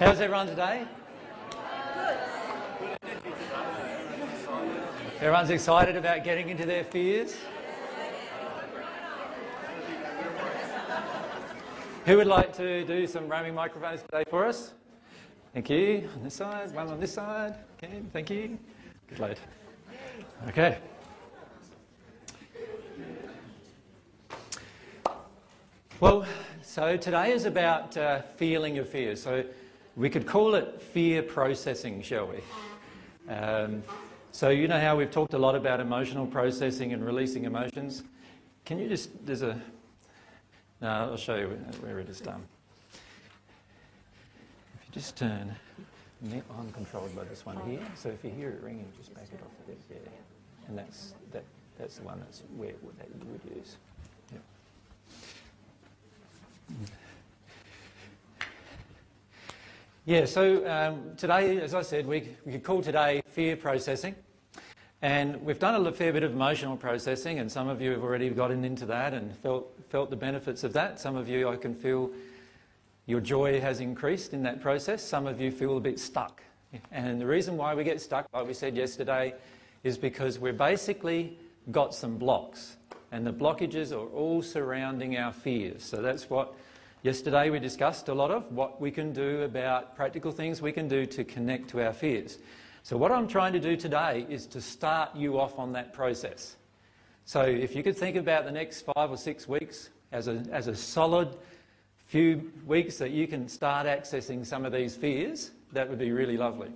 How's everyone today? Good. Everyone's excited about getting into their fears? Who would like to do some roaming microphones today for us? Thank you. On this side, one on this side. Okay, thank you. Good load. Okay. Well, so today is about uh, feeling your fears. So we could call it fear processing, shall we? Um, so you know how we've talked a lot about emotional processing and releasing emotions. Can you just, there's a, no, I'll show you where it is done. If you just turn, I'm controlled by this one here. So if you hear it ringing, just back it off a bit there. And that's, that, that's the one that's where that you would use. Yeah, so um, today, as I said, we, we could call today fear processing. And we've done a fair bit of emotional processing, and some of you have already gotten into that and felt, felt the benefits of that. Some of you, I can feel your joy has increased in that process. Some of you feel a bit stuck. And the reason why we get stuck, like we said yesterday, is because we've basically got some blocks. And the blockages are all surrounding our fears. So that's what yesterday we discussed a lot of, what we can do about practical things we can do to connect to our fears. So what I'm trying to do today is to start you off on that process. So if you could think about the next five or six weeks as a, as a solid few weeks that you can start accessing some of these fears, that would be really lovely.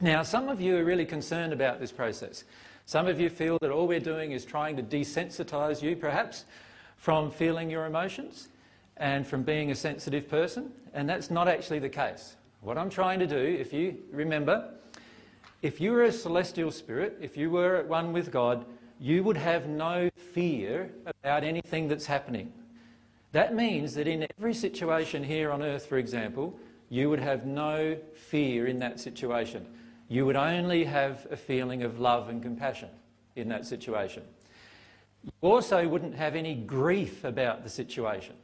Now, some of you are really concerned about this process. Some of you feel that all we're doing is trying to desensitise you, perhaps, from feeling your emotions and from being a sensitive person, and that's not actually the case. What I'm trying to do, if you remember, if you were a celestial spirit, if you were at one with God, you would have no fear about anything that's happening. That means that in every situation here on earth, for example, you would have no fear in that situation. You would only have a feeling of love and compassion in that situation. You also wouldn't have any grief about the situation,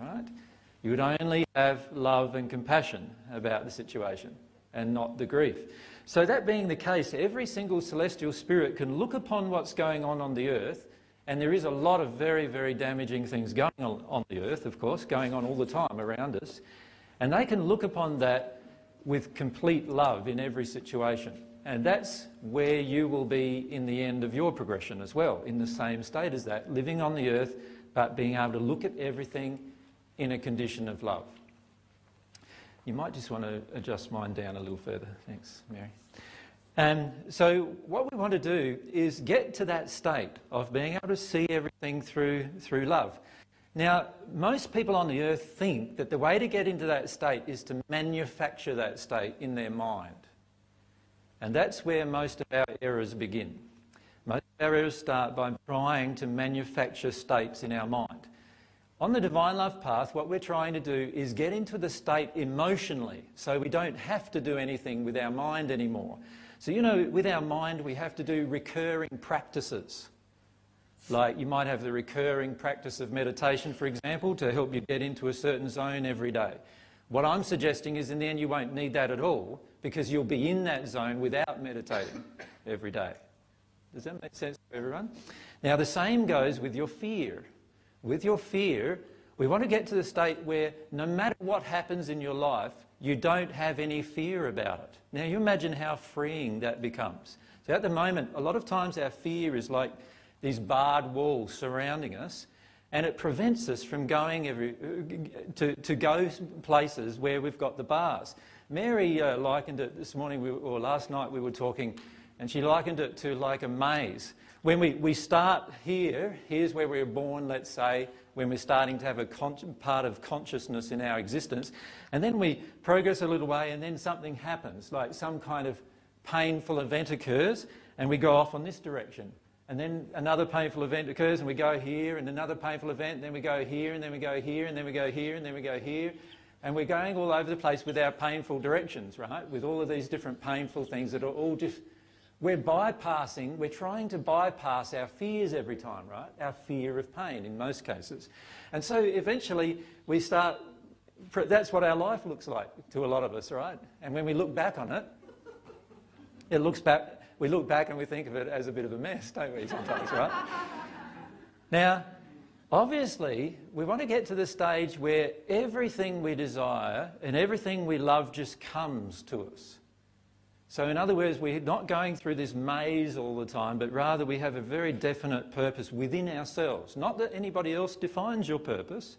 right? You would only have love and compassion about the situation and not the grief. So that being the case, every single celestial spirit can look upon what's going on on the earth, and there is a lot of very, very damaging things going on on the earth, of course, going on all the time around us, and they can look upon that with complete love in every situation. And that's where you will be in the end of your progression as well, in the same state as that, living on the earth, but being able to look at everything in a condition of love. You might just want to adjust mine down a little further. Thanks, Mary. And so what we want to do is get to that state of being able to see everything through, through love. Now, most people on the earth think that the way to get into that state is to manufacture that state in their mind. And that's where most of our errors begin. Most of our errors start by trying to manufacture states in our mind. On the divine love path, what we're trying to do is get into the state emotionally so we don't have to do anything with our mind anymore. So, you know, with our mind, we have to do recurring practices. Like you might have the recurring practice of meditation, for example, to help you get into a certain zone every day. What I'm suggesting is in the end you won't need that at all because you'll be in that zone without meditating every day. Does that make sense to everyone? Now, the same goes with your fear with your fear, we want to get to the state where no matter what happens in your life, you don't have any fear about it. Now, you imagine how freeing that becomes. So, at the moment, a lot of times our fear is like these barred walls surrounding us, and it prevents us from going every, to, to go places where we've got the bars. Mary uh, likened it this morning, we, or last night we were talking, and she likened it to like a maze. When we, we start here, here's where we're born, let's say, when we're starting to have a part of consciousness in our existence, and then we progress a little way and then something happens, like some kind of painful event occurs and we go off on this direction. And then another painful event occurs and we go here and another painful event, and then we go here and then we go here and then we go here and then we go here. And we're going all over the place with our painful directions, right? With all of these different painful things that are all just we're bypassing, we're trying to bypass our fears every time, right? Our fear of pain in most cases. And so eventually we start that's what our life looks like to a lot of us, right? And when we look back on it, it looks back, we look back and we think of it as a bit of a mess, don't we, sometimes, right? Now, obviously, we want to get to the stage where everything we desire and everything we love just comes to us. So, in other words, we're not going through this maze all the time, but rather we have a very definite purpose within ourselves. Not that anybody else defines your purpose,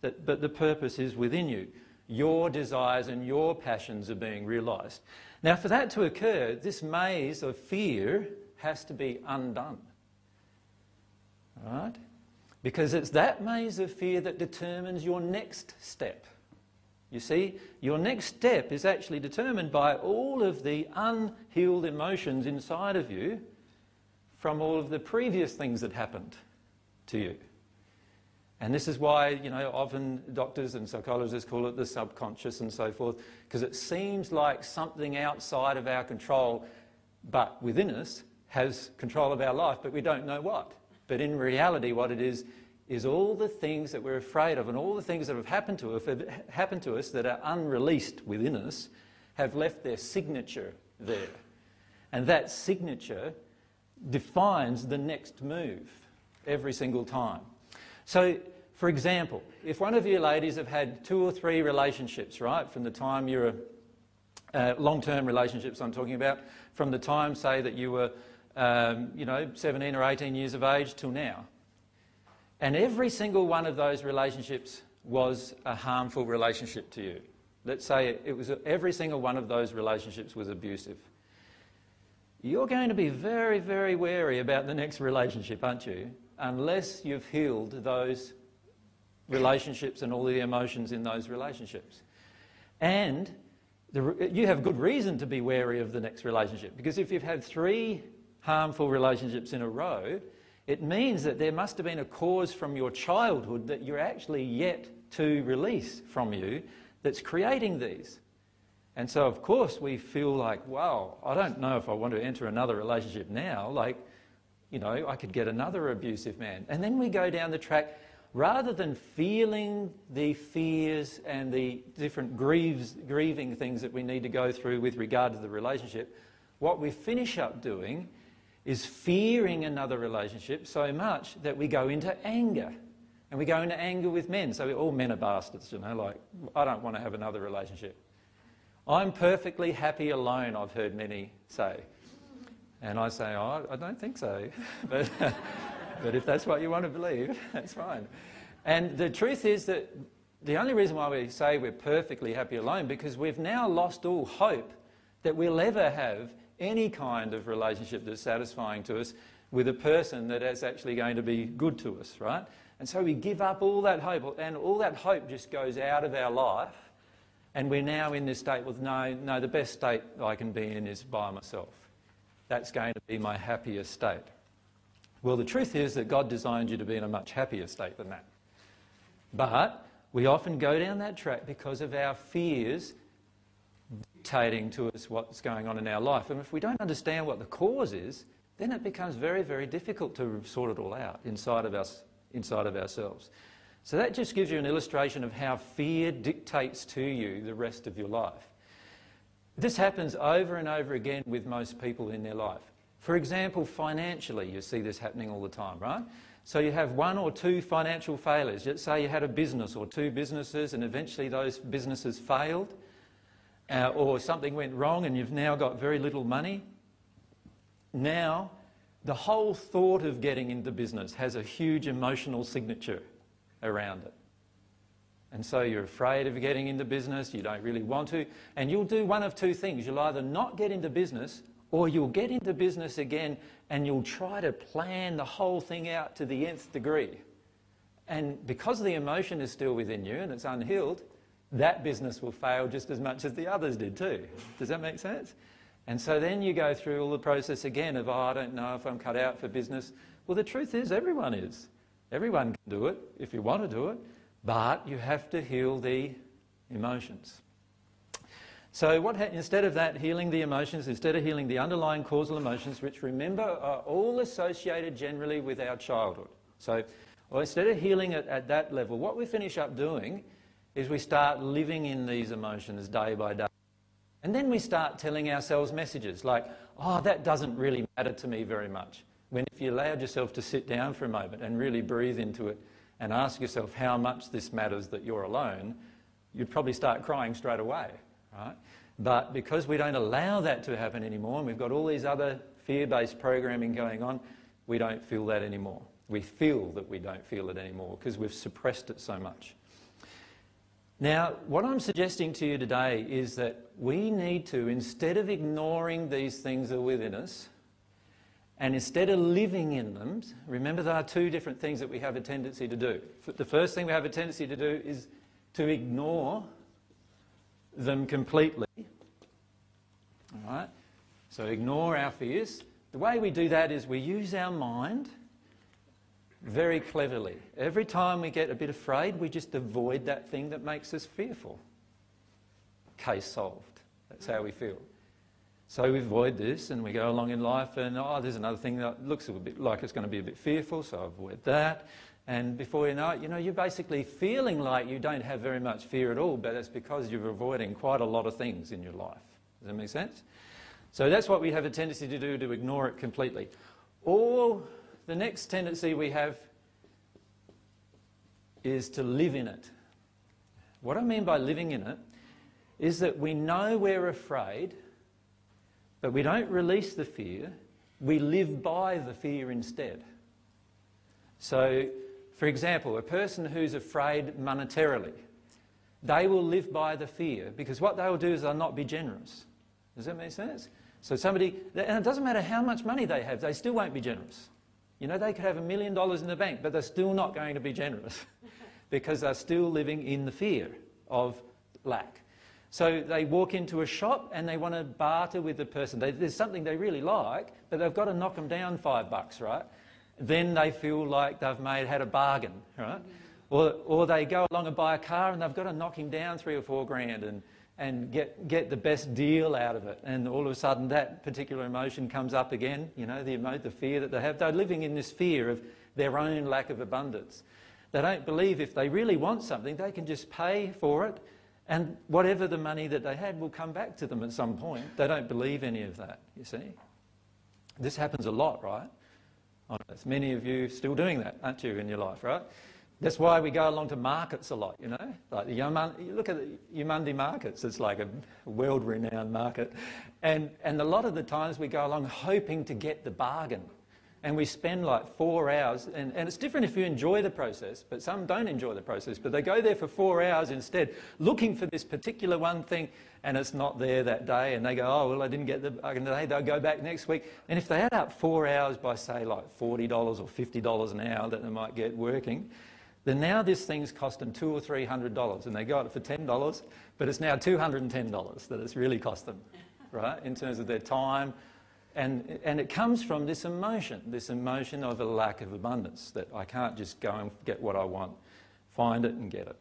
but the purpose is within you. Your desires and your passions are being realised. Now, for that to occur, this maze of fear has to be undone. All right? Because it's that maze of fear that determines your next step. You see, your next step is actually determined by all of the unhealed emotions inside of you from all of the previous things that happened to you. And this is why, you know, often doctors and psychologists call it the subconscious and so forth, because it seems like something outside of our control, but within us, has control of our life, but we don't know what. But in reality, what it is, is all the things that we're afraid of and all the things that have happened to us, happened to us that are unreleased within us have left their signature there. And that signature defines the next move every single time. So, for example, if one of you ladies have had two or three relationships, right, from the time you're uh, long-term relationships I'm talking about, from the time, say, that you were, um, you know, 17 or 18 years of age till now, and every single one of those relationships was a harmful relationship to you. Let's say it was every single one of those relationships was abusive. You're going to be very, very wary about the next relationship, aren't you? Unless you've healed those relationships and all the emotions in those relationships. And the, you have good reason to be wary of the next relationship because if you've had three harmful relationships in a row, it means that there must have been a cause from your childhood that you're actually yet to release from you that's creating these. And so, of course, we feel like, wow, I don't know if I want to enter another relationship now. Like, you know, I could get another abusive man. And then we go down the track, rather than feeling the fears and the different grieves, grieving things that we need to go through with regard to the relationship, what we finish up doing is fearing another relationship so much that we go into anger. And we go into anger with men. So all men are bastards, you know, like, I don't want to have another relationship. I'm perfectly happy alone, I've heard many say. And I say, oh, I don't think so. but, but if that's what you want to believe, that's fine. And the truth is that the only reason why we say we're perfectly happy alone because we've now lost all hope that we'll ever have any kind of relationship that's satisfying to us with a person that is actually going to be good to us, right? And so we give up all that hope, and all that hope just goes out of our life, and we're now in this state with no, no, the best state I can be in is by myself. That's going to be my happiest state. Well, the truth is that God designed you to be in a much happier state than that. But we often go down that track because of our fears dictating to us what's going on in our life. And if we don't understand what the cause is, then it becomes very, very difficult to sort it all out inside of us, inside of ourselves. So that just gives you an illustration of how fear dictates to you the rest of your life. This happens over and over again with most people in their life. For example, financially, you see this happening all the time, right? So you have one or two financial failures. Let's say you had a business or two businesses and eventually those businesses failed uh, or something went wrong and you've now got very little money, now the whole thought of getting into business has a huge emotional signature around it. And so you're afraid of getting into business, you don't really want to, and you'll do one of two things. You'll either not get into business or you'll get into business again and you'll try to plan the whole thing out to the nth degree. And because the emotion is still within you and it's unhealed, that business will fail just as much as the others did too. Does that make sense? And so then you go through all the process again of, oh, I don't know if I'm cut out for business. Well, the truth is, everyone is. Everyone can do it if you want to do it, but you have to heal the emotions. So, what instead of that, healing the emotions, instead of healing the underlying causal emotions, which remember are all associated generally with our childhood. So, well, instead of healing it at that level, what we finish up doing is we start living in these emotions day by day. And then we start telling ourselves messages like, oh, that doesn't really matter to me very much. When if you allowed yourself to sit down for a moment and really breathe into it and ask yourself how much this matters that you're alone, you'd probably start crying straight away, right? But because we don't allow that to happen anymore and we've got all these other fear-based programming going on, we don't feel that anymore. We feel that we don't feel it anymore because we've suppressed it so much. Now, what I'm suggesting to you today is that we need to, instead of ignoring these things that are within us, and instead of living in them, remember there are two different things that we have a tendency to do. The first thing we have a tendency to do is to ignore them completely. All right? So ignore our fears. The way we do that is we use our mind very cleverly. Every time we get a bit afraid, we just avoid that thing that makes us fearful. Case solved. That's how we feel. So we avoid this and we go along in life and, oh, there's another thing that looks a bit like it's going to be a bit fearful, so I avoid that. And before you know it, you know, you're basically feeling like you don't have very much fear at all, but it's because you're avoiding quite a lot of things in your life. Does that make sense? So that's what we have a tendency to do, to ignore it completely. Or the next tendency we have is to live in it. What I mean by living in it is that we know we're afraid, but we don't release the fear. We live by the fear instead. So, for example, a person who's afraid monetarily, they will live by the fear because what they will do is they'll not be generous. Does that make sense? So somebody, and it doesn't matter how much money they have, they still won't be generous. You know, they could have a million dollars in the bank, but they're still not going to be generous because they're still living in the fear of lack. So they walk into a shop and they want to barter with the person. They, there's something they really like, but they've got to knock them down five bucks, right? Then they feel like they've made had a bargain, right? Mm-hmm. Or, or they go along and buy a car and they've got to knock him down three or four grand and, and get, get the best deal out of it. And all of a sudden that particular emotion comes up again, you know, the, the fear that they have. They're living in this fear of their own lack of abundance. They don't believe if they really want something, they can just pay for it and whatever the money that they had will come back to them at some point. They don't believe any of that, you see. This happens a lot, right? Many of you still doing that, aren't you, in your life, right? That's why we go along to markets a lot, you know. Like the you look at the Eumundi markets, it's like a world-renowned market. And, and a lot of the times we go along hoping to get the bargain. And we spend like four hours, and, and it's different if you enjoy the process, but some don't enjoy the process, but they go there for four hours instead, looking for this particular one thing, and it's not there that day, and they go, oh, well, I didn't get the bargain today, they'll go back next week. And if they add up four hours by, say, like $40 or $50 an hour that they might get working, then now this thing's cost them two or three hundred dollars, and they got it for ten dollars, but it's now two hundred and ten dollars that it's really cost them, right? In terms of their time, and and it comes from this emotion, this emotion of a lack of abundance that I can't just go and get what I want, find it and get it.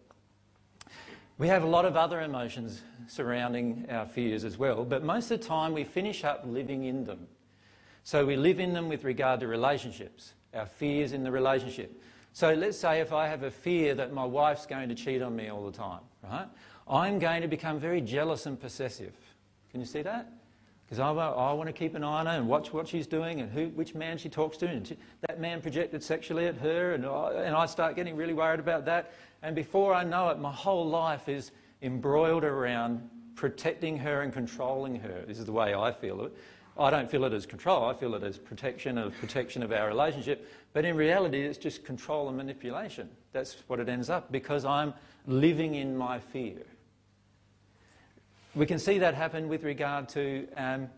We have a lot of other emotions surrounding our fears as well, but most of the time we finish up living in them. So we live in them with regard to relationships, our fears in the relationship. So let's say if I have a fear that my wife's going to cheat on me all the time, right? I'm going to become very jealous and possessive. Can you see that? Because I, I, want to keep an eye on her and watch what she's doing and who, which man she talks to. And she, that man projected sexually at her, and I, and I start getting really worried about that. And before I know it, my whole life is embroiled around protecting her and controlling her. This is the way I feel it. I don't feel it as control, I feel it as protection of protection of our relationship. But in reality, it's just control and manipulation. That's what it ends up because I'm living in my fear. We can see that happen with regard to um,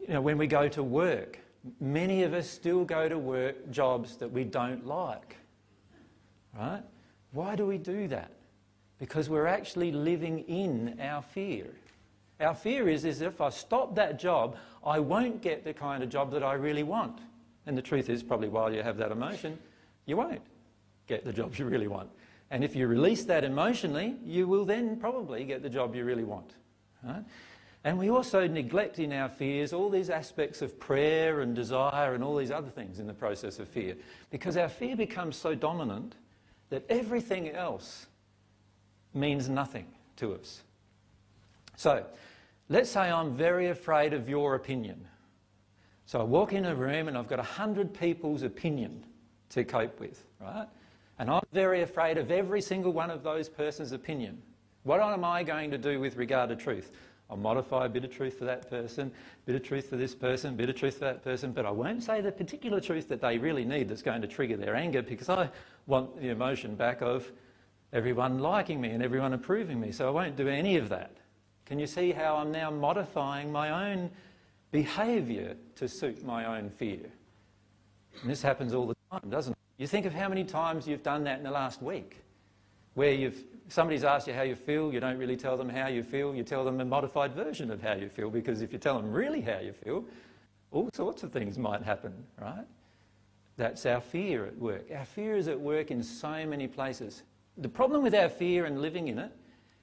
you know, when we go to work. Many of us still go to work jobs that we don't like. Right? Why do we do that? Because we're actually living in our fear. Our fear is, is if I stop that job, I won't get the kind of job that I really want. And the truth is, probably while you have that emotion, you won't get the job you really want. And if you release that emotionally, you will then probably get the job you really want. Right? And we also neglect in our fears all these aspects of prayer and desire and all these other things in the process of fear. Because our fear becomes so dominant that everything else means nothing to us. So, let's say I'm very afraid of your opinion. So I walk in a room and I've got a hundred people's opinion to cope with, right? And I'm very afraid of every single one of those person's opinion. What am I going to do with regard to truth? I'll modify a bit of truth for that person, a bit of truth for this person, a bit of truth for that person, but I won't say the particular truth that they really need that's going to trigger their anger because I want the emotion back of everyone liking me and everyone approving me. So I won't do any of that. Can you see how I'm now modifying my own behaviour to suit my own fear? And this happens all the time, doesn't it? You think of how many times you've done that in the last week, where you've somebody's asked you how you feel, you don't really tell them how you feel, you tell them a modified version of how you feel, because if you tell them really how you feel, all sorts of things might happen, right? That's our fear at work. Our fear is at work in so many places. The problem with our fear and living in it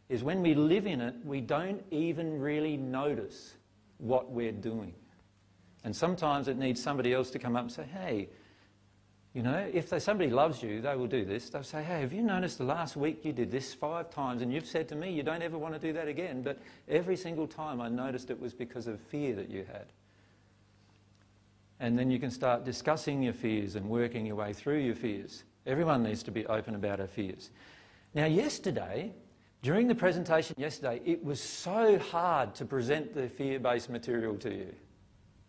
is when we live in it, we don't even really notice what we're doing. And sometimes it needs somebody else to come up and say, hey, you know, if somebody loves you, they will do this. They'll say, hey, have you noticed the last week you did this five times and you've said to me you don't ever want to do that again. But every single time I noticed it was because of fear that you had. And then you can start discussing your fears and working your way through your fears. Everyone needs to be open about our fears. Now, yesterday, during the presentation yesterday, it was so hard to present the fear-based material to you.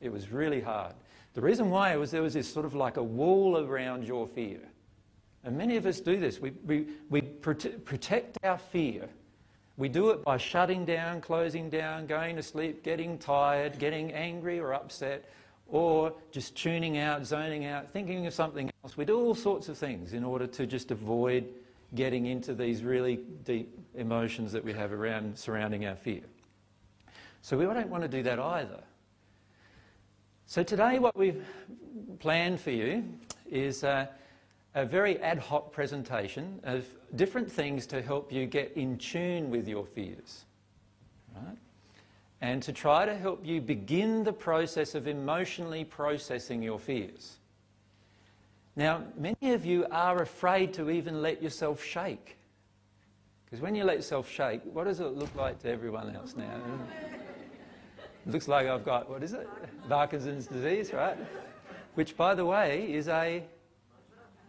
It was really hard. The reason why was there was this sort of like a wall around your fear. And many of us do this. We, we, we prote protect our fear. We do it by shutting down, closing down, going to sleep, getting tired, getting angry or upset, or just tuning out, zoning out, thinking of something else. We do all sorts of things in order to just avoid getting into these really deep emotions that we have around surrounding our fear. So we don't want to do that either. So today what we've planned for you is a, very ad hoc presentation of different things to help you get in tune with your fears. Right? And to try to help you begin the process of emotionally processing your fears. Now, many of you are afraid to even let yourself shake. Because when you let yourself shake, what does it look like to everyone else now? It looks like I've got, what is it? Parkinson's disease, right? Which, by the way, is a,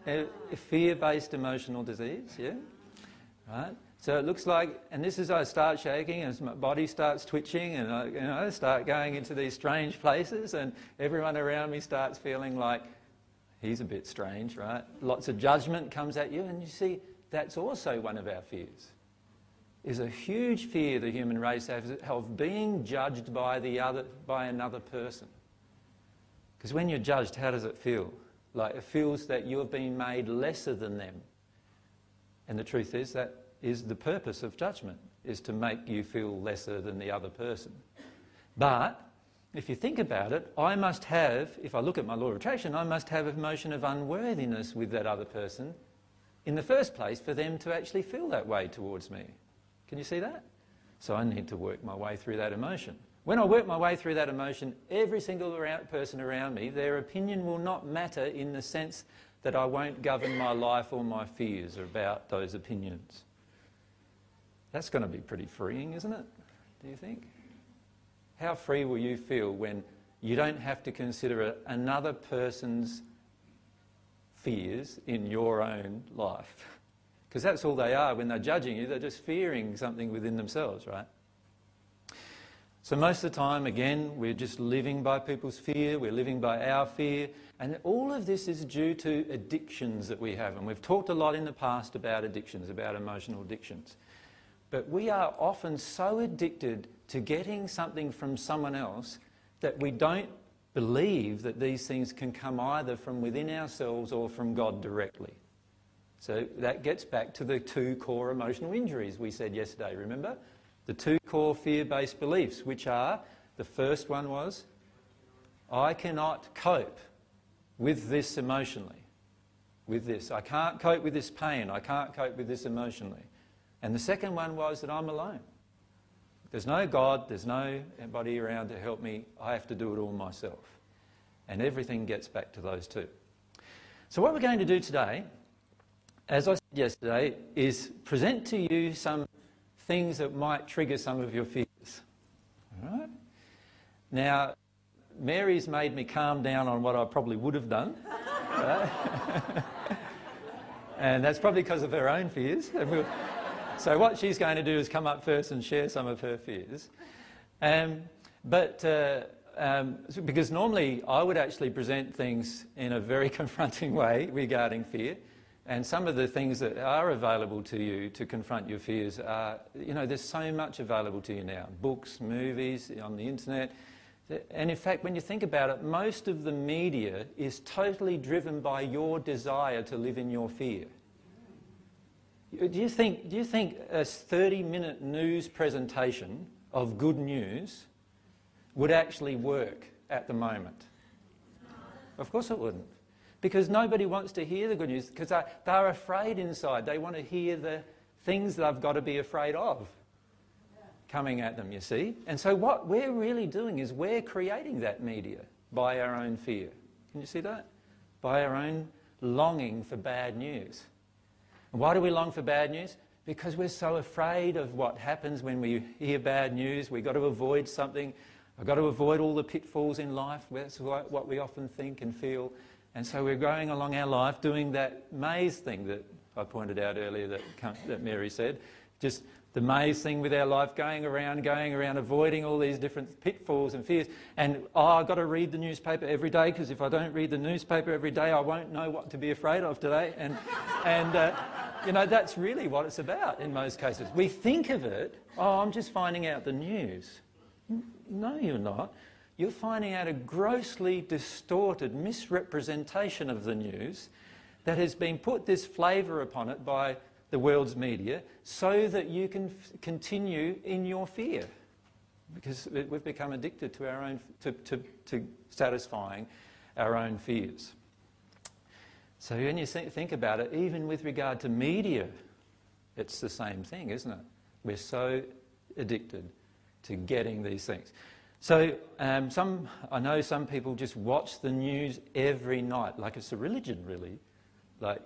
a, fear-based emotional disease, yeah? Right? So it looks like, and this is I start shaking as my body starts twitching and I you know, start going into these strange places and everyone around me starts feeling like he's a bit strange, right? Lots of judgment comes at you and you see that's also one of our fears is a huge fear the human race has of being judged by, the other, by another person. Because when you're judged, how does it feel? Like it feels that you have been made lesser than them. And the truth is that is the purpose of judgment, is to make you feel lesser than the other person. But if you think about it, I must have, if I look at my law of attraction, I must have a emotion of unworthiness with that other person in the first place for them to actually feel that way towards me. Can you see that? So I need to work my way through that emotion. When I work my way through that emotion, every single person around me, their opinion will not matter in the sense that I won't govern my life or my fears about those opinions. That's going to be pretty freeing, isn't it? Do you think? How free will you feel when you don't have to consider another person's fears in your own life? Because that's all they are when they're judging you. They're just fearing something within themselves, right? So most of the time, again, we're just living by people's fear. We're living by our fear. And all of this is due to addictions that we have. And we've talked a lot in the past about addictions, about emotional addictions. But we are often so addicted to getting something from someone else that we don't believe that these things can come either from within ourselves or from God directly. So that gets back to the two core emotional injuries we said yesterday, remember? The two core fear-based beliefs, which are, the first one was, I cannot cope with this emotionally. With this. I can't cope with this pain. I can't cope with this emotionally. And the second one was that I'm alone. There's no God, there's nobody around to help me. I have to do it all myself. And everything gets back to those two. So what we're going to do today as I said yesterday is present to you some things that might trigger some of your fears. All right? Now, Mary's made me calm down on what I probably would have done. And that's probably because of her own fears. So what she's going to do is come up first and share some of her fears. Um, but uh, um, because normally I would actually present things in a very confronting way regarding fear. And some of the things that are available to you to confront your fears are, you know, there's so much available to you now books, movies, on the internet. And in fact, when you think about it, most of the media is totally driven by your desire to live in your fear. Do you think, do you think a 30 minute news presentation of good news would actually work at the moment? Of course it wouldn't because nobody wants to hear the good news because they're afraid inside. They want to hear the things they've got to be afraid of coming at them, you see. And so what we're really doing is we're creating that media by our own fear. Can you see that? By our own longing for bad news. Why do we long for bad news? Because we're so afraid of what happens when we hear bad news. We've got to avoid something. I've got to avoid all the pitfalls in life. That's what we often think and feel. And so we're going along our life doing that maze thing that I pointed out earlier that, that Mary said. Just the maze thing with our life, going around, going around, avoiding all these different pitfalls and fears. And, oh, I've got to read the newspaper every day because if I don't read the newspaper every day, I won't know what to be afraid of today. And, and uh, you know, that's really what it's about in most cases. We think of it, oh, I'm just finding out the news. No, you're not you're finding out a grossly distorted misrepresentation of the news that has been put this flavour upon it by the world's media so that you can continue in your fear. Because we've become addicted to our own, to, to, to satisfying our own fears. So when you think about it, even with regard to media, it's the same thing, isn't it? We're so addicted to getting these things. So um, some, I know some people just watch the news every night, like it's a religion, really. Like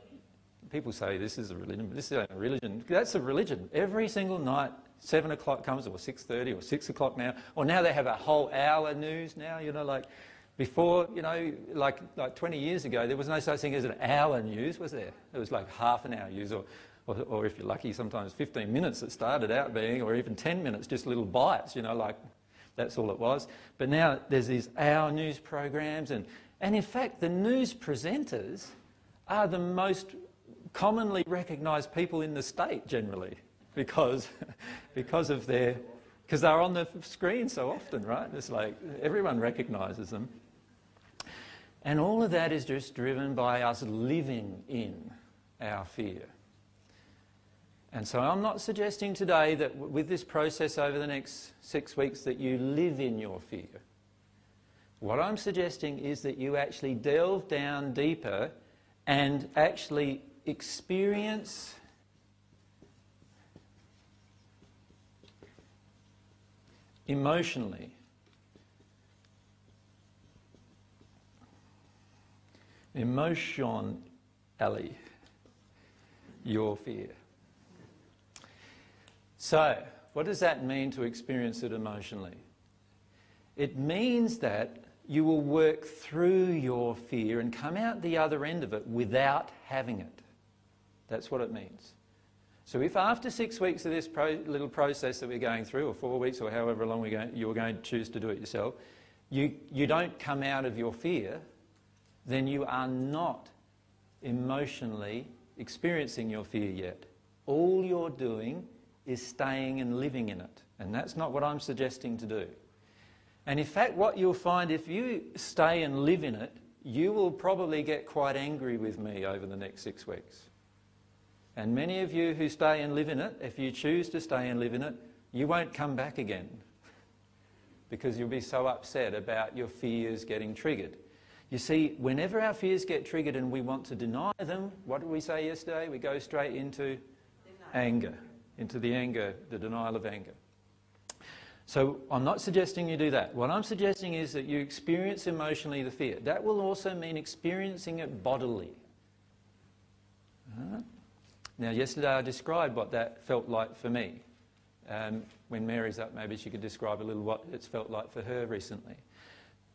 people say this is a religion, but this is a religion. That's a religion. Every single night, seven o'clock comes, or six thirty, or six o'clock now, or now they have a whole hour news. Now you know, like before, you know, like like 20 years ago, there was no such thing as an hour news, was there? It was like half an hour news, or or, or if you're lucky, sometimes 15 minutes it started out being, or even 10 minutes, just little bites, you know, like that's all it was. But now there's these hour news programs, and, and in fact, the news presenters are the most commonly recognised people in the state generally because, because of their because they're on the screen so often, right? It's like everyone recognises them. And all of that is just driven by us living in our fear. And so I'm not suggesting today that with this process over the next six weeks that you live in your fear. What I'm suggesting is that you actually delve down deeper and actually experience emotionally emotion Ali your fear so, what does that mean to experience it emotionally? It means that you will work through your fear and come out the other end of it without having it. That's what it means. So, if after six weeks of this pro little process that we're going through, or four weeks, or however long going, you're going to choose to do it yourself, you, you don't come out of your fear, then you are not emotionally experiencing your fear yet. All you're doing is staying and living in it. And that's not what I'm suggesting to do. And in fact, what you'll find if you stay and live in it, you will probably get quite angry with me over the next six weeks. And many of you who stay and live in it, if you choose to stay and live in it, you won't come back again because you'll be so upset about your fears getting triggered. You see, whenever our fears get triggered and we want to deny them, what did we say yesterday? We go straight into anger into the anger, the denial of anger. So I'm not suggesting you do that. What I'm suggesting is that you experience emotionally the fear. That will also mean experiencing it bodily. Uh-huh. Now, yesterday I described what that felt like for me. Um, when Mary's up, maybe she could describe a little what it's felt like for her recently.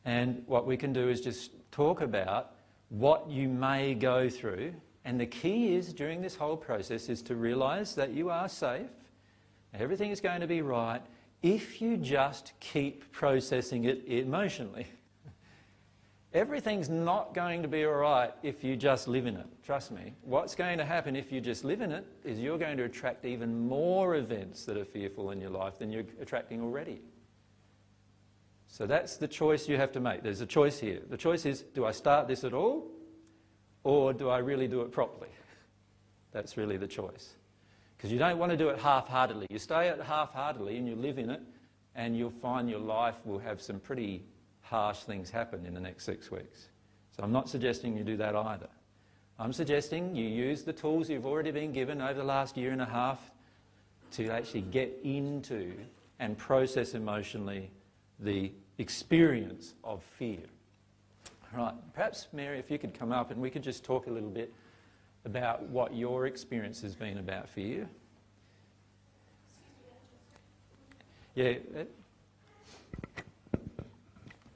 And what we can do is just talk about what you may go through. And the key is during this whole process is to realise that you are safe, everything is going to be right if you just keep processing it emotionally. Everything's not going to be all right if you just live in it. Trust me. What's going to happen if you just live in it is you're going to attract even more events that are fearful in your life than you're attracting already. So that's the choice you have to make. There's a choice here. The choice is do I start this at all or do I really do it properly? That's really the choice. Because you don't want to do it half heartedly. You stay at half heartedly and you live in it, and you'll find your life will have some pretty harsh things happen in the next six weeks. So I'm not suggesting you do that either. I'm suggesting you use the tools you've already been given over the last year and a half to actually get into and process emotionally the experience of fear. Right, perhaps Mary, if you could come up and we could just talk a little bit about what your experience has been about fear. Yeah,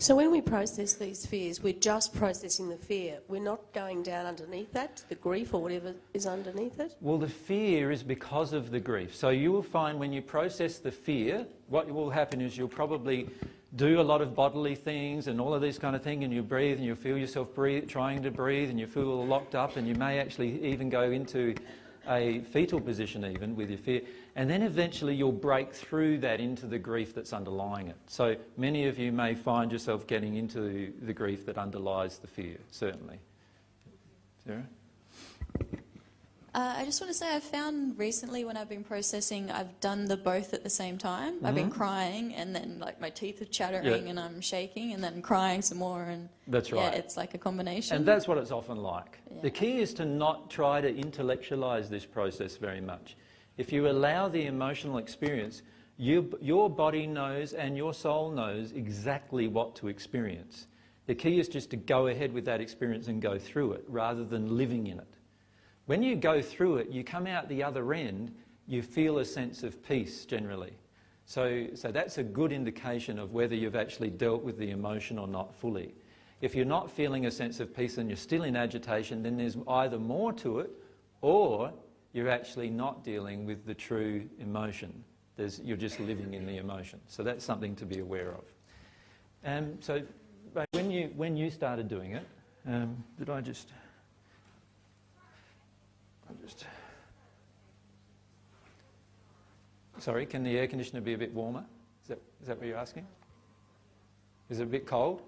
so when we process these fears, we're just processing the fear. We're not going down underneath that, the grief or whatever is underneath it. Well, the fear is because of the grief. So you will find when you process the fear, what will happen is you'll probably do a lot of bodily things and all of these kind of things, and you breathe and you feel yourself breathe, trying to breathe, and you feel locked up, and you may actually even go into a fetal position even with your fear. And then eventually you'll break through that into the grief that's underlying it. So many of you may find yourself getting into the grief that underlies the fear, certainly. Sarah? Uh, I just want to say I found recently when I've been processing, I've done the both at the same time. Mm-hmm. I've been mm-hmm. crying and then like my teeth are chattering yeah. and I'm shaking and then crying some more and that's right. Yeah, it's like a combination. And that's what it's often like. Yeah. The key is to not try to intellectualize this process very much. If you allow the emotional experience, you, your body knows and your soul knows exactly what to experience. The key is just to go ahead with that experience and go through it rather than living in it. When you go through it, you come out the other end, you feel a sense of peace generally. So, so that's a good indication of whether you've actually dealt with the emotion or not fully. If you're not feeling a sense of peace and you're still in agitation, then there's either more to it or you're actually not dealing with the true emotion. There's, you're just living in the emotion. So that's something to be aware of. Um, so when you, when you started doing it, um, did I just... Just Sorry, can the air conditioner be a bit warmer? Is that, is that what you're asking? Is it a bit cold?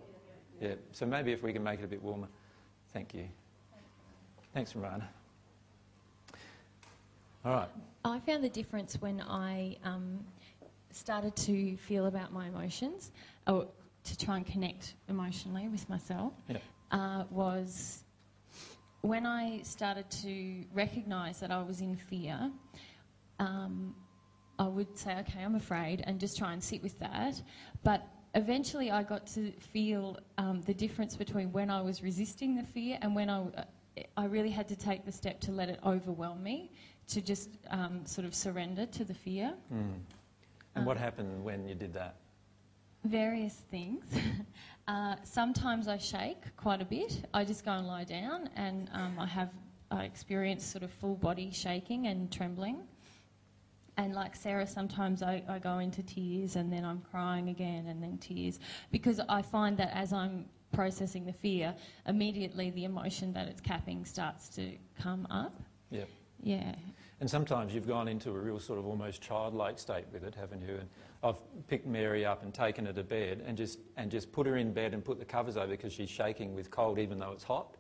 Yeah, so maybe if we can make it a bit warmer. Thank you. Thanks, Ramana. All right. I found the difference when I um, started to feel about my emotions, or to try and connect emotionally with myself, yeah. uh, was when I started to recognise that I was in fear, um, I would say, okay, I'm afraid, and just try and sit with that. But eventually, I got to feel um, the difference between when I was resisting the fear and when I, uh, I really had to take the step to let it overwhelm me, to just um, sort of surrender to the fear. Mm. And what happened when you did that? Various things. Uh, sometimes I shake quite a bit. I just go and lie down, and um, I have I experience sort of full body shaking and trembling. And like Sarah, sometimes I, I go into tears, and then I'm crying again, and then tears, because I find that as I'm processing the fear, immediately the emotion that it's capping starts to come up. Yeah. Yeah. And sometimes you've gone into a real sort of almost childlike state with it, haven't you? And I've picked Mary up and taken her to bed and just, and just put her in bed and put the covers over because she's shaking with cold even though it's hot.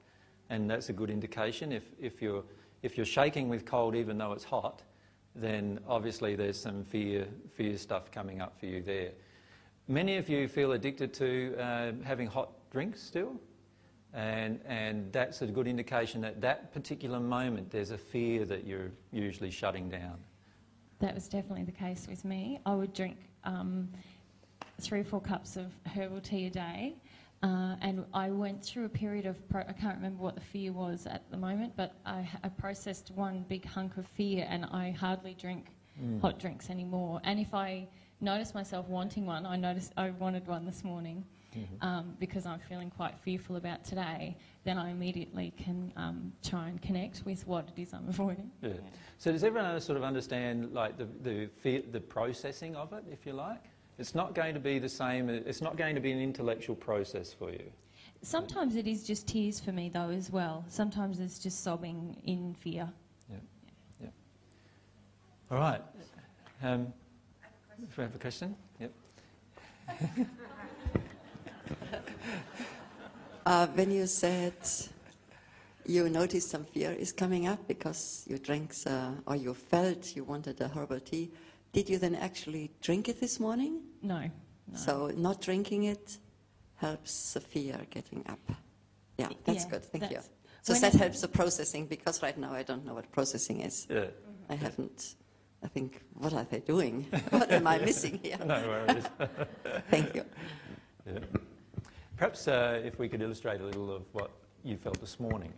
And that's a good indication. If, if, you're, if you're shaking with cold even though it's hot, then obviously there's some fear, fear stuff coming up for you there. Many of you feel addicted to uh, having hot drinks still. And, and that's a good indication that that particular moment there's a fear that you're usually shutting down. That was definitely the case with me. I would drink um, three or four cups of herbal tea a day. Uh, and I went through a period of, pro- I can't remember what the fear was at the moment, but I, I processed one big hunk of fear and I hardly drink mm. hot drinks anymore. And if I notice myself wanting one, I noticed I wanted one this morning mm-hmm. um, because I'm feeling quite fearful about today, then I immediately can um, try and connect with what it is I'm avoiding. Yeah. So does everyone sort of understand like the, the, fear, the processing of it, if you like? It's not going to be the same, it's not going to be an intellectual process for you. Sometimes it is just tears for me, though, as well. Sometimes it's just sobbing in fear. Yeah. yeah. All right. Um, if we have a question? Yep. uh, when you said you noticed some fear is coming up because you drank uh, or you felt you wanted a herbal tea, did you then actually drink it this morning? No. no. So not drinking it helps the fear getting up. Yeah, that's yeah, good. Thank that's you. So that helps the processing because right now I don't know what processing is. Yeah. I haven't. I think, what are they doing? what am I missing here? no worries. Thank you. Yeah. Perhaps uh, if we could illustrate a little of what you felt this morning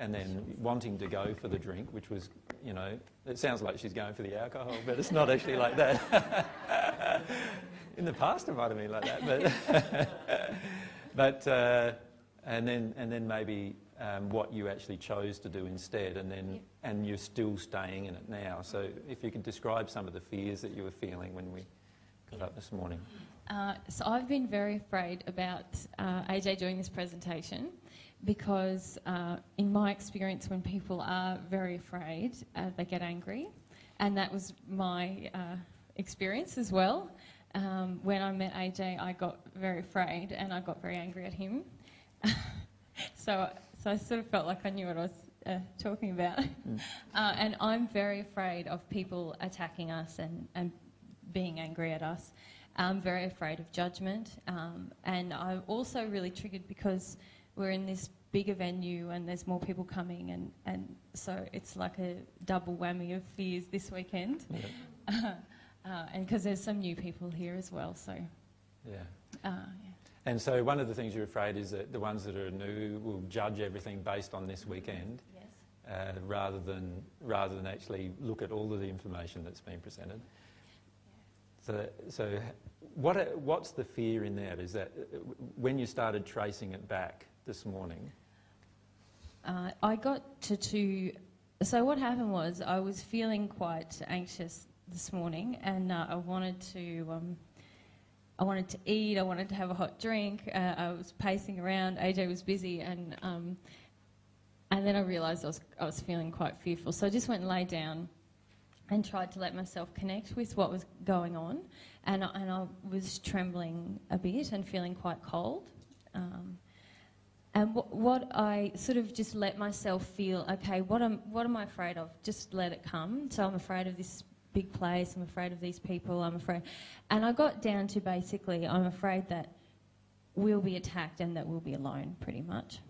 and then wanting to go for the drink, which was, you know, it sounds like she's going for the alcohol, but it's not actually like that. In the past, it might have been like that, but, but uh, and then and then maybe um, what you actually chose to do instead, and then yeah. and you're still staying in it now. So if you could describe some of the fears that you were feeling when we got up this morning. Uh, so I've been very afraid about uh, AJ doing this presentation because, uh, in my experience, when people are very afraid, uh, they get angry, and that was my uh, experience as well. Um, when I met AJ, I got very afraid and I got very angry at him. so, so I sort of felt like I knew what I was uh, talking about. Mm. and I'm very afraid of people attacking us and, and being angry at us. I'm very afraid of judgment. Um, and I'm also really triggered because we're in this bigger venue and there's more people coming, and, and so it's like a double whammy of fears this weekend. Yeah. uh, and because there's some new people here as well, so. Yeah. Uh, yeah. And so one of the things you're afraid is that the ones that are new will judge everything based on this weekend. Yes. Uh, rather than rather than actually look at all of the information that's been presented. So, so what, what's the fear in that? Is that uh, when you started tracing it back this morning? Uh, I got to two. So what happened was I was feeling quite anxious this morning, and uh, I wanted to. Um, I wanted to eat. I wanted to have a hot drink. Uh, I was pacing around. AJ was busy, and um, and then I realised I was I was feeling quite fearful. So I just went and lay down and tried to let myself connect with what was going on. And, and I was trembling a bit and feeling quite cold. Um, and what I sort of just let myself feel, okay, what am, what am I afraid of? Just let it come. So I'm afraid of this big place, I'm afraid of these people, I'm afraid. And I got down to basically, I'm afraid that we'll be attacked and that we'll be alone, pretty much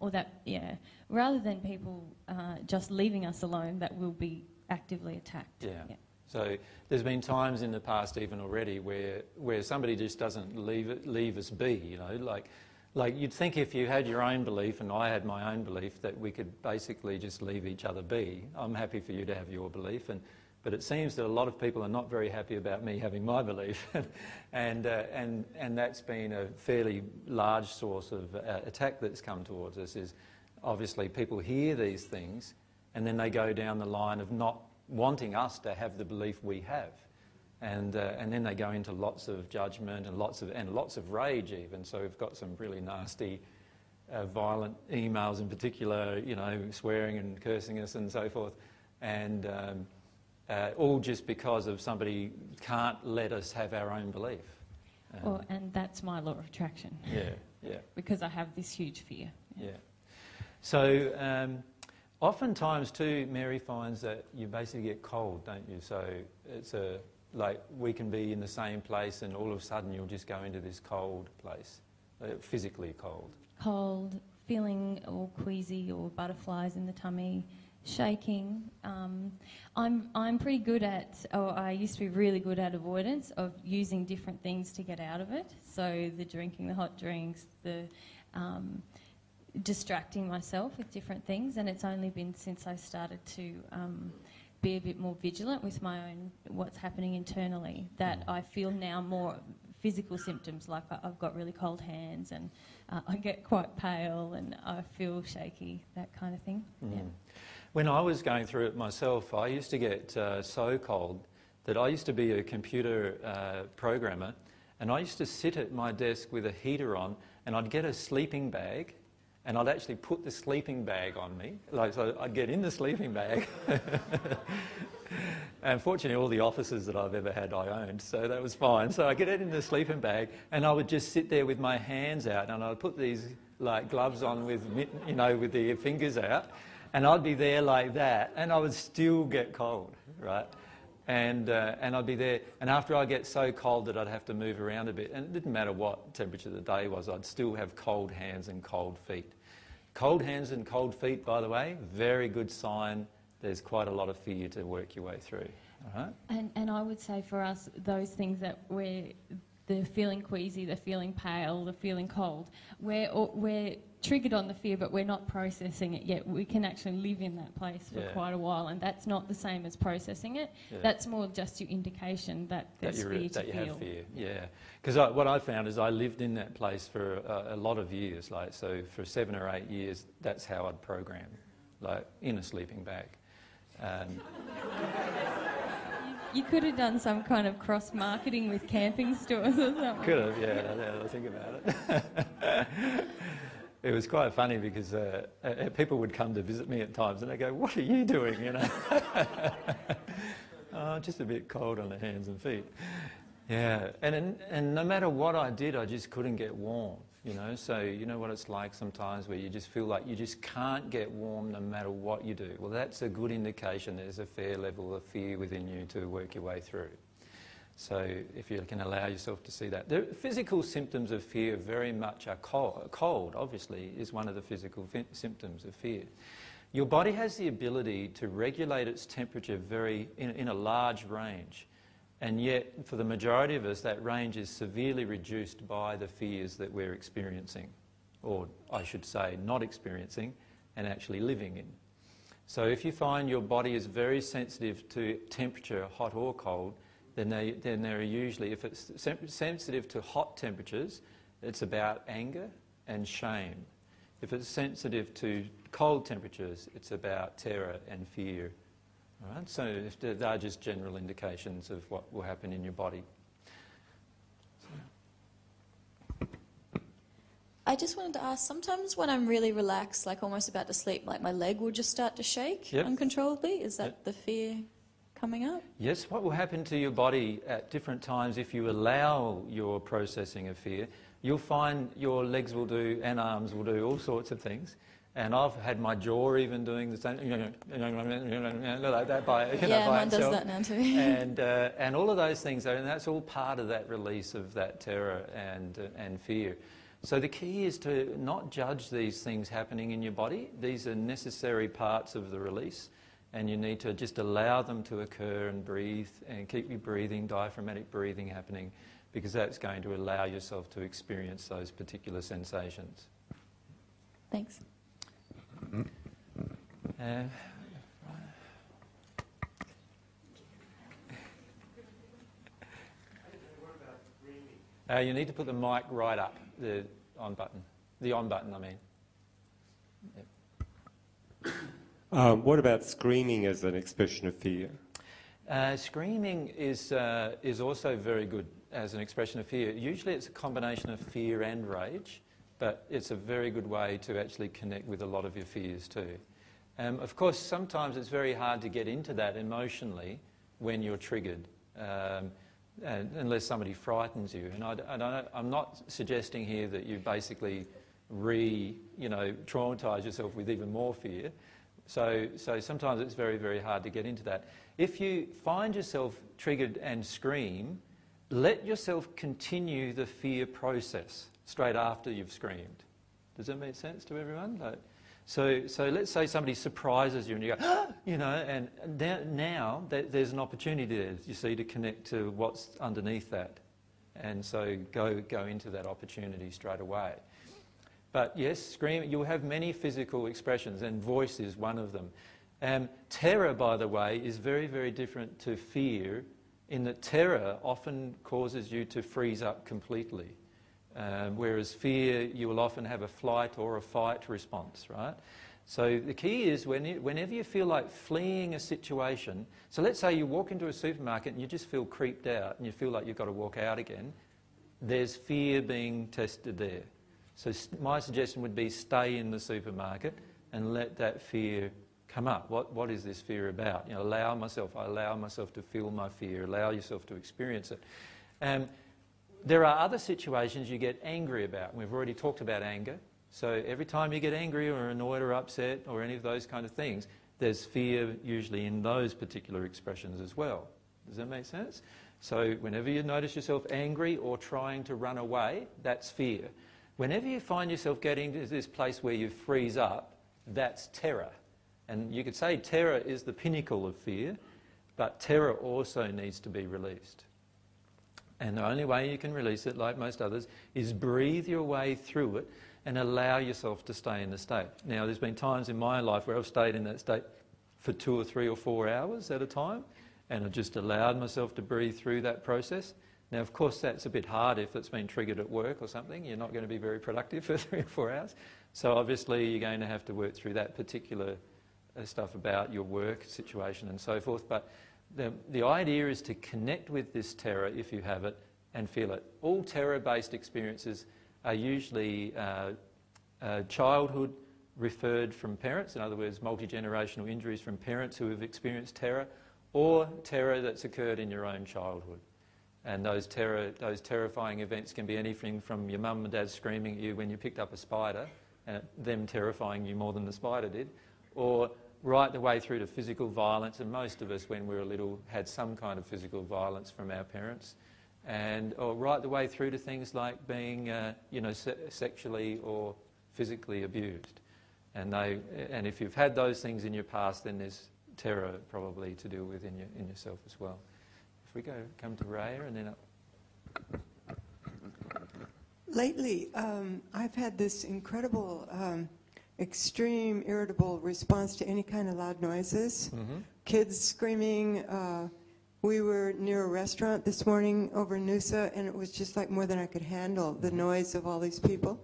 or that, yeah, rather than people uh, just leaving us alone, that we'll be actively attacked. Yeah. yeah. So there's been times in the past, even already, where where somebody just doesn't leave it, leave us be. You know, like like you'd think if you had your own belief and I had my own belief that we could basically just leave each other be. I'm happy for you to have your belief, and but it seems that a lot of people are not very happy about me having my belief, and, uh, and, and that's been a fairly large source of uh, attack that's come towards us. Is obviously people hear these things, and then they go down the line of not wanting us to have the belief we have, and uh, and then they go into lots of judgment and lots of and lots of rage even. So we've got some really nasty. Uh, violent emails in particular, you know, swearing and cursing us and so forth. And um, uh, all just because of somebody can't let us have our own belief. Um, well, and that's my law of attraction. Yeah, yeah. because I have this huge fear. Yeah. yeah. So, um, oftentimes too, Mary finds that you basically get cold, don't you? So it's a like we can be in the same place, and all of a sudden you'll just go into this cold place, uh, physically cold. Cold, feeling all queasy or butterflies in the tummy shaking. Um, I'm, I'm pretty good at, or I used to be really good at avoidance of using different things to get out of it. So the drinking the hot drinks, the um, distracting myself with different things, and it's only been since I started to um, be a bit more vigilant with my own what's happening internally that I feel now more physical symptoms like I've got really cold hands and uh, I get quite pale and I feel shaky, that kind of thing. Mm. Yeah. When I was going through it myself, I used to get uh, so cold that I used to be a computer uh, programmer and I used to sit at my desk with a heater on and I'd get a sleeping bag and I'd actually put the sleeping bag on me. Like, so I'd get in the sleeping bag. and fortunately, all the offices that I've ever had, I owned, so that was fine. So I get it in the sleeping bag, and I would just sit there with my hands out, and I'd put these like gloves on with, you know, with the fingers out, and I'd be there like that, and I would still get cold, right? and, uh, and I'd be there. And after I get so cold that I'd have to move around a bit, and it didn't matter what temperature the day was, I'd still have cold hands and cold feet. Cold hands and cold feet, by the way, very good sign. There's quite a lot of fear to work your way through. And, and I would say for us, those things that we're the feeling queasy, the feeling pale, the feeling cold, we're, we're triggered on the fear, but we're not processing it yet. We can actually live in that place for yeah. quite a while, and that's not the same as processing it. Yeah. That's more just your indication that there's that fear that you feel. have fear. Yeah, because what I found is I lived in that place for a, a, lot of years. Like so, for seven or eight years, that's how I'd program, like in a sleeping bag. Um, you could have done some kind of cross marketing with camping stores or something. Could have, yeah. Now I think about it. it was quite funny because uh, uh, people would come to visit me at times and they go, "What are you doing?" You know, oh, just a bit cold on the hands and feet. Yeah, and and no matter what I did, I just couldn't get warm. You know, so you know what it's like sometimes where you just feel like you just can't get warm no matter what you do. Well, that's a good indication there's a fair level of fear within you to work your way through. So if you can allow yourself to see that. The physical symptoms of fear very much are cold. Cold, obviously, is one of the physical symptoms of fear. Your body has the ability to regulate its temperature very in, in a large range. And yet, for the majority of us, that range is severely reduced by the fears that we're experiencing, or I should say, not experiencing and actually living in. So, if you find your body is very sensitive to temperature, hot or cold, then, they, then they're usually, if it's sensitive to hot temperatures, it's about anger and shame. If it's sensitive to cold temperatures, it's about terror and fear. All right? So they are just general indications of what will happen in your body. I just wanted to ask, sometimes when I'm really relaxed, like almost about to sleep, like my leg will just start to shake yep. uncontrollably. Is that yep. the fear coming up? Yes, what will happen to your body at different times if you allow your processing of fear, you'll find your legs will do and arms will do all sorts of things. And I've had my jaw even doing the same, like that by, you know, yeah, by mine itself. does that now too. and, uh, and all of those things, and that's all part of that release of that terror and, uh, and fear. So the key is to not judge these things happening in your body. These are necessary parts of the release and you need to just allow them to occur and breathe and keep your breathing, diaphragmatic breathing happening, because that's going to allow yourself to experience those particular sensations. Thanks. Uh, uh, you need to put the mic right up, the on button. The on button, I mean. Yep. Um, what about screaming as an expression of fear? Uh, screaming is, uh, is also very good as an expression of fear. Usually it's a combination of fear and rage, but it's a very good way to actually connect with a lot of your fears too. Um, of course, sometimes it's very hard to get into that emotionally when you're triggered, um, unless somebody frightens you. And I, am not suggesting here that you basically re, you know, traumatize yourself with even more fear. So, so sometimes it's very, very hard to get into that. If you find yourself triggered and scream, let yourself continue the fear process straight after you've screamed. Does that make sense to everyone? Like, So, so let's say somebody surprises you and you go, ah! you know, and now there's an opportunity there, you see, to connect to what's underneath that. And so go, go into that opportunity straight away. But yes, scream, you'll have many physical expressions, and voice is one of them. Um, terror, by the way, is very, very different to fear in that terror often causes you to freeze up completely. Um, whereas fear, you will often have a flight or a fight response, right? So the key is when you, whenever you feel like fleeing a situation, so let's say you walk into a supermarket and you just feel creeped out and you feel like you've got to walk out again, there's fear being tested there. So my suggestion would be stay in the supermarket and let that fear come up. What, what is this fear about? You know, allow myself, I allow myself to feel my fear, allow yourself to experience it. Um, there are other situations you get angry about. We've already talked about anger. So every time you get angry or annoyed or upset or any of those kind of things, there's fear usually in those particular expressions as well. Does that make sense? So whenever you notice yourself angry or trying to run away, that's fear. Whenever you find yourself getting to this place where you freeze up, that's terror. And you could say terror is the pinnacle of fear, but terror also needs to be released. And the only way you can release it, like most others, is breathe your way through it and allow yourself to stay in the state. Now, there's been times in my life where I've stayed in that state for two or three or four hours at a time, and I've just allowed myself to breathe through that process. Now, of course, that's a bit hard if it's been triggered at work or something. You're not going to be very productive for three or four hours. So, obviously, you're going to have to work through that particular uh, stuff about your work situation and so forth. But the, the idea is to connect with this terror if you have it and feel it. All terror based experiences are usually uh, uh, childhood referred from parents, in other words, multi generational injuries from parents who have experienced terror, or terror that's occurred in your own childhood. And those, terror, those terrifying events can be anything from your mum and dad screaming at you when you picked up a spider, and them terrifying you more than the spider did, or right the way through to physical violence. And most of us, when we were little, had some kind of physical violence from our parents. And or right the way through to things like being, uh, you know, se- sexually or physically abused. And, they, and if you've had those things in your past, then there's terror probably to deal with in, your, in yourself as well we go, come to Raya and then up. Lately, um, I've had this incredible, um, extreme, irritable response to any kind of loud noises. Mm-hmm. Kids screaming. Uh, we were near a restaurant this morning over in Noosa, and it was just like more than I could handle the mm-hmm. noise of all these people.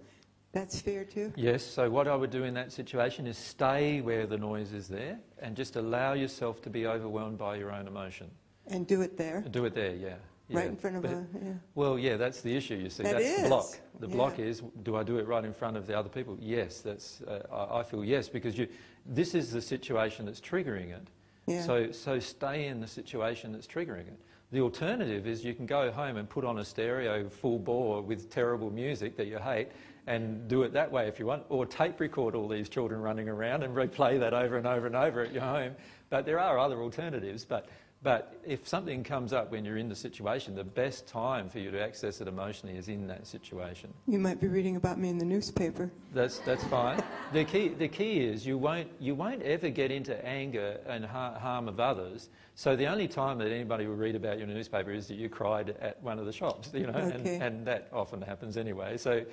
That's fear too? Yes, so what I would do in that situation is stay where the noise is there and just allow yourself to be overwhelmed by your own emotion. And do it there? Do it there, yeah. yeah. Right in front of but a. Yeah. Well, yeah, that's the issue. You see, that that's is. the block. The yeah. block is: do I do it right in front of the other people? Yes, that's. Uh, I, I, feel yes because you. This is the situation that's triggering it. Yeah. So, so stay in the situation that's triggering it. The alternative is you can go home and put on a stereo full bore with terrible music that you hate and do it that way if you want, or tape record all these children running around and replay that over and over and over at your home. But there are other alternatives. But but if something comes up when you're in the situation, the best time for you to access it emotionally is in that situation. You might be reading about me in the newspaper. That's, that's fine. the, key, the key is you won't, you won't ever get into anger and ha- harm of others. So the only time that anybody will read about you in a newspaper is that you cried at one of the shops, you know, okay. and, and that often happens anyway. So,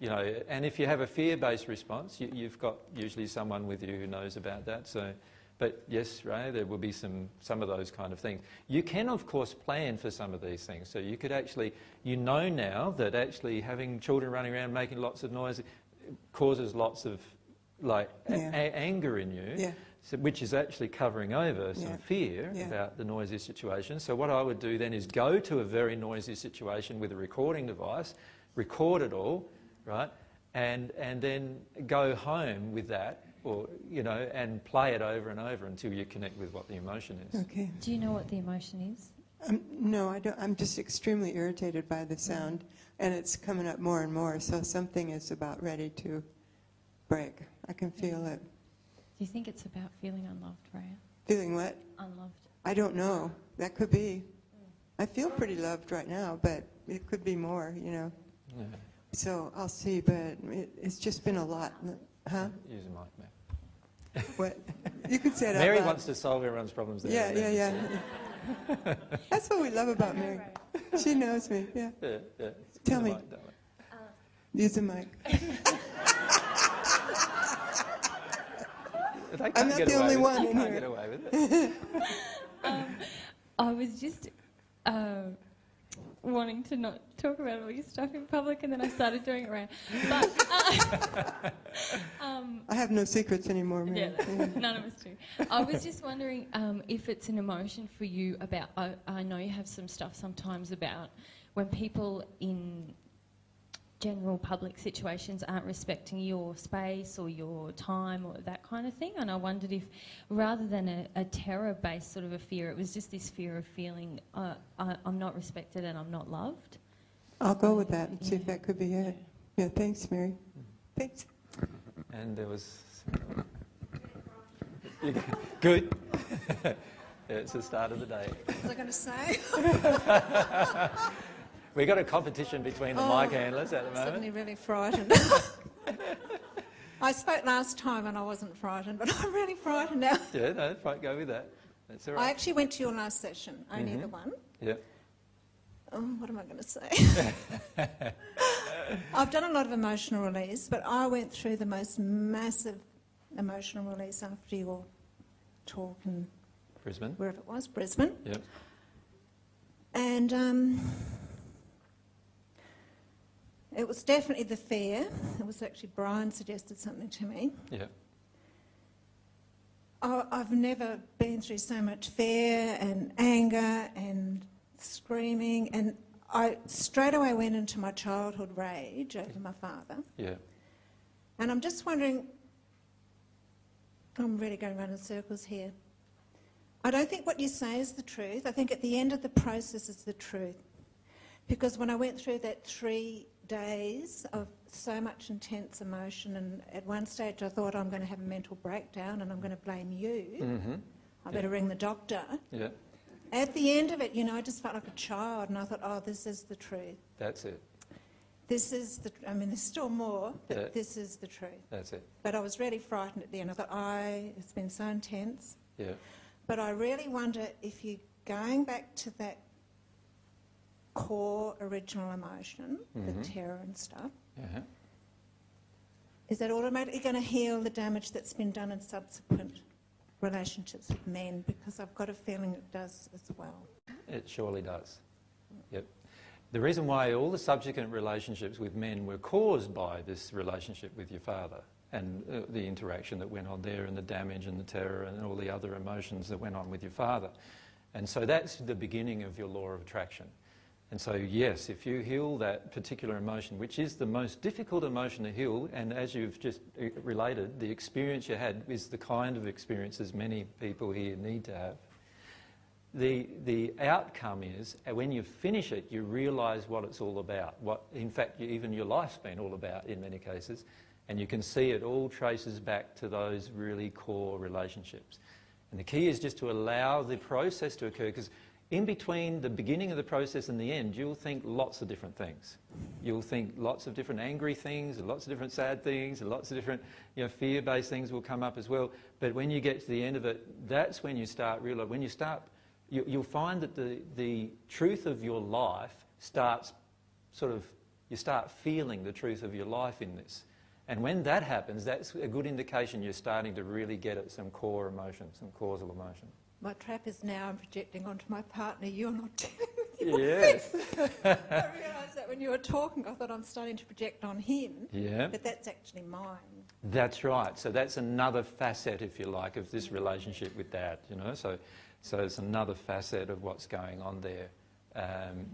you know, and if you have a fear-based response, you, you've got usually someone with you who knows about that. So but yes, Ray, there will be some, some of those kind of things. You can, of course, plan for some of these things. So you could actually, you know now that actually having children running around making lots of noise causes lots of like yeah. a- anger in you. Yeah. So, which is actually covering over some yeah. fear about the noisy situation. So, what I would do then is go to a very noisy situation with a recording device, record it all, right, and, and then go home with that or you know, and play it over and over until you connect with what the emotion is. Okay. Do you know what the emotion is? Um, no, I don't. I'm just extremely irritated by the sound, and it's coming up more and more. So something is about ready to break. I can feel it. Do you think it's about feeling unloved, Raya? Feeling what? Unloved. I don't know. That could be. I feel pretty loved right now, but it could be more. You know. Yeah. So I'll see, but it, it's just been a lot. Huh? Use a mic, What? You could say it out Mary loud. wants to solve everyone's problems there. Yeah, and yeah, yeah. That's what we love about Mary. She knows me. Yeah. Yeah, yeah. Tell me. mic, darling. Use the mic. I'm not get the away only with one You in can't here. get away with it. I was just uh, wanting to not talk about all your stuff in public, and then I started doing it around. But uh, um, I have no secrets anymore, yeah, Mary. none of us do. I was just wondering um, if it's an emotion for you about. I, I know you have some stuff sometimes about when people in general public situations aren't respecting your space or your time or that kind of thing. And I wondered if, rather than a, a terror-based sort of a fear, it was just this fear of feeling uh, I, I'm not respected and I'm not loved. I'll go with that and see if that could be it. Yeah, thanks, Mary. Thanks. And there was. Good. yeah, it's the start of the day. What was I going to say? We've got a competition between the Oh, mic handlers at the I'm moment. suddenly really frightened. I spoke last time and I wasn't frightened, but I'm really frightened now. Yeah, no, go with that. That's all I actually went to your last session, only Mm-hmm. the one. Yeah. Oh, what am I going to say? I've done a lot of emotional release, but I went through the most massive emotional release after your talk in Brisbane. wherever it was, Brisbane. Yep. And um, it was definitely the fear. It was actually Brian suggested something to me. Yep. I- I've never been through so much fear and anger and screaming, and I straight away went into my childhood rage over my father. Yeah. And I'm just wondering, I'm really going around in circles here. I don't think what you say is the truth. I think at the end of the process is the truth. Because when I went through that three days of so much intense emotion, and at one stage I thought I'm going to have a mental breakdown and I'm going to blame you. Mm-hmm. I better ring the doctor. Yeah. At the end of it, you know, I just felt like a child, and I thought, oh, this is the truth. That's it. This is the. I mean, there's still more, but Yeah. this is the truth. That's it. But I was really frightened at the end. I thought, I, it's been so intense. Yeah. But I really wonder if you're going back to that core original emotion, the terror and stuff, Yeah. is that automatically going to heal the damage that's been done in subsequent relationships with men? Because I've got a feeling it does as well. It surely does. Yep. The reason why all the subsequent relationships with men were caused by this relationship with your father and uh, the interaction that went on there and the damage and the terror and all the other emotions that went on with your father. And so that's the beginning of your law of attraction. And so, yes, if you heal that particular emotion, which is the most difficult emotion to heal, and as you've just uh, related, the experience you had is the kind of experiences many people here need to have the, the outcome is uh, when you finish it, you realise what it's all about. What, in fact, even your life's been all about in many cases, and you can see it all traces back to those really core relationships. And the key is just to allow the process to occur, because in between the beginning of the process and the end, you'll think lots of different things. You'll think lots of different angry things, and lots of different sad things, and lots of different you know, fear-based things will come up as well. But when you get to the end of it, that's when you start realising, when you start you, you'll find that the, the truth of your life starts sort of, you start feeling the truth of your life in this. And when that happens, that's a good indication you're starting to really get at some core emotion, some causal emotion. My trap is now I'm projecting onto my partner. You're not dealing with your Yes. I realised that when you were talking, I thought I'm starting to project on him, Yeah. but that's actually mine. That's right. So that's another facet, if you like, of this relationship with Dad. You know, so so it's another facet of what's going on there. Um,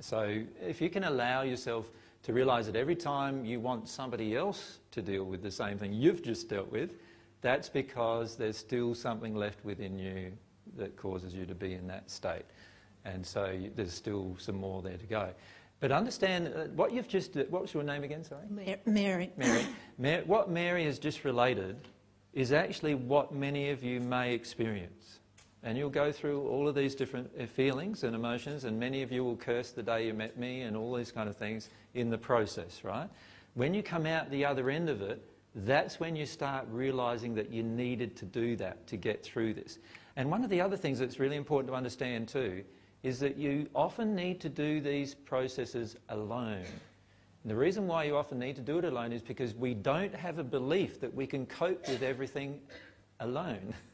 so if you can allow yourself to realise that every time you want somebody else to deal with the same thing you've just dealt with, that's because there's still something left within you that causes you to be in that state. And so you, there's still some more there to go. But understand uh, what you've just, what was your name again, sorry? Ma- Mary. Mary. What Mary has just related is actually what many of you may experience. And you'll go through all of these different uh, feelings and emotions, and many of you will curse the day you met me and all these kind of things in the process, right? When you come out the other end of it, that's when you start realizing that you needed to do that to get through this. And one of the other things that's really important to understand too is that you often need to do these processes alone. And the reason why you often need to do it alone is because we don't have a belief that we can cope with everything alone.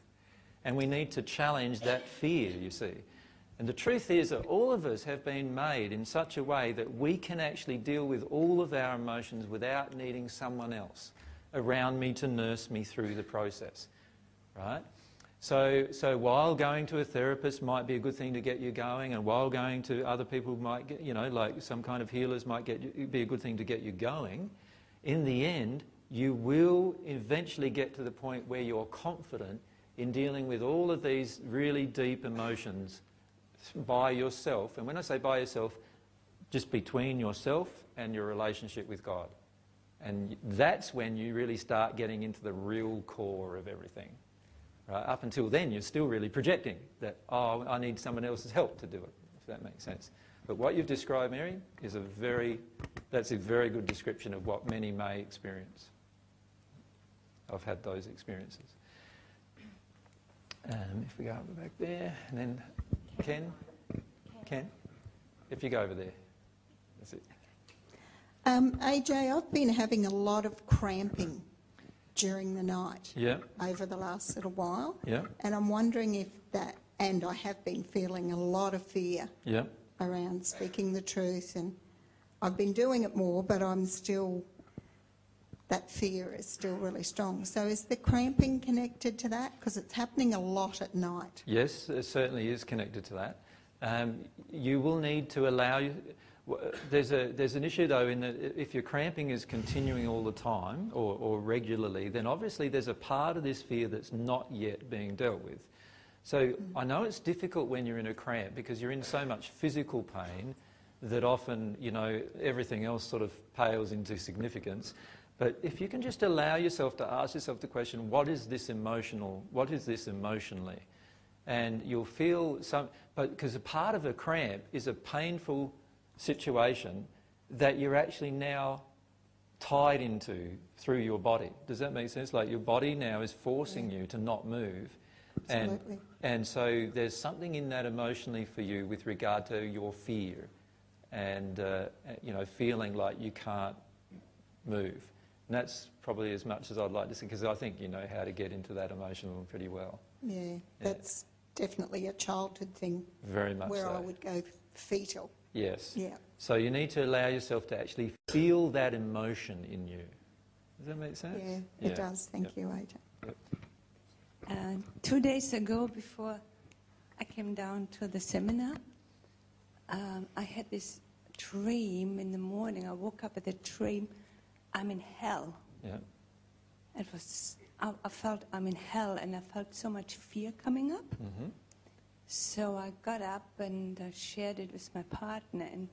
And we need to challenge that fear, you see. And the truth is that all of us have been made in such a way that we can actually deal with all of our emotions without needing someone else around me to nurse me through the process, right? So, so while going to a therapist might be a good thing to get you going, and while going to other people might get, you know, like some kind of healers might get you, be a good thing to get you going, in the end, you will eventually get to the point where you're confident in dealing with all of these really deep emotions by yourself. And when I say by yourself, just between yourself and your relationship with God. And that's when you really start getting into the real core of everything. Right? Up until then, you're still really projecting that, oh, I need someone else's help to do it, if that makes sense. But what you've described, Mary, is a very, that's a very good description of what many may experience. I've had those experiences. Um, if we go over back there, and then Ken, Ken, if you go over there, that's it. Um, AJ, I've been having a lot of cramping during the night yeah. over the last little while. Yeah. And I'm wondering if that, and I have been feeling a lot of fear yeah. around speaking the truth. And I've been doing it more, but I'm still, that fear is still really strong. So is the cramping connected to that? Because it's happening a lot at night. Yes, it certainly is connected to that. Um, you will need to allow Uh, there's, a, there's an issue though in that if your cramping is continuing all the time or, or regularly, then obviously there's a part of this fear that's not yet being dealt with. So mm-hmm. I know it's difficult when you're in a cramp because you're in so much physical pain that often, you know, everything else sort of pales into significance. But if you can just allow yourself to ask yourself the question, what is this emotional, what is this emotionally? And you'll feel some, but because a part of a cramp is a painful situation that you're actually now tied into through your body. Does that make sense? Like your body now is forcing you to not move. Absolutely. And, and so there's something in that emotionally for you with regard to your fear and, uh, you know, feeling like you can't move. And that's probably as much as I'd like to say, because I think you know how to get into that emotional pretty well. Yeah, yeah. that's definitely a childhood thing. Very much Where so. I would go fetal. Yes. Yeah. So you need to allow yourself to actually feel that emotion in you. Does that make sense? Yeah, it does. Thank yep. you, AJ. Yep. Uh, two days ago, before I came down to the seminar, um, I had this dream in the morning. I woke up with a dream. I'm in hell. Yeah. It was. I, I felt I'm in hell, and I felt so much fear coming up. Mm-hmm. So I got up and uh, shared it with my partner, and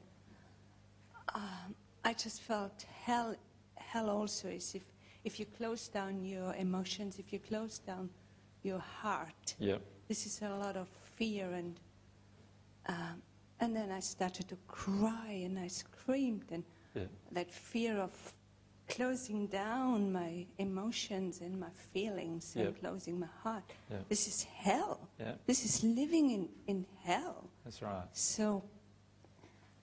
um, I just felt hell. Hell also is if if you close down your emotions, if you close down your heart. Yeah. This is a lot of fear and. Um, and then I started to cry and I screamed and yeah. that fear of closing down my emotions and my feelings yep. and closing my heart. Yep. This is hell. Yep. This is living in, in hell. That's right. So,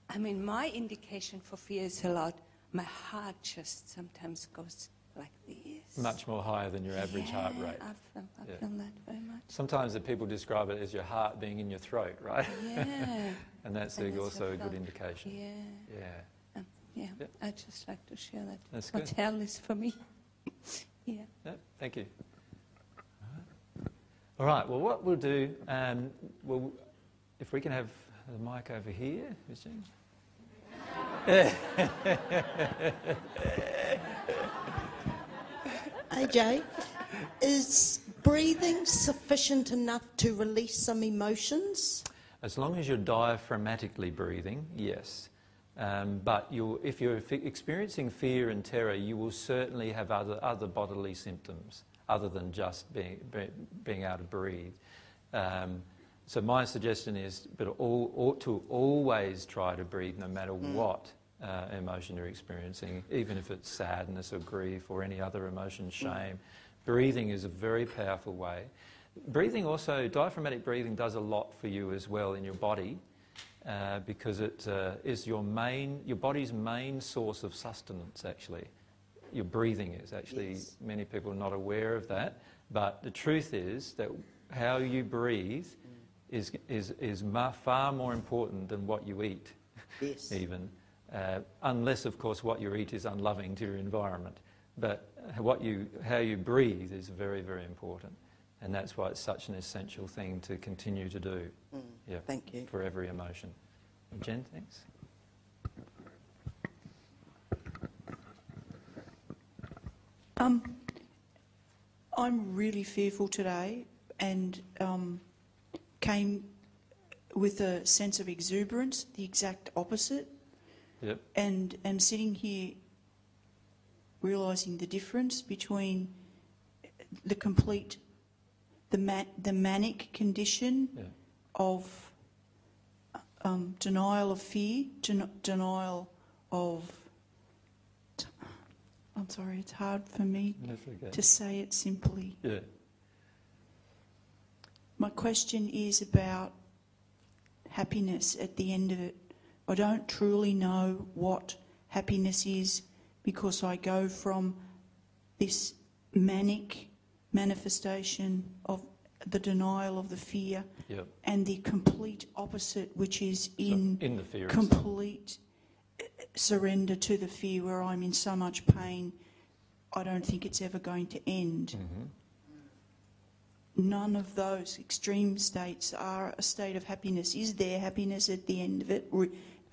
I mean, my indication for fear is a lot. My heart just sometimes goes like this. Much more higher than your average yeah, heart rate. I feel, I yeah. that very much. Sometimes the people describe it as your heart being in your throat, right? Yeah. and that's and also a good indication. Yeah. Yeah. Yeah, yep. I'd just like to share that. That's good. hell is for me. yeah. Yep, thank you. All right, well, what we'll do, um, well, if we can have the mic over here, Christine. AJ, is breathing sufficient enough to release some emotions? As long as you're diaphragmatically breathing, yes. Um, but if you're experiencing fear and terror, you will certainly have other, other bodily symptoms other than just being, being able to breathe. Um, so my suggestion is, but all, ought to always try to breathe no matter mm. what. uh, emotion you're experiencing, even if it's sadness or grief or any other emotion, mm. shame. Breathing is a very powerful way. Breathing also, diaphragmatic breathing does a lot for you as well in your body uh, because it uh, is your main, your body's main source of sustenance actually. Your breathing is actually, yes. many people are not aware of that, but the truth is that how you breathe mm. is, is, is far more important than what you eat, yes. even. Uh, unless, of course, what you eat is unloving to your environment. But what you, how you breathe is very, very important. And that's why it's such an essential thing to continue to do. Mm, yeah, thank you. For every emotion. Jen, thanks. Um, I'm really fearful today and um, came with a sense of exuberance, the exact opposite. Yep. And am sitting here realizing the difference between the complete, the, man, the manic condition yeah. of um, denial of fear, den- denial of. T- I'm sorry, it's hard for me okay. to say it simply. Yeah. My question is about happiness at the end of it. I don't truly know what happiness is because I go from this manic manifestation of the denial of the fear yep. and the complete opposite, which is in, so in the fear complete surrender to the fear where I'm in so much pain, I don't think it's ever going to end. Mm-hmm. None of those extreme states are a state of happiness. Is there happiness at the end of it?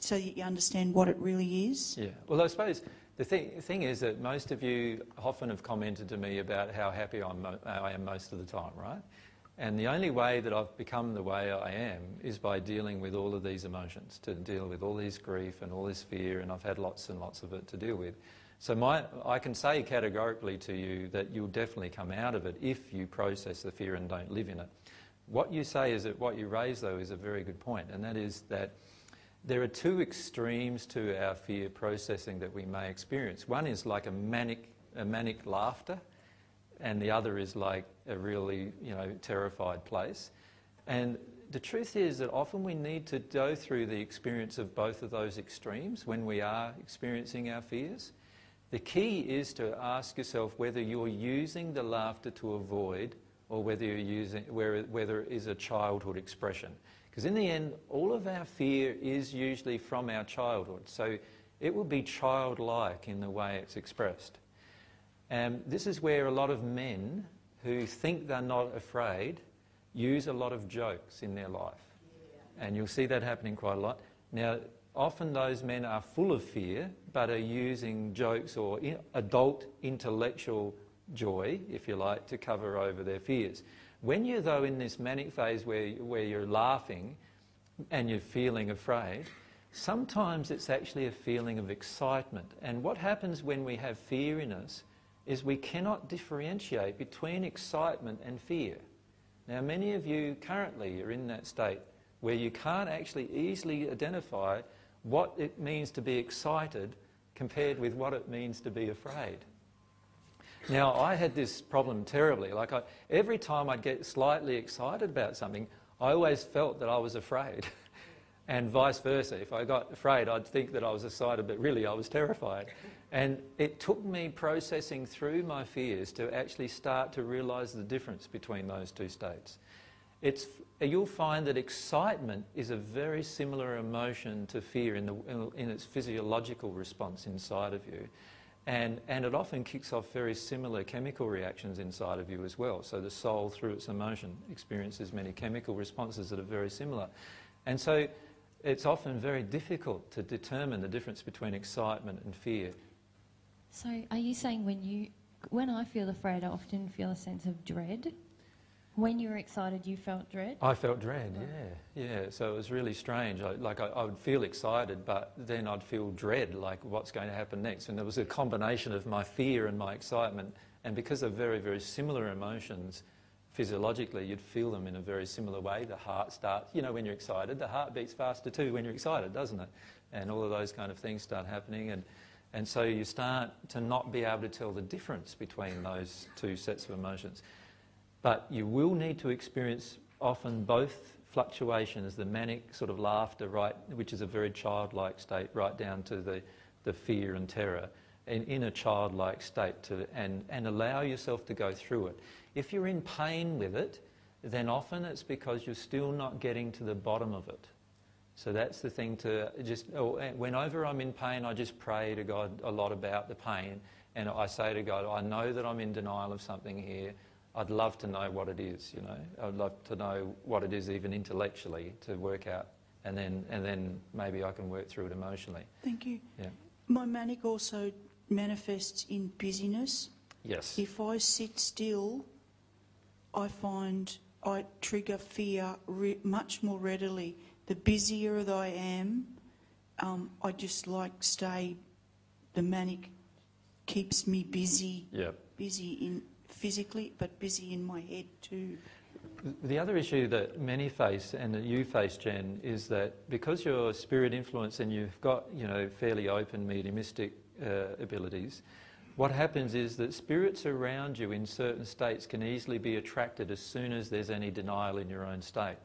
so that you understand what it really is? Yeah. Well, I suppose the thing, thing is that most of you often have commented to me about how happy I'm, uh, I am most of the time, right? And the only way that I've become the way I am is by dealing with all of these emotions, to deal with all this grief and all this fear, and I've had lots and lots of it to deal with. So my, I can say categorically to you that you'll definitely come out of it if you process the fear and don't live in it. What you say is that what you raise, though, is a very good point, and that is that there are two extremes to our fear processing that we may experience. One is like a manic, a manic laughter, and the other is like a really, you know, terrified place. And the truth is that often we need to go through the experience of both of those extremes when we are experiencing our fears. The key is to ask yourself whether you're using the laughter to avoid or whether you're using whether it is a childhood expression. Because in the end, all of our fear is usually from our childhood. So it will be childlike in the way it's expressed. And this is where a lot of men who think they're not afraid use a lot of jokes in their life. And you'll see that happening quite a lot. Now, often those men are full of fear, but are using jokes or adult intellectual joy, if you like, to cover over their fears. When you're, though, in this manic phase where, where you're laughing and you're feeling afraid, sometimes it's actually a feeling of excitement. And what happens when we have fear in us is we cannot differentiate between excitement and fear. Now, many of you currently are in that state where you can't actually easily identify what it means to be excited compared with what it means to be afraid. Now, I had this problem terribly. Like, I, every time I'd get slightly excited about something, I always felt that I was afraid. and vice versa. If I got afraid, I'd think that I was excited, but really I was terrified. And it took me processing through my fears to actually start to realise the difference between those two states. It's, you'll find that excitement is a very similar emotion to fear in, the, in, in its physiological response inside of you. And, and it often kicks off very similar chemical reactions inside of you as well. So the soul, through its emotion, experiences many chemical responses that are very similar. And so it's often very difficult to determine the difference between excitement and fear. So are you saying when you, when I feel afraid, I often feel a sense of dread? When you were excited, you felt dread? I felt dread, yeah. Yeah, so it was really strange. I, like, I, I, would feel excited, but then I'd feel dread, like what's going to happen next. And there was a combination of my fear and my excitement. And because they're very, very similar emotions physiologically, you'd feel them in a very similar way. The heart starts, you know, when you're excited, the heart beats faster too when you're excited, doesn't it? And all of those kind of things start happening. And, and so you start to not be able to tell the difference between those two sets of emotions. But you will need to experience often both fluctuations, the manic sort of laughter, right, which is a very childlike state, right down to the, the fear and terror, and in a childlike state, to, and, and allow yourself to go through it. If you're in pain with it, then often it's because you're still not getting to the bottom of it. So that's the thing to just, oh, whenever I'm in pain, I just pray to God a lot about the pain. And I say to God, I know that I'm in denial of something here. I'd love to know what it is, you know. I'd love to know what it is even intellectually to work out. And then, and then maybe I can work through it emotionally. Thank you. Yeah. My manic also manifests in busyness. Yes. If I sit still, I find I trigger fear much more readily. The busier that I am, um, I just like stay. The manic keeps me busy. Yep. Busy in physically, but busy in my head too. The other issue that many face and that you face, Jen, is that because you're spirit influence and you've got you know fairly open mediumistic uh, abilities, what happens is that spirits around you in certain states can easily be attracted as soon as there's any denial in your own state.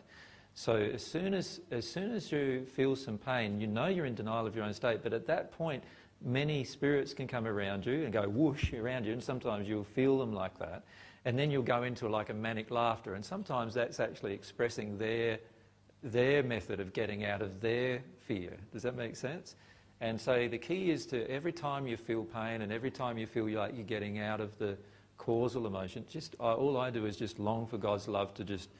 So as soon as, as soon as you feel some pain, you know you're in denial of your own state, but at that point, many spirits can come around you and go whoosh around you, and sometimes you'll feel them like that. And then you'll go into like a manic laughter, and sometimes that's actually expressing their, their method of getting out of their fear. Does that make sense? And so the key is to every time you feel pain and every time you feel like you're getting out of the causal emotion, just uh, all I do is just long for God's love to just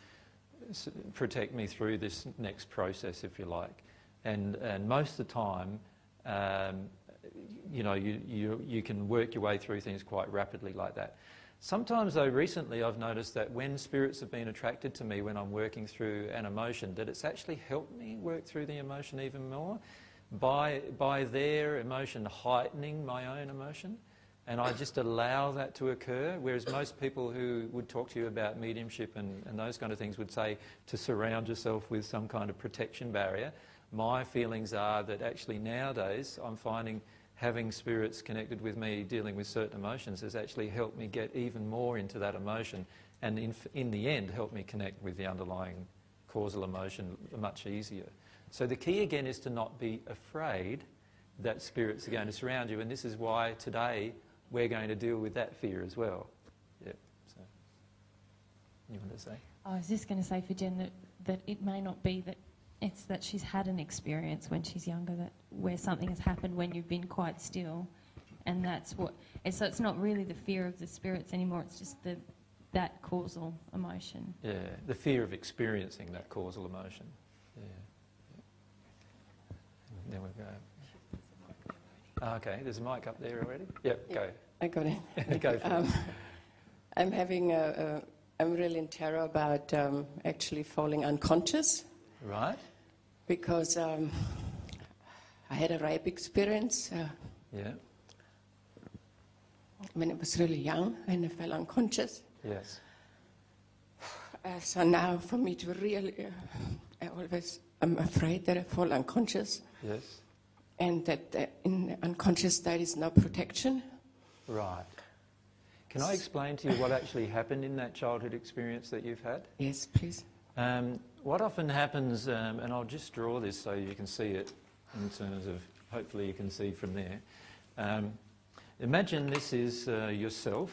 protect me through this next process, if you like. And, and most of the time, um, you know, you, you, you can work your way through things quite rapidly like that. Sometimes, though, recently I've noticed that when spirits have been attracted to me when I'm working through an emotion, that it's actually helped me work through the emotion even more by, by their emotion heightening my own emotion. And I just allow that to occur, whereas most people who would talk to you about mediumship and, and those kind of things would say to surround yourself with some kind of protection barrier. My feelings are that actually nowadays I'm finding having spirits connected with me dealing with certain emotions has actually helped me get even more into that emotion and in, in the end helped me connect with the underlying causal emotion much easier. So the key again is to not be afraid that spirits are going to surround you, and this is why today we're going to deal with that fear as well. Yeah. So, you want to say? I was just going to say for Jen that, that it may not be that it's that she's had an experience when she's younger that where something has happened when you've been quite still, and that's what. And so it's not really the fear of the spirits anymore. It's just the that causal emotion. Yeah, the fear of experiencing that causal emotion. There we go. Okay, there's a mic up there already. Yep, go. I got it. go um, I'm having a, a, I'm really in terror about um, actually falling unconscious. Right. Because um, I had a rape experience. Uh, yeah. When I was really young and I fell unconscious. Yes. Uh, so now for me to really, uh, I always I'm afraid that I fall unconscious. Yes. And that uh, in unconscious state is no protection. Right. Can I explain to you what actually happened in that childhood experience that you've had? Yes, please. Um, what often happens, um, and I'll just draw this so you can see it in terms of, hopefully you can see from there. Um, imagine this is uh, yourself.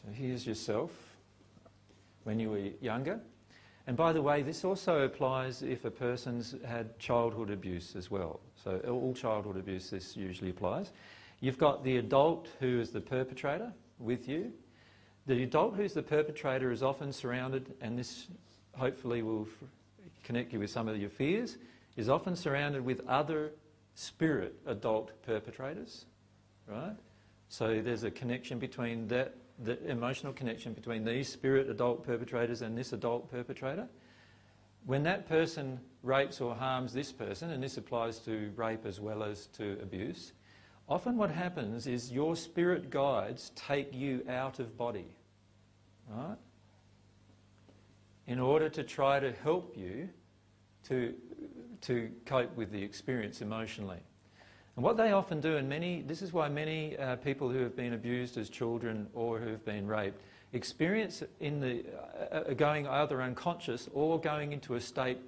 So here's yourself when you were younger. And by the way, this also applies if a person's had childhood abuse as well. So all childhood abuse, this usually applies. You've got the adult who is the perpetrator with you. The adult who's the perpetrator is often surrounded, and this hopefully will connect you with some of your fears, is often surrounded with other spirit adult perpetrators, right? So there's a connection between that the emotional connection between these spirit adult perpetrators and this adult perpetrator. When that person rapes or harms this person, and this applies to rape as well as to abuse, often what happens is your spirit guides take you out of body. Right? In order to try to help you to, to cope with the experience emotionally. And what they often do, and many, this is why many uh, people who have been abused as children or who have been raped experience in the uh, uh going either unconscious or going into a state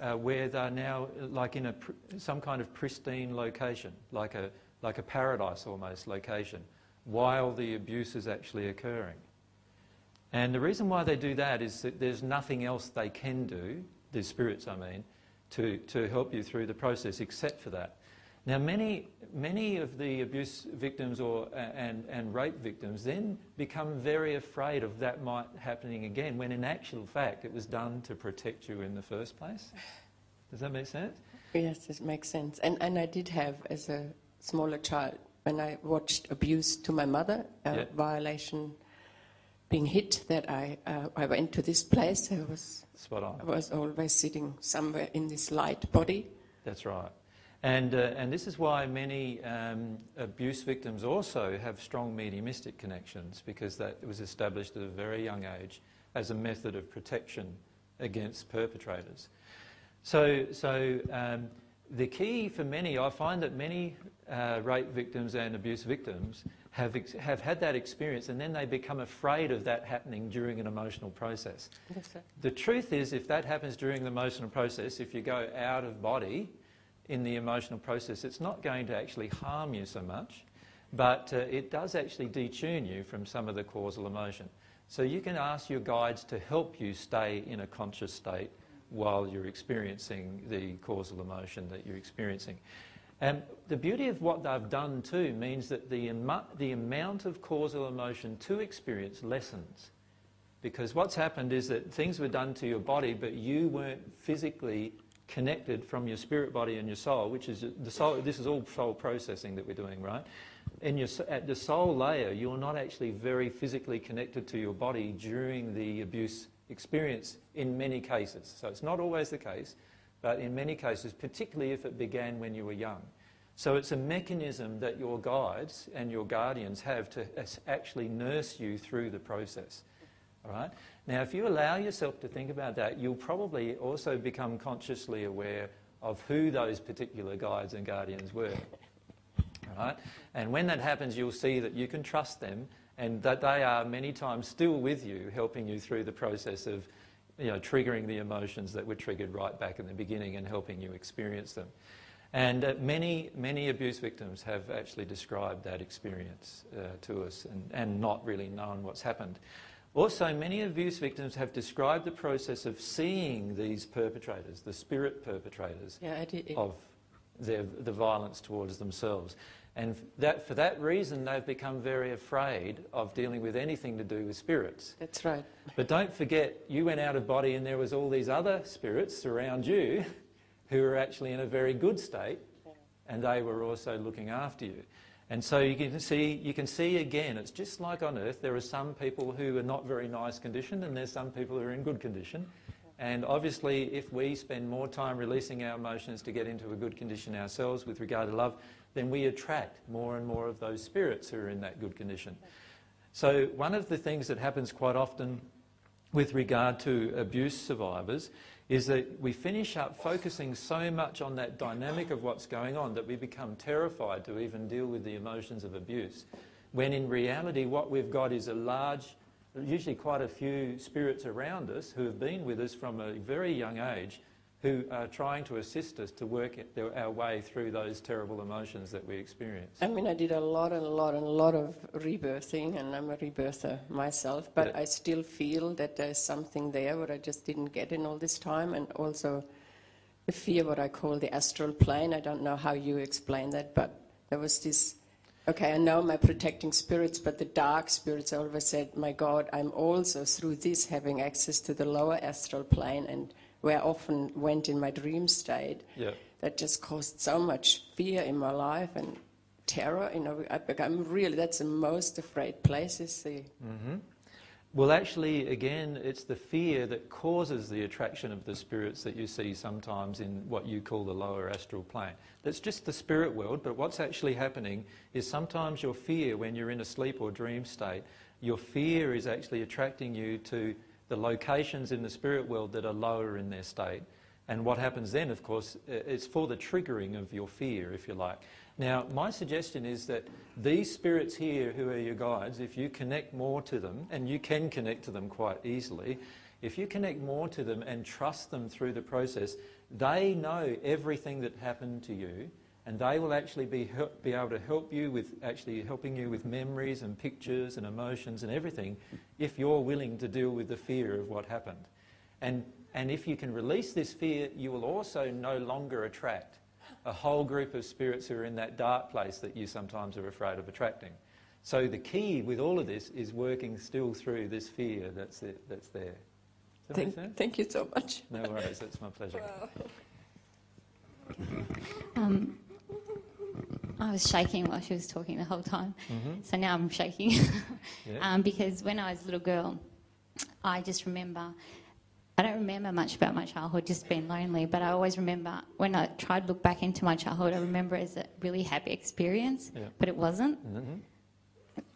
uh, where they're now like in a some kind of pristine location, like a like a paradise almost location, while the abuse is actually occurring. And the reason why they do that is that there's nothing else they can do, the spirits I mean, to, to help you through the process except for that. Now, many, many of the abuse victims or, and, and rape victims then become very afraid of that might happening again, when in actual fact it was done to protect you in the first place. Does that make sense? Yes, it makes sense. And, and I did have, as a smaller child, when I watched abuse to my mother, a yeah. violation being hit, that I, uh, I went to this place. I was, Spot on. I was always sitting somewhere in this light body. That's right. And, uh, and this is why many um, abuse victims also have strong mediumistic connections because that was established at a very young age as a method of protection against perpetrators. So, so um, the key for many, I find that many uh, rape victims and abuse victims have, have had that experience and then they become afraid of that happening during an emotional process. The truth is, if that happens during the emotional process, if you go out of body, in the emotional process, it's not going to actually harm you so much, but uh, it does actually detune you from some of the causal emotion. So you can ask your guides to help you stay in a conscious state while you're experiencing the causal emotion that you're experiencing. And the beauty of what they've done too means that the, the amount of causal emotion to experience lessens. Because what's happened is that things were done to your body, but you weren't physically connected from your spirit body and your soul, which is the soul. This is all soul processing that we're doing, right? In your, at the soul layer, you're not actually very physically connected to your body during the abuse experience in many cases. So it's not always the case, but in many cases, particularly if it began when you were young. So it's a mechanism that your guides and your guardians have to actually nurse you through the process. All right? Now, if you allow yourself to think about that, you'll probably also become consciously aware of who those particular guides and guardians were. All right? And when that happens, you'll see that you can trust them and that they are many times still with you, helping you through the process of you know, triggering the emotions that were triggered right back in the beginning and helping you experience them. And uh, many, many abuse victims have actually described that experience uh, to us and, and not really known what's happened. Also, many abuse victims have described the process of seeing these perpetrators, the spirit perpetrators yeah, of their, the violence towards themselves. And that, for that reason, they've become very afraid of dealing with anything to do with spirits. That's right. But don't forget, you went out of body and there was all these other spirits around you who were actually in a very good state, and they were also looking after you. And so you can see, you can see again, it's just like on earth. There are some people who are not very nice condition, and there's some people who are in good condition. And obviously, if we spend more time releasing our emotions to get into a good condition ourselves with regard to love, then we attract more and more of those spirits who are in that good condition. So, one of the things that happens quite often with regard to abuse survivors is that we finish up focusing so much on that dynamic of what's going on that we become terrified to even deal with the emotions of abuse. When in reality, what we've got is a large, usually quite a few spirits around us who have been with us from a very young age who are trying to assist us to work our way through those terrible emotions that we experience. I mean, I did a lot and a lot and a lot of rebirthing, and I'm a rebirther myself, but yeah. I still feel that there's something there what I just didn't get in all this time, and also the fear, what I call the astral plane. I don't know how you explain that, but there was this. Okay, I know my protecting spirits, but the dark spirits always said, My God, I'm also through this having access to the lower astral plane and where I often went in my dream state, yeah. that just caused so much fear in my life and terror. You know, I, am really, that's the most afraid place is the... Mm-hmm. Well, actually, again, it's the fear that causes the attraction of the spirits that you see sometimes in what you call the lower astral plane. That's just the spirit world, but what's actually happening is sometimes your fear, when you're in a sleep or dream state, your fear is actually attracting you to the locations in the spirit world that are lower in their state. And what happens then, of course, is for the triggering of your fear, if you like. Now, my suggestion is that these spirits here, who are your guides, if you connect more to them, and you can connect to them quite easily, if you connect more to them and trust them through the process, they know everything that happened to you, and they will actually be, help, be able to help you with actually helping you with memories and pictures and emotions and everything if you're willing to deal with the fear of what happened. And, and if you can release this fear, you will also no longer attract a whole group of spirits who are in that dark place that you sometimes are afraid of attracting. So the key with all of this is working still through this fear that's, it, that's there. Thank, thank, you so much. No worries, it's my pleasure. Wow. Um, I was shaking while she was talking the whole time, mm-hmm. so now I'm shaking yeah. um, because when I was a little girl, I just remember I don't remember much about my childhood, just being lonely, but I always remember when I tried to look back into my childhood, I remember it as a really happy experience, yeah. but it wasn't. Mm-hmm.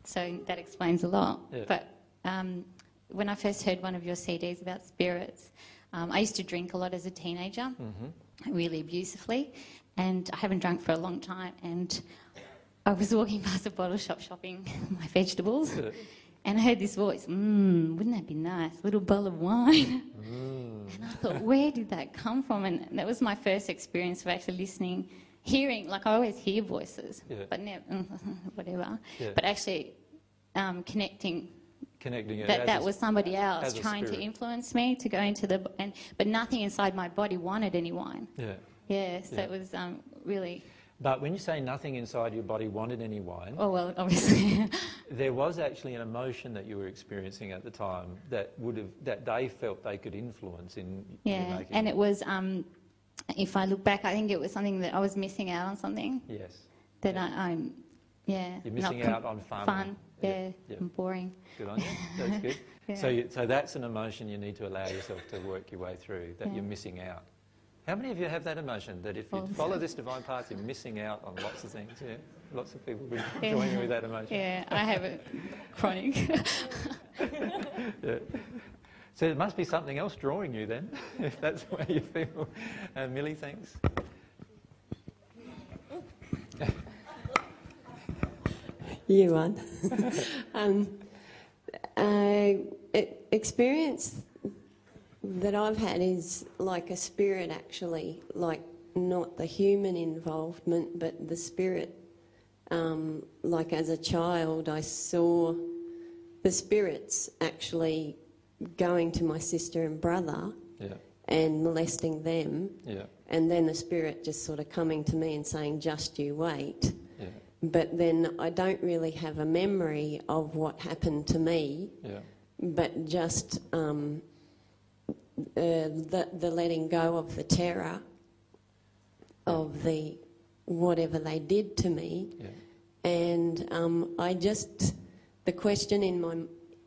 So that explains a lot. Yeah. But um, when I first heard one of your CDs about spirits, um, I used to drink a lot as a teenager, mm-hmm. really abusively, and I haven't drunk for a long time. And I was walking past a bottle shop shopping my vegetables. And I heard this voice, mmm, wouldn't that be nice? A little bowl of wine. Mm. And I thought, where did that come from? And that was my first experience of actually listening, hearing, like I always hear voices, yeah. but never, whatever. Yeah. But actually um, connecting. Connecting it that that was somebody else trying to influence me to go into the and but nothing inside my body wanted any wine. Yeah. Yeah. So it was um, really but when you say nothing inside your body wanted any wine, oh well, obviously, there was actually an emotion that you were experiencing at the time that would have that they felt they could influence in. Yeah, and it was. Um, if I look back, I think it was something that I was missing out on something. Yes. That yeah. I, am yeah. You're missing out on fun. Fun. Yeah. yeah. And boring. Good on you. That's good. yeah. So, you, so that's an emotion you need to allow yourself to work your way through. That you're missing out. How many of you have that emotion that if you follow this divine path, you're missing out on lots of things? Yeah, lots of people would yeah. join you with that emotion. Yeah, I have it chronic. yeah. So it must be something else drawing you then, if that's the way you feel. Uh, Millie, thanks. you won. um, I experience that I've had is like a spirit actually, like not the human involvement, but the spirit. Um, like as a child, I saw the spirits actually going to my sister and brother yeah. and molesting them. Yeah. And then the spirit just sort of coming to me and saying, just you wait. Yeah. But then I don't really have a memory of what happened to me, but just. Um, the, the letting go of the terror of the whatever they did to me. Yeah. And um, I just, the question in my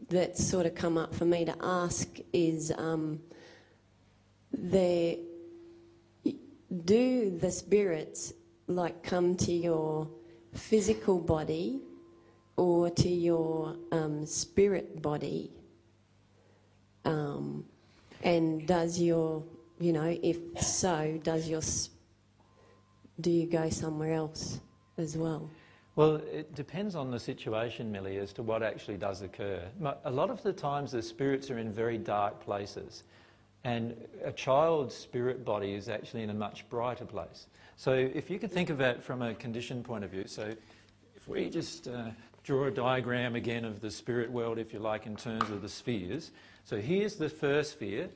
that's sort of come up for me to ask is um, the, do the spirits like come to your physical body or to your um, spirit body? Um, and does your, you know, if so, does your, do you go somewhere else as well? Well, it depends on the situation, Millie, as to what actually does occur. A lot of the times the spirits are in very dark places, and a child's spirit body is actually in a much brighter place. So if you could think of it from a condition point of view, so if we just uh, draw a diagram again of the spirit world, if you like, in terms of the spheres, so here's the first sphere.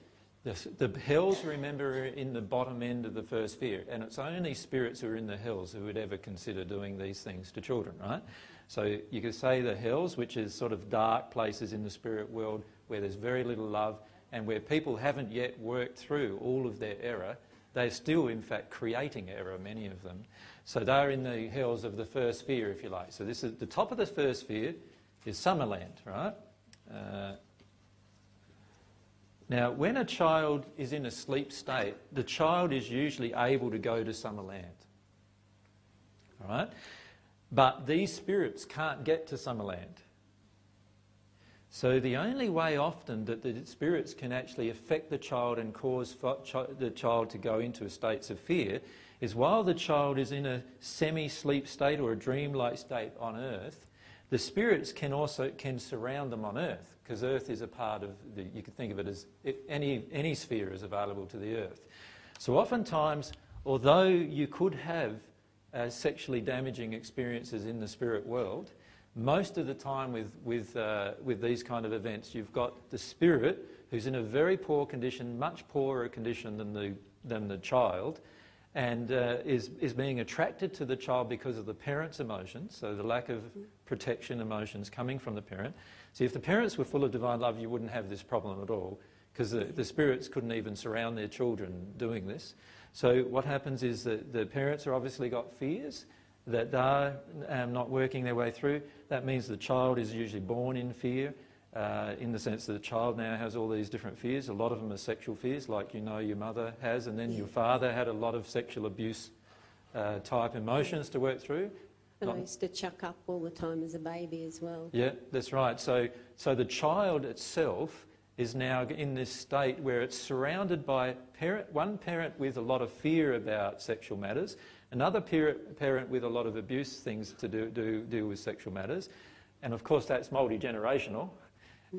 The, the, hells, remember, are in the bottom end of the first sphere, and it's only spirits who are in the hells who would ever consider doing these things to children, right? So you could say the hells, which is sort of dark places in the spirit world where there's very little love and where people haven't yet worked through all of their error. They're still, in fact, creating error, many of them. So they're in the hells of the first sphere, if you like. So this is the top of the first sphere is Summerland, right? Uh, now, when a child is in a sleep state, the child is usually able to go to Summerland. All right? But these spirits can't get to Summerland. So the only way often that the spirits can actually affect the child and cause the child to go into states of fear is while the child is in a semi-sleep state or a dream-like state on earth, the spirits can also can surround them on earth because earth is a part of the, you can think of it as any, any sphere is available to the earth. So oftentimes, although you could have uh, sexually damaging experiences in the spirit world, most of the time with, with, uh, with these kind of events, you've got the spirit who's in a very poor condition, much poorer condition than the, than the child, and uh, is, is being attracted to the child because of the parent's emotions, so the lack of protection emotions coming from the parent. See, if the parents were full of divine love, you wouldn't have this problem at all, because the, the spirits couldn't even surround their children doing this. So what happens is that the parents are obviously got fears, that they're um, not working their way through. That means the child is usually born in fear, uh, in the sense that the child now has all these different fears. A lot of them are sexual fears, like you know your mother has, and then your father had a lot of sexual abuse uh, type emotions to work through. And not I used to chuck up all the time as a baby as well. Yeah, that's right. So, so the child itself is now in this state where it's surrounded by parent, one parent with a lot of fear about sexual matters, Another parent with a lot of abuse things to do, do, do with sexual matters. And of course, that's multi generational. Mm.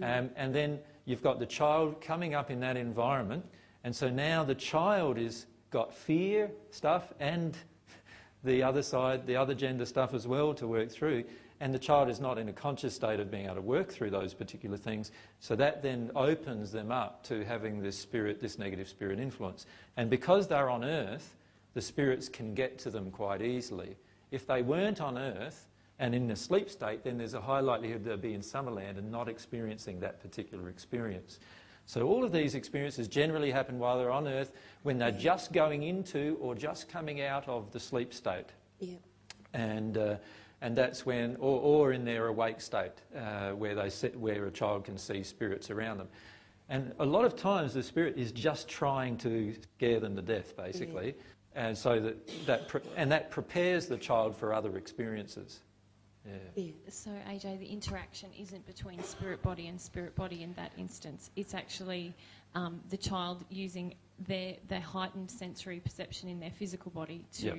Um, and then you've got the child coming up in that environment. And so now the child has got fear stuff and the other side, the other gender stuff as well to work through. And the child is not in a conscious state of being able to work through those particular things. So that then opens them up to having this spirit, this negative spirit influence. And because they're on earth, the spirits can get to them quite easily. If they weren't on earth and in a sleep state, then there's a high likelihood they'll be in Summerland and not experiencing that particular experience. So all of these experiences generally happen while they're on earth when they're just going into or just coming out of the sleep state. Yeah. And, uh, and that's when, or, or in their awake state, uh, where, they sit, where a child can see spirits around them. And a lot of times the spirit is just trying to scare them to death, basically. Yeah and so that, that and that prepares the child for other experiences. Yeah. So AJ, the interaction isn't between spirit body and spirit body in that instance. It's actually um, the child using their their heightened sensory perception in their physical body to. Yep.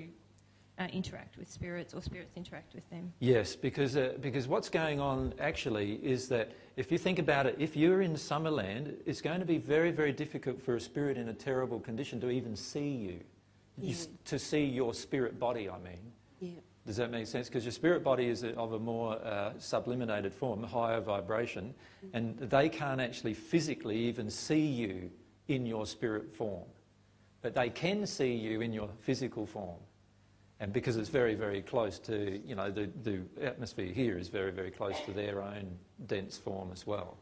Uh, interact with spirits or spirits interact with them. Yes, because, uh, because what's going on actually is that if you think about it, if you're in Summerland, it's going to be very, very difficult for a spirit in a terrible condition to even see you. Yeah. to see your spirit body, I mean. Yeah. Does that make sense? Because your spirit body is of a more uh, sublimated form, higher vibration, and they can't actually physically even see you in your spirit form. But they can see you in your physical form. And because it's very, very close to, you know, the, the atmosphere here is very, very close to their own dense form as well.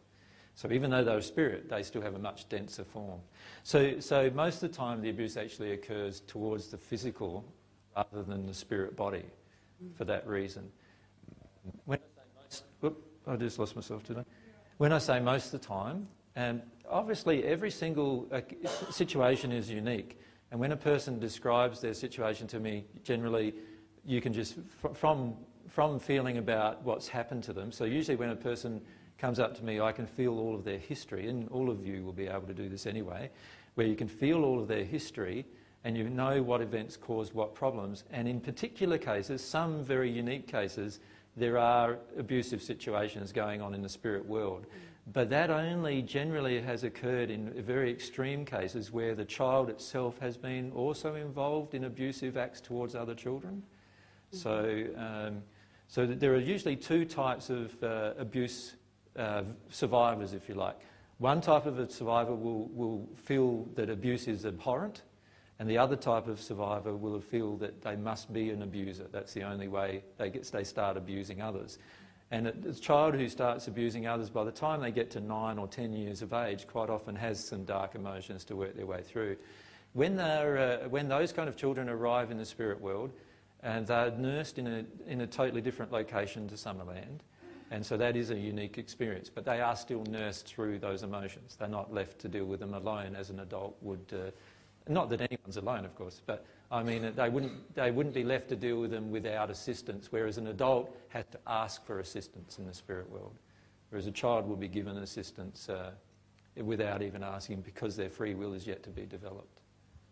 So even though they're a spirit, they still have a much denser form. So, so most of the time, the abuse actually occurs towards the physical rather than the spirit body for that reason. When I say most, whoop, I just lost myself today. When I say most of the time, and obviously every single uh, situation is unique. And when a person describes their situation to me, generally you can just, from, from feeling about what's happened to them, so usually when a person comes up to me, I can feel all of their history, and all of you will be able to do this anyway, where you can feel all of their history and you know what events caused what problems. And in particular cases, some very unique cases, there are abusive situations going on in the spirit world. But that only generally has occurred in very extreme cases where the child itself has been also involved in abusive acts towards other children. So, um, so there are usually two types of uh, abuse uh, survivors, if you like. One type of a survivor will, will feel that abuse is abhorrent, and the other type of survivor will feel that they must be an abuser. That's the only way they, get, they start abusing others. And a child who starts abusing others, by the time they get to nine or ten years of age, quite often has some dark emotions to work their way through. When, uh, when those kind of children arrive in the spirit world, and they're nursed in a, in a totally different location to Summerland, and so that is a unique experience. But they are still nursed through those emotions. They're not left to deal with them alone as an adult would. Uh, not that anyone's alone, of course, but I mean, they wouldn't, they wouldn't be left to deal with them without assistance, whereas an adult has to ask for assistance in the spirit world. Whereas a child will be given assistance uh, without even asking because their free will is yet to be developed.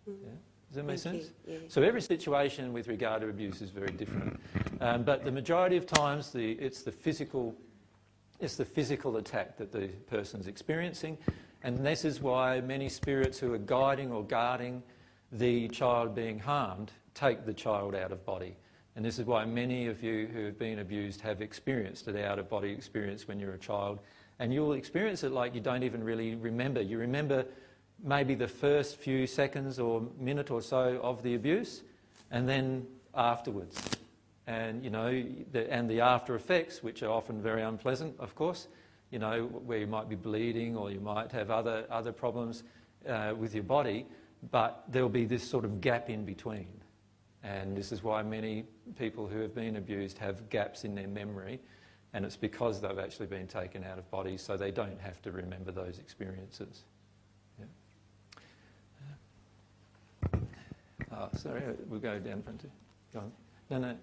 Mm. Yeah? Does that make Thank sense? Yeah. So every situation with regard to abuse is very different. Um, but the majority of times the, it's, the physical, it's the physical attack that the person's experiencing. And this is why many spirits who are guiding or guarding the child being harmed take the child out of body. And this is why many of you who have been abused have experienced an out of body experience when you're a child. And you'll experience it like you don't even really remember. You remember maybe the first few seconds or minute or so of the abuse, and then afterwards. And, you know, the, and the after effects, which are often very unpleasant, of course, you know, where you might be bleeding or you might have other, other problems uh, with your body, but there'll be this sort of gap in between. And this is why many people who have been abused have gaps in their memory, and it's because they've actually been taken out of body, so they don't have to remember those experiences. Oh, sorry, we'll go down front. Go on. No, no.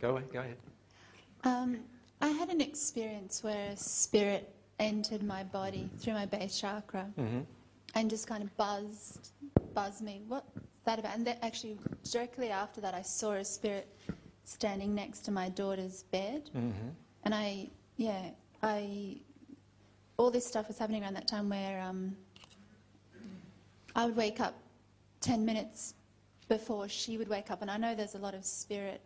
Go away, go ahead. Um, I had an experience where a spirit entered my body through my base chakra mm-hmm. and just kind of buzzed, buzzed me. What's that about? And actually, directly after that, I saw a spirit standing next to my daughter's bed. Mm-hmm. And I, yeah, I, all this stuff was happening around that time where um, I would wake up 10 minutes before she would wake up. And I know there's a lot of spirit,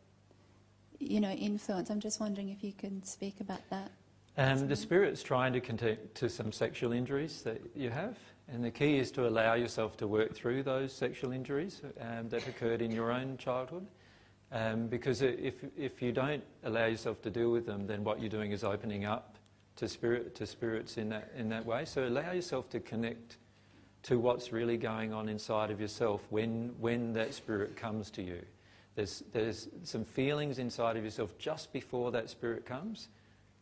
you know, influence. I'm just wondering if you can speak about that. Um, the spirit's trying to connect to some sexual injuries that you have. And the key is to allow yourself to work through those sexual injuries um, that occurred in your own childhood. Um, because if, if you don't allow yourself to deal with them, then what you're doing is opening up to, spirit, to spirits in that, in that way. So allow yourself to connect to what's really going on inside of yourself when, when that spirit comes to you. There's, there's some feelings inside of yourself just before that spirit comes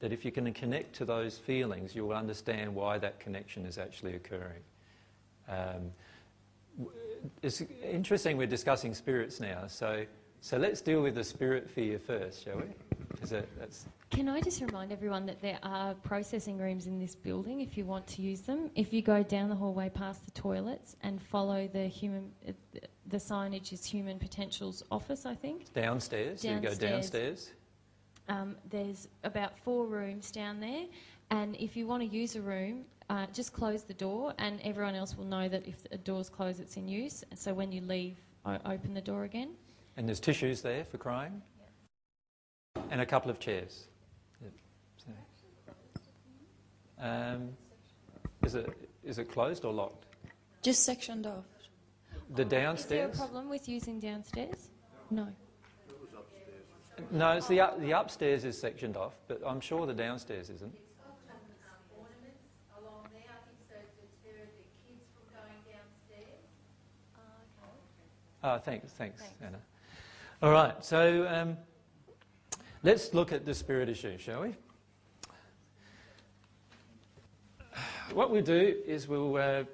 that if you can connect to those feelings, you'll understand why that connection is actually occurring. Um, it's interesting we're discussing spirits now, so, so let's deal with the spirit fear first, shall we? That, Can I just remind everyone that there are processing rooms in this building if you want to use them. If you go down the hallway past the toilets and follow the human, uh, the signage is Human Potential's office, I think. Downstairs. downstairs. you go downstairs. Um, there's about four rooms down there, and if you want to use a room, uh, just close the door, and everyone else will know that if the door's closed, it's in use. So when you leave, I open the door again. And there's tissues there for crying and a couple of chairs. Um, is it is it closed or locked? Just sectioned off. The downstairs. Is there a problem with using downstairs? No. No, it's the up, the upstairs is sectioned off, but I'm sure the downstairs isn't. Oh, thanks, thanks, thanks, Anna. All right, so um, Let's look at the spirit issue, shall we? What we'll do is we'll uh,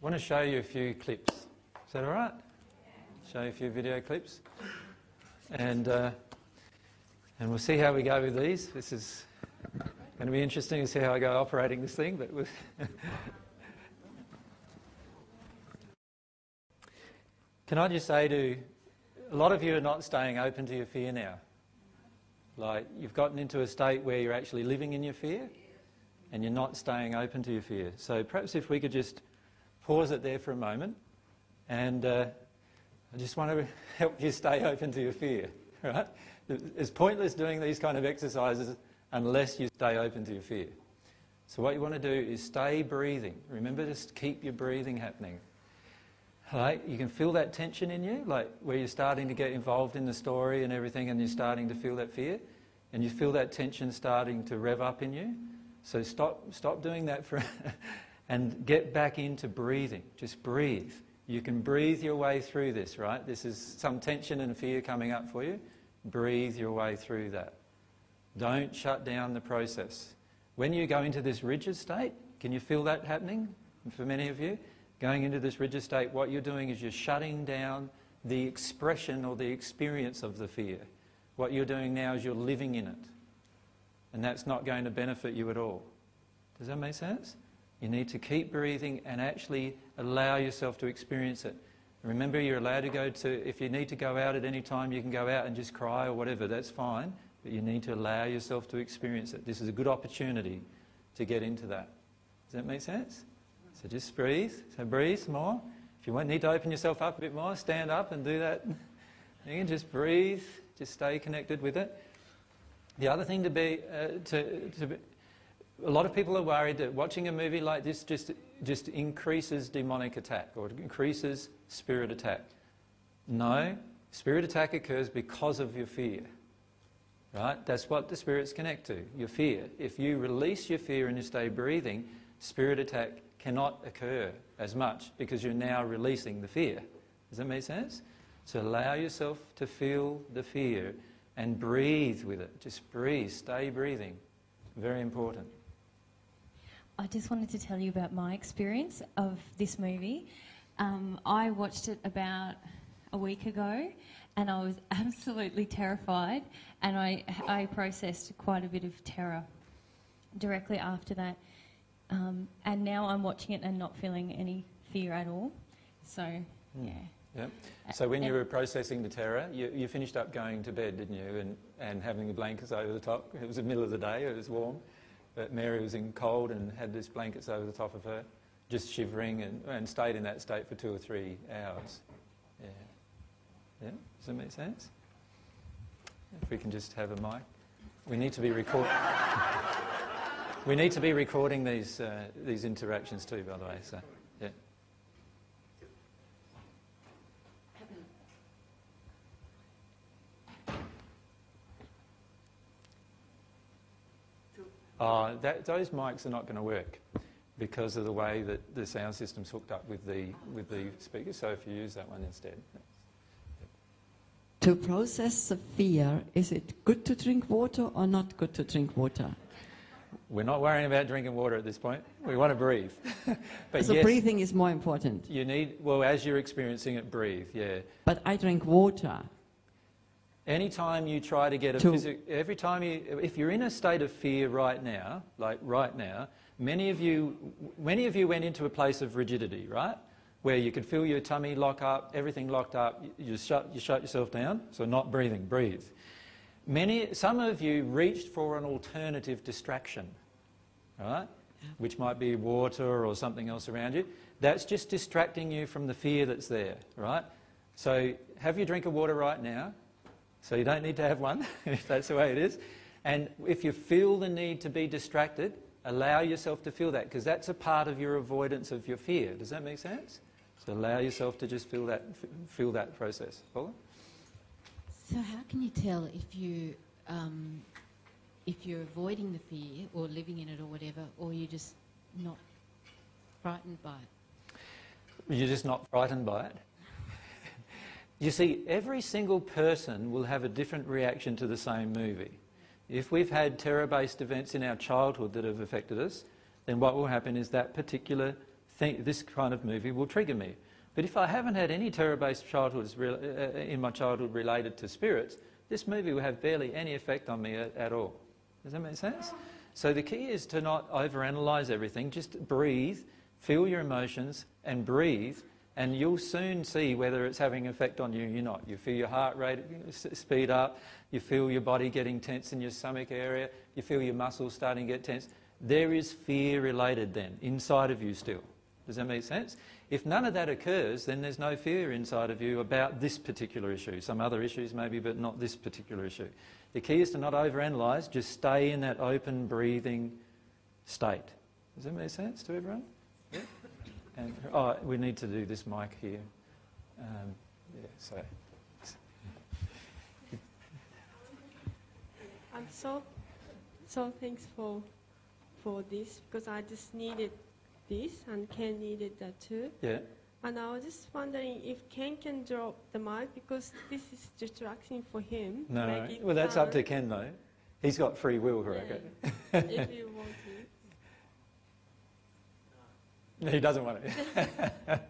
want to show you a few clips. Is that all right? Show you a few video clips, and uh, and we'll see how we go with these. This is going to be interesting to see how I go operating this thing, but. Can I just say to a lot of you are not staying open to your fear now. Like you've gotten into a state where you're actually living in your fear and you're not staying open to your fear. So perhaps if we could just pause it there for a moment and uh, I just want to help you stay open to your fear, right? It's pointless doing these kind of exercises unless you stay open to your fear. So what you want to do is stay breathing. Remember, just keep your breathing happening. Right? You can feel that tension in you, like where you're starting to get involved in the story and everything, and you're starting to feel that fear, and you feel that tension starting to rev up in you. So stop, stop doing that for, and get back into breathing. Just breathe. You can breathe your way through this, right? This is some tension and fear coming up for you. Breathe your way through that. Don't shut down the process. When you go into this rigid state, can you feel that happening for many of you? Going into this rigid state, what you're doing is you're shutting down the expression or the experience of the fear. What you're doing now is you're living in it. and that's not going to benefit you at all. Does that make sense? You need to keep breathing and actually allow yourself to experience it. Remember, you're allowed to go to, if you need to go out at any time, you can go out and just cry or whatever, that's fine, but you need to allow yourself to experience it. This is a good opportunity to get into that. Does that make sense? So just breathe. So breathe more. If you need to open yourself up a bit more, stand up and do that. You can just breathe, just stay connected with it. The other thing to be, uh, to, to be, a lot of people are worried that watching a movie like this just, just increases demonic attack or increases spirit attack. No, spirit attack occurs because of your fear. Right? That's what the spirits connect to, your fear. If you release your fear and you stay breathing, spirit attack cannot occur as much because you're now releasing the fear. Does that make sense? So allow yourself to feel the fear and breathe with it. Just breathe, stay breathing. Very important. I just wanted to tell you about my experience of this movie. Um, I watched it about a week ago and I was absolutely terrified and I, I processed quite a bit of terror directly after that. Um, and now I'm watching it and not feeling any fear at all. So, mm. yeah. Yeah. So when you were processing the terror, you, you, finished up going to bed, didn't you, and, and having the blankets over the top. It was the middle of the day, it was warm, but Mary was in cold and had these blankets over the top of her, just shivering, and, and stayed in that state for two or three hours. Yeah. Yeah. Does that make sense? If we can just have a mic, we need to be recording. we need to be recording these uh, these interactions too, by the way. So. Uh, that, those mics are not going to work because of the way that the sound system's hooked up with the, with the speaker. So if you use that one instead. To process the fear, is it good to drink water or not good to drink water? We're not worrying about drinking water at this point. We want to breathe. but so yes, breathing is more important. You need, well, as you're experiencing it, breathe, yeah. But I drink water. Anytime you try to get a physical, every time you, if you're in a state of fear right now, like right now, many of you, many of you went into a place of rigidity, right? Where you could feel your tummy lock up, everything locked up, you shut, you shut yourself down, so not breathing, breathe. Many, some of you reached for an alternative distraction, right? Which might be water or something else around you. That's just distracting you from the fear that's there, right? So have your drink of water right now. So you don't need to have one if that's the way it is. And if you feel the need to be distracted, allow yourself to feel that because that's a part of your avoidance of your fear. Does that make sense? So allow yourself to just feel that, feel that process. Paula? So how can you tell if you um, if you're avoiding the fear or living in it or whatever, or you're just not frightened by it? You're just not frightened by it. You see, every single person will have a different reaction to the same movie. If we've had terror based events in our childhood that have affected us, then what will happen is that particular thing, this kind of movie will trigger me. But if I haven't had any terror based childhoods uh, uh, in my childhood related to spirits, this movie will have barely any effect on me at, at all. Does that make sense? So the key is to not overanalyze everything, just breathe, feel your emotions, and breathe and you'll soon see whether it's having an effect on you or not. You feel your heart rate speed up, you feel your body getting tense in your stomach area, you feel your muscles starting to get tense. There is fear related then, inside of you still. Does that make sense? If none of that occurs, then there's no fear inside of you about this particular issue. Some other issues maybe, but not this particular issue. The key is to not overanalyze, just stay in that open, breathing state. Does that make sense to everyone? Yeah? And, oh, we need to do this mic here. Um, yeah, so. I'm so, so thanks for, for this because I just needed this and Ken needed that too. Yeah. And I was just wondering if Ken can drop the mic because this is distracting for him. No, well that's up to Ken though. He's got free will, correct? Yeah. if you want to. He doesn't want it.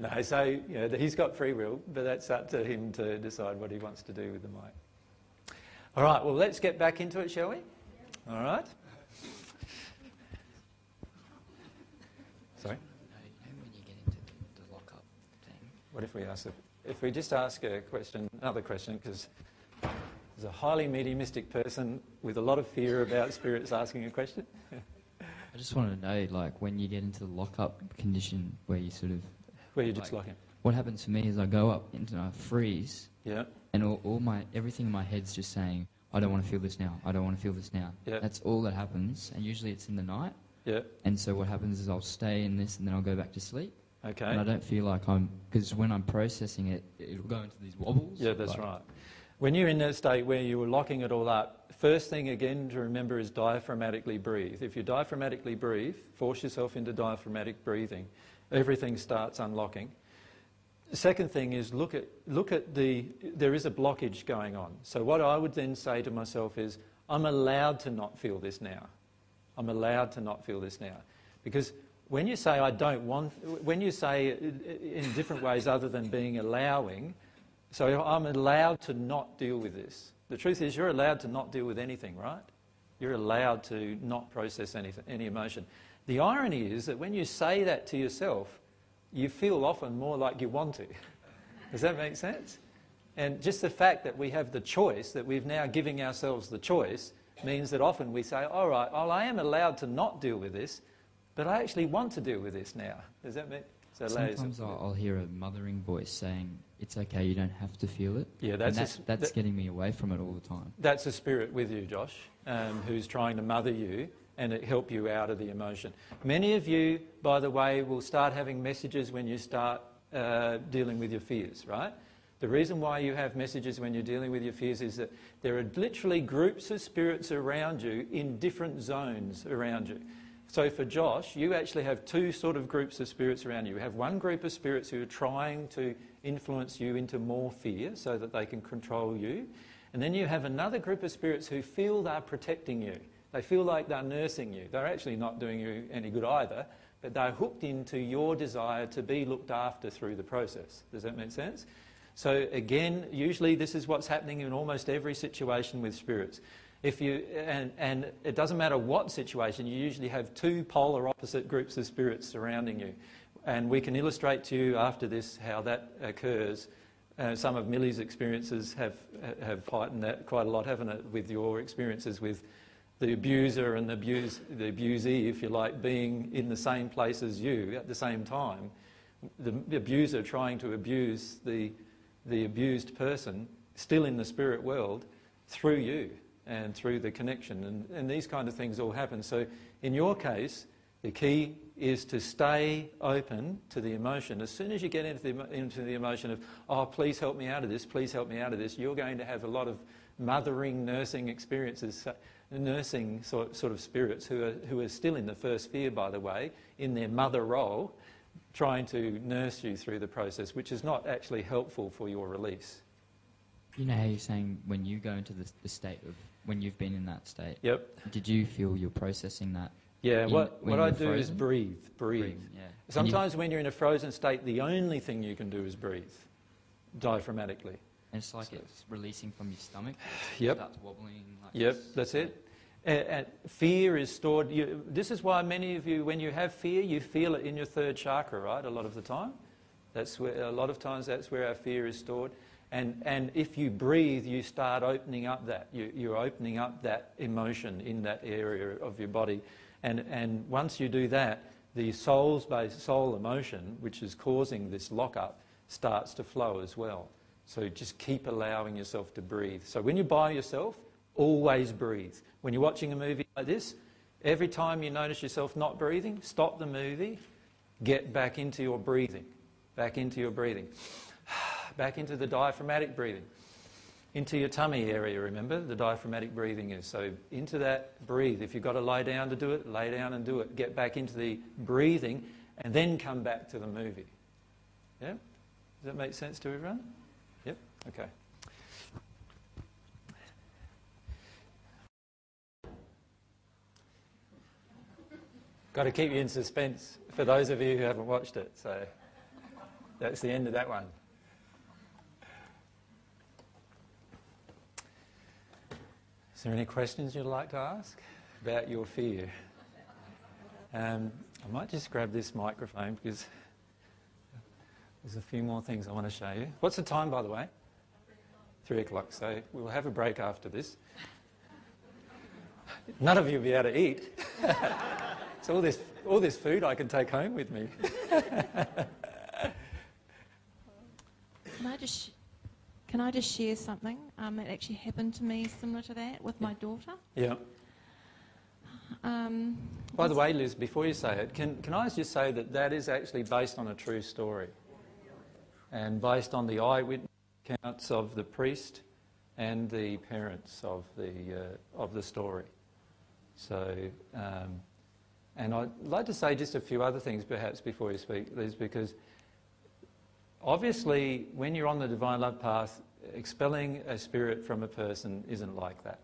no, so know, he's got free will, but that's up to him to decide what he wants to do with the mic. All right, well, let's get back into it, shall we? All right? Sorry? when you get into the, the lock-up thing. What if we ask, a, if we just ask a question, another question, because there's a highly mediumistic person with a lot of fear about spirits asking a question. I just wanted to know, like, when you get into the lock-up condition where you sort of... Where you're just locking. What happens for me is I go up and I freeze. Yeah. And all, all my, everything in my head's just saying, I don't want to feel this now. I don't want to feel this now. Yeah. That's all that happens, and usually it's in the night. Yeah. And so what happens is I'll stay in this, and then I'll go back to sleep. Okay. And I don't feel like I'm because when I'm processing it, it'll go into these wobbles. Yeah, that's like- right. When you're in that state where you were locking it all up, first thing again to remember is diaphragmatically breathe. If you diaphragmatically breathe, force yourself into diaphragmatic breathing, everything starts unlocking. The second thing is look at, look at the, there is a blockage going on. So what I would then say to myself is, I'm allowed to not feel this now. I'm allowed to not feel this now. Because when you say I don't want, when you say in different ways other than being allowing, so I'm allowed to not deal with this. The truth is you're allowed to not deal with anything, right? You're allowed to not process any, any emotion. The irony is that when you say that to yourself, you feel often more like you want to. Does that make sense? And just the fact that we have the choice, that we've now giving ourselves the choice, means that often we say, all right, well, I am allowed to not deal with this, but I actually want to deal with this now. Does that make so Sometimes I'll, I'll hear a mothering voice saying, "It's okay, you don't have to feel it." Yeah, that's a that's, that's that- getting me away from it all the time. That's a spirit with you, Josh, um, who's trying to mother you and it help you out of the emotion. Many of you, by the way, will start having messages when you start uh, dealing with your fears, right? The reason why you have messages when you're dealing with your fears is that there are literally groups of spirits around you in different zones around you. So for Josh, you actually have two sort of groups of spirits around you. You have one group of spirits who are trying to influence you into more fear so that they can control you. And then you have another group of spirits who feel they're protecting you. They feel like they're nursing you. They're actually not doing you any good either, but they're hooked into your desire to be looked after through the process. Does that make sense? So again, usually this is what's happening in almost every situation with spirits. If you, and, and it doesn't matter what situation, you usually have two polar opposite groups of spirits surrounding you. And we can illustrate to you after this how that occurs. Uh, some of Millie's experiences have, have heightened that quite a lot, haven't it, with your experiences with the abuser and the, abuse, the abusee, if you like, being in the same place as you at the same time. The, abuser trying to abuse the, the abused person, still in the spirit world, through you and through the connection. And, and these kind of things all happen. So in your case, the key is to stay open to the emotion. As soon as you get into the, into the emotion of, oh, please help me out of this, please help me out of this, you're going to have a lot of mothering, nursing experiences, nursing sort, sort of spirits who are, who are still in the first fear, by the way, in their mother role, trying to nurse you through the process, which is not actually helpful for your release. You know how you're saying when you go into the, the state of when you've been in that state. Yep. Did you feel you're processing that? Yeah, in- what, what I do is breathe, breathe. Breathe, yeah. And you- Sometimes when you're in a frozen state, the only thing you can do is breathe diaphragmatically. And it's like it's releasing from your stomach. Yep. Starts wobbling. Like Yep, that's it. And, and fear is stored. You, this is why many of you, when you have fear, you feel it in your third chakra, right? A lot of the time. That's where a lot of times that's where our fear is stored. And and if you breathe, you start opening up that. You, you're opening up that emotion in that area of your body. And and once you do that, the soul's based soul emotion, which is causing this lockup, starts to flow as well. So just keep allowing yourself to breathe. So when you're by yourself, always breathe. When you're watching a movie like this, every time you notice yourself not breathing, stop the movie, get back into your breathing. Back into your breathing. Back into the diaphragmatic breathing. Into your tummy area, remember? The diaphragmatic breathing is. So into that, breathe. If you've got to lie down to do it, lay down and do it. Get back into the breathing and then come back to the movie. Yeah? Does that make sense to everyone? Yep? Okay. Got to keep you in suspense for those of you who haven't watched it. So that's the end of that one. There any questions you'd like to ask about your fear? Um, I might just grab this microphone because there's a few more things I want to show you. What's the time, by the way? Three o'clock. So we'll have a break after this. None of you will be able to eat. so all this, all this food I can take home with me. can I just, can I just share something um, that actually happened to me similar to that with my daughter? Yeah. Um, By the way, Liz, before you say it, can, can I just say that that is actually based on a true story and based on the eyewitness accounts of the priest and the parents of the, uh, of the story. So, um, and I'd like to say just a few other things perhaps before you speak, Liz, because obviously when you're on the divine love path, expelling a spirit from a person isn't like that.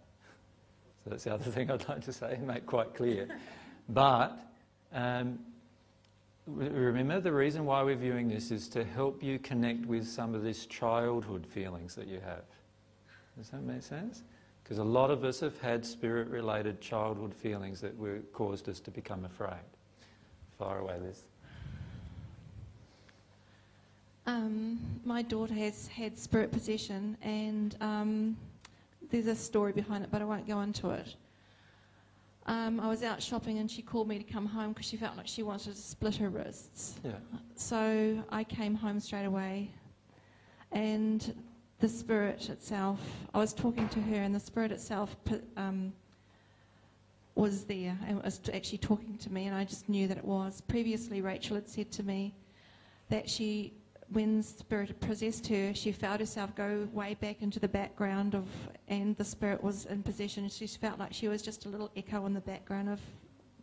So that's the other thing I'd like to say and make quite clear. But um, remember the reason why we're viewing this is to help you connect with some of these childhood feelings that you have. Does that make sense? Because a lot of us have had spirit related childhood feelings that were, caused us to become afraid. Far away, Liz. Um, my daughter has had spirit possession, and um, there's a story behind it, but I won't go into it. Um, I was out shopping and she called me to come home because she felt like she wanted to split her wrists. Yeah. So I came home straight away, and the spirit itself, I was talking to her, and the spirit itself um, was there and was actually talking to me, and I just knew that it was. Previously, Rachel had said to me that she when spirit possessed her, she felt herself go way back into the background of, and the spirit was in possession. She felt like she was just a little echo in the background of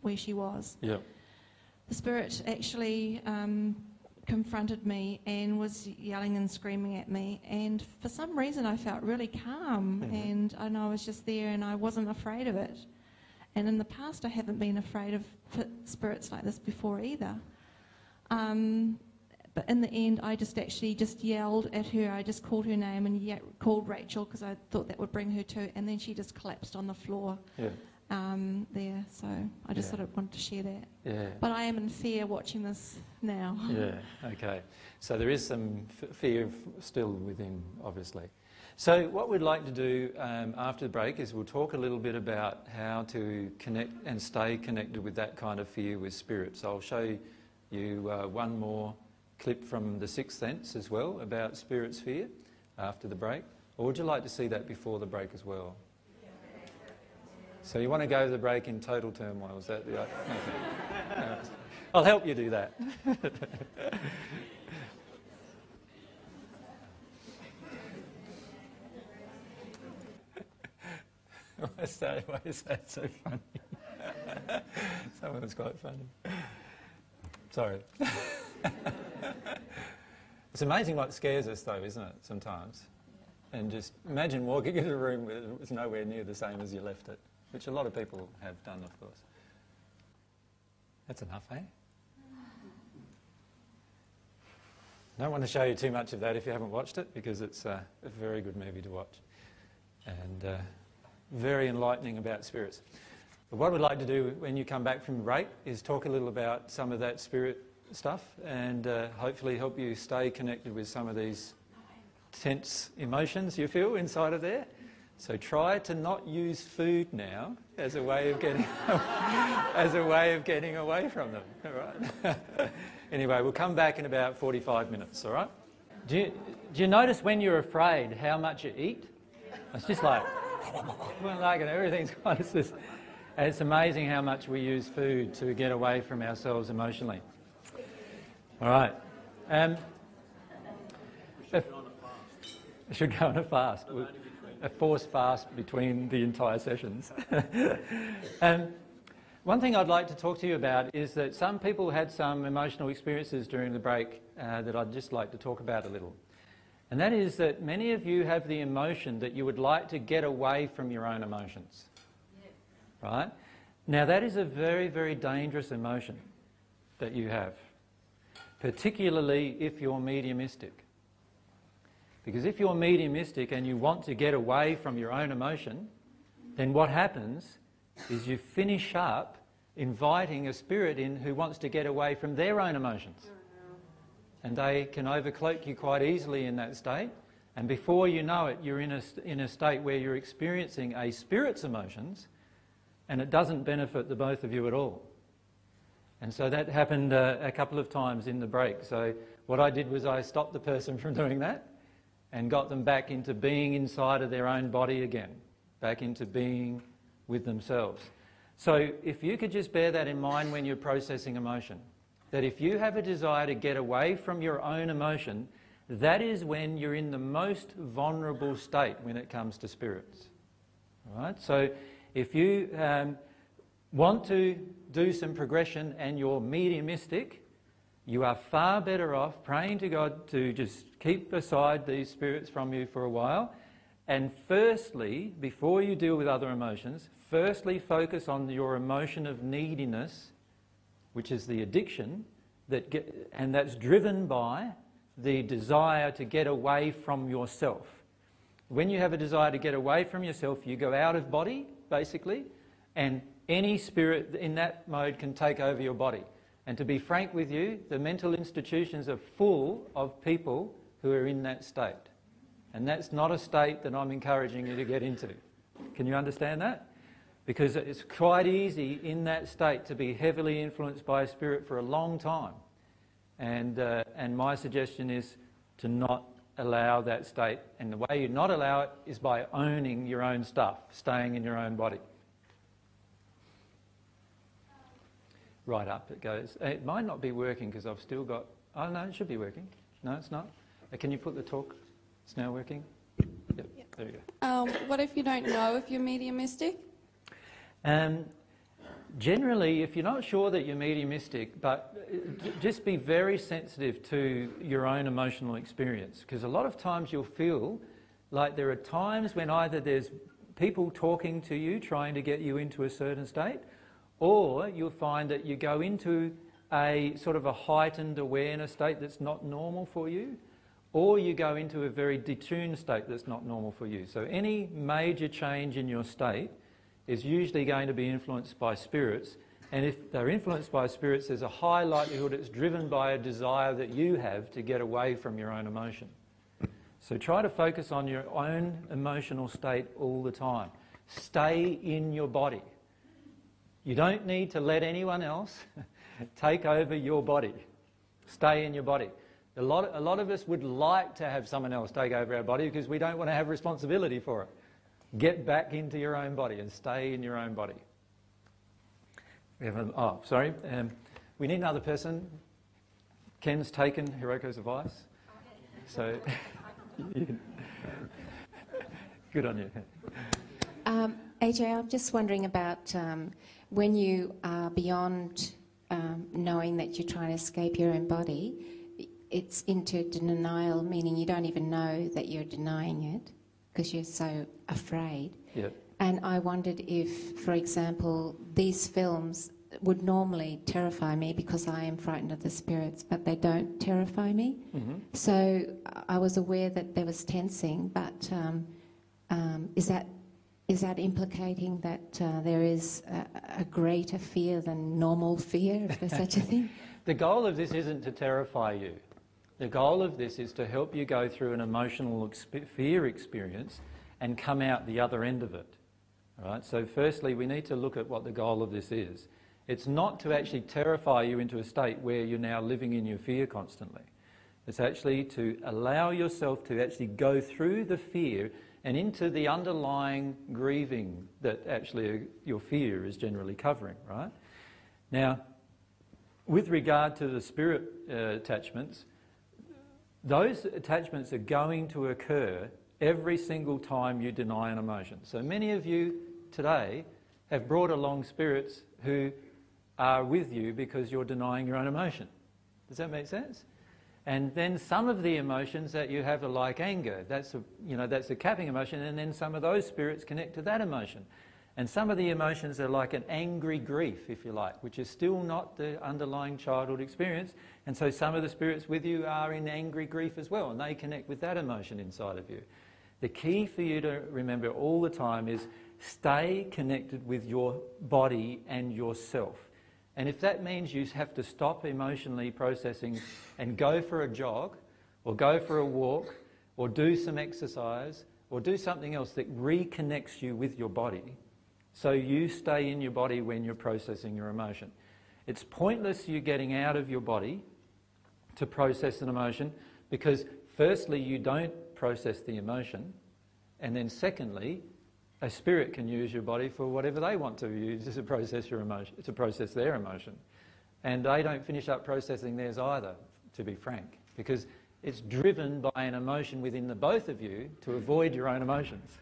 where she was. Yeah. The spirit actually um, confronted me and was yelling and screaming at me, and for some reason I felt really calm, mm-hmm. and, and I was just there, and I wasn't afraid of it. And in the past, I haven't been afraid of spirits like this before either. Um, but in the end, I just actually just yelled at her. I just called her name and ye- called Rachel because I thought that would bring her to. And then she just collapsed on the floor yeah. um, there. So I just yeah. sort of wanted to share that. Yeah. But I am in fear watching this now. Yeah. Okay. So there is some f- fear still within, obviously. So what we'd like to do um, after the break is we'll talk a little bit about how to connect and stay connected with that kind of fear with spirit. So I'll show you uh, one more clip from The Sixth Sense as well about spirit sphere after the break? Or would you like to see that before the break as well? So you want to go to the break in total turmoil? Is that the? Okay. I'll help you do that. why is that, why is that so funny? Some of it's quite funny. Sorry. it's amazing what scares us, though, isn't it, sometimes? And just imagine walking into a room it was nowhere near the same as you left it, which a lot of people have done, of course. That's enough, eh? Don't want to show you too much of that if you haven't watched it, because it's uh, a very good movie to watch and uh, very enlightening about spirits. But what we'd like to do when you come back from break is talk a little about some of that spirit stuff and uh, hopefully help you stay connected with some of these tense emotions you feel inside of there. So try to not use food now as a way of getting as a way of getting away from them. All right. anyway, we'll come back in about 45 minutes. All right. Do you, do you notice when you're afraid how much you eat? It's just like, like and everything's kind of this. And it's amazing how much we use food to get away from ourselves emotionally. All right. Um, should go on a fast. A forced fast between the entire sessions. um, one thing I'd like to talk to you about is that some people had some emotional experiences during the break uh, that I'd just like to talk about a little. And that is that many of you have the emotion that you would like to get away from your own emotions. Right? Now, that is a very, very dangerous emotion that you have particularly if you're mediumistic. Because if you're mediumistic and you want to get away from your own emotion, then what happens is you finish up inviting a spirit in who wants to get away from their own emotions. And they can overcloak you quite easily in that state. And before you know it, you're in a, in a state where you're experiencing a spirit's emotions and it doesn't benefit the both of you at all. And so that happened uh, a couple of times in the break. So what I did was I stopped the person from doing that and got them back into being inside of their own body again, back into being with themselves. So if you could just bear that in mind when you're processing emotion, that if you have a desire to get away from your own emotion, that is when you're in the most vulnerable state when it comes to spirits. All right? So if you um, want to do some progression and you're mediumistic, you are far better off praying to God to just keep aside these spirits from you for a while. And firstly, before you deal with other emotions, firstly focus on your emotion of neediness, which is the addiction, that get, and that's driven by the desire to get away from yourself. When you have a desire to get away from yourself, you go out of body, basically, and any spirit in that mode can take over your body. And to be frank with you, the mental institutions are full of people who are in that state. And that's not a state that I'm encouraging you to get into. Can you understand that? Because it's quite easy in that state to be heavily influenced by a spirit for a long time. And, uh, and my suggestion is to not allow that state. And the way you not allow it is by owning your own stuff, staying in your own body. right up it goes. It might not be working because I've still got, oh no, it should be working. No, it's not. Uh, can you put the talk? It's now working? Yep, yep. there you go. Um, what if you don't know if you're mediumistic? Um, generally, if you're not sure that you're mediumistic, but uh, just be very sensitive to your own emotional experience because a lot of times you'll feel like there are times when either there's people talking to you trying to get you into a certain state or you'll find that you go into a sort of a heightened awareness state that's not normal for you, or you go into a very detuned state that's not normal for you. So any major change in your state is usually going to be influenced by spirits. And if they're influenced by spirits, there's a high likelihood it's driven by a desire that you have to get away from your own emotion. So try to focus on your own emotional state all the time. Stay in your body. You don't need to let anyone else take over your body. Stay in your body. A lot, a lot of us would like to have someone else take over our body because we don't want to have responsibility for it. Get back into your own body and stay in your own body. We have a, oh, sorry. Um, we need another person. Ken's taken Hiroko's advice. So, good on you. Um, AJ, I'm just wondering about um, when you are beyond um, knowing that you're trying to escape your own body, it's into denial, meaning you don't even know that you're denying it because you're so afraid. Yep. And I wondered if, for example, these films would normally terrify me because I am frightened of the spirits, but they don't terrify me. Mm-hmm. So I was aware that there was tensing, but um, um, is that is that implicating that uh, there is a, a, greater fear than normal fear, if there's such a thing? the goal of this isn't to terrify you. The goal of this is to help you go through an emotional exp- fear experience and come out the other end of it. Right? So, firstly, we need to look at what the goal of this is. It's not to actually terrify you into a state where you're now living in your fear constantly. It's actually to allow yourself to actually go through the fear and into the underlying grieving that actually your fear is generally covering, right? Now, with regard to the spirit uh, attachments, those attachments are going to occur every single time you deny an emotion. So many of you today have brought along spirits who are with you because you're denying your own emotion. Does that make sense? And then some of the emotions that you have are like anger. That's a, you know, that's a capping emotion. And then some of those spirits connect to that emotion. And some of the emotions are like an angry grief, if you like, which is still not the underlying childhood experience. And so some of the spirits with you are in angry grief as well, and they connect with that emotion inside of you. The key for you to remember all the time is stay connected with your body and yourself. And if that means you have to stop emotionally processing and go for a jog, or go for a walk, or do some exercise, or do something else that reconnects you with your body, so you stay in your body when you're processing your emotion. It's pointless you getting out of your body to process an emotion because, firstly, you don't process the emotion, and then, secondly, a spirit can use your body for whatever they want to use to process your emotion, to process their emotion. And they don't finish up processing theirs either, to be frank, because it's driven by an emotion within the both of you to avoid your own emotions.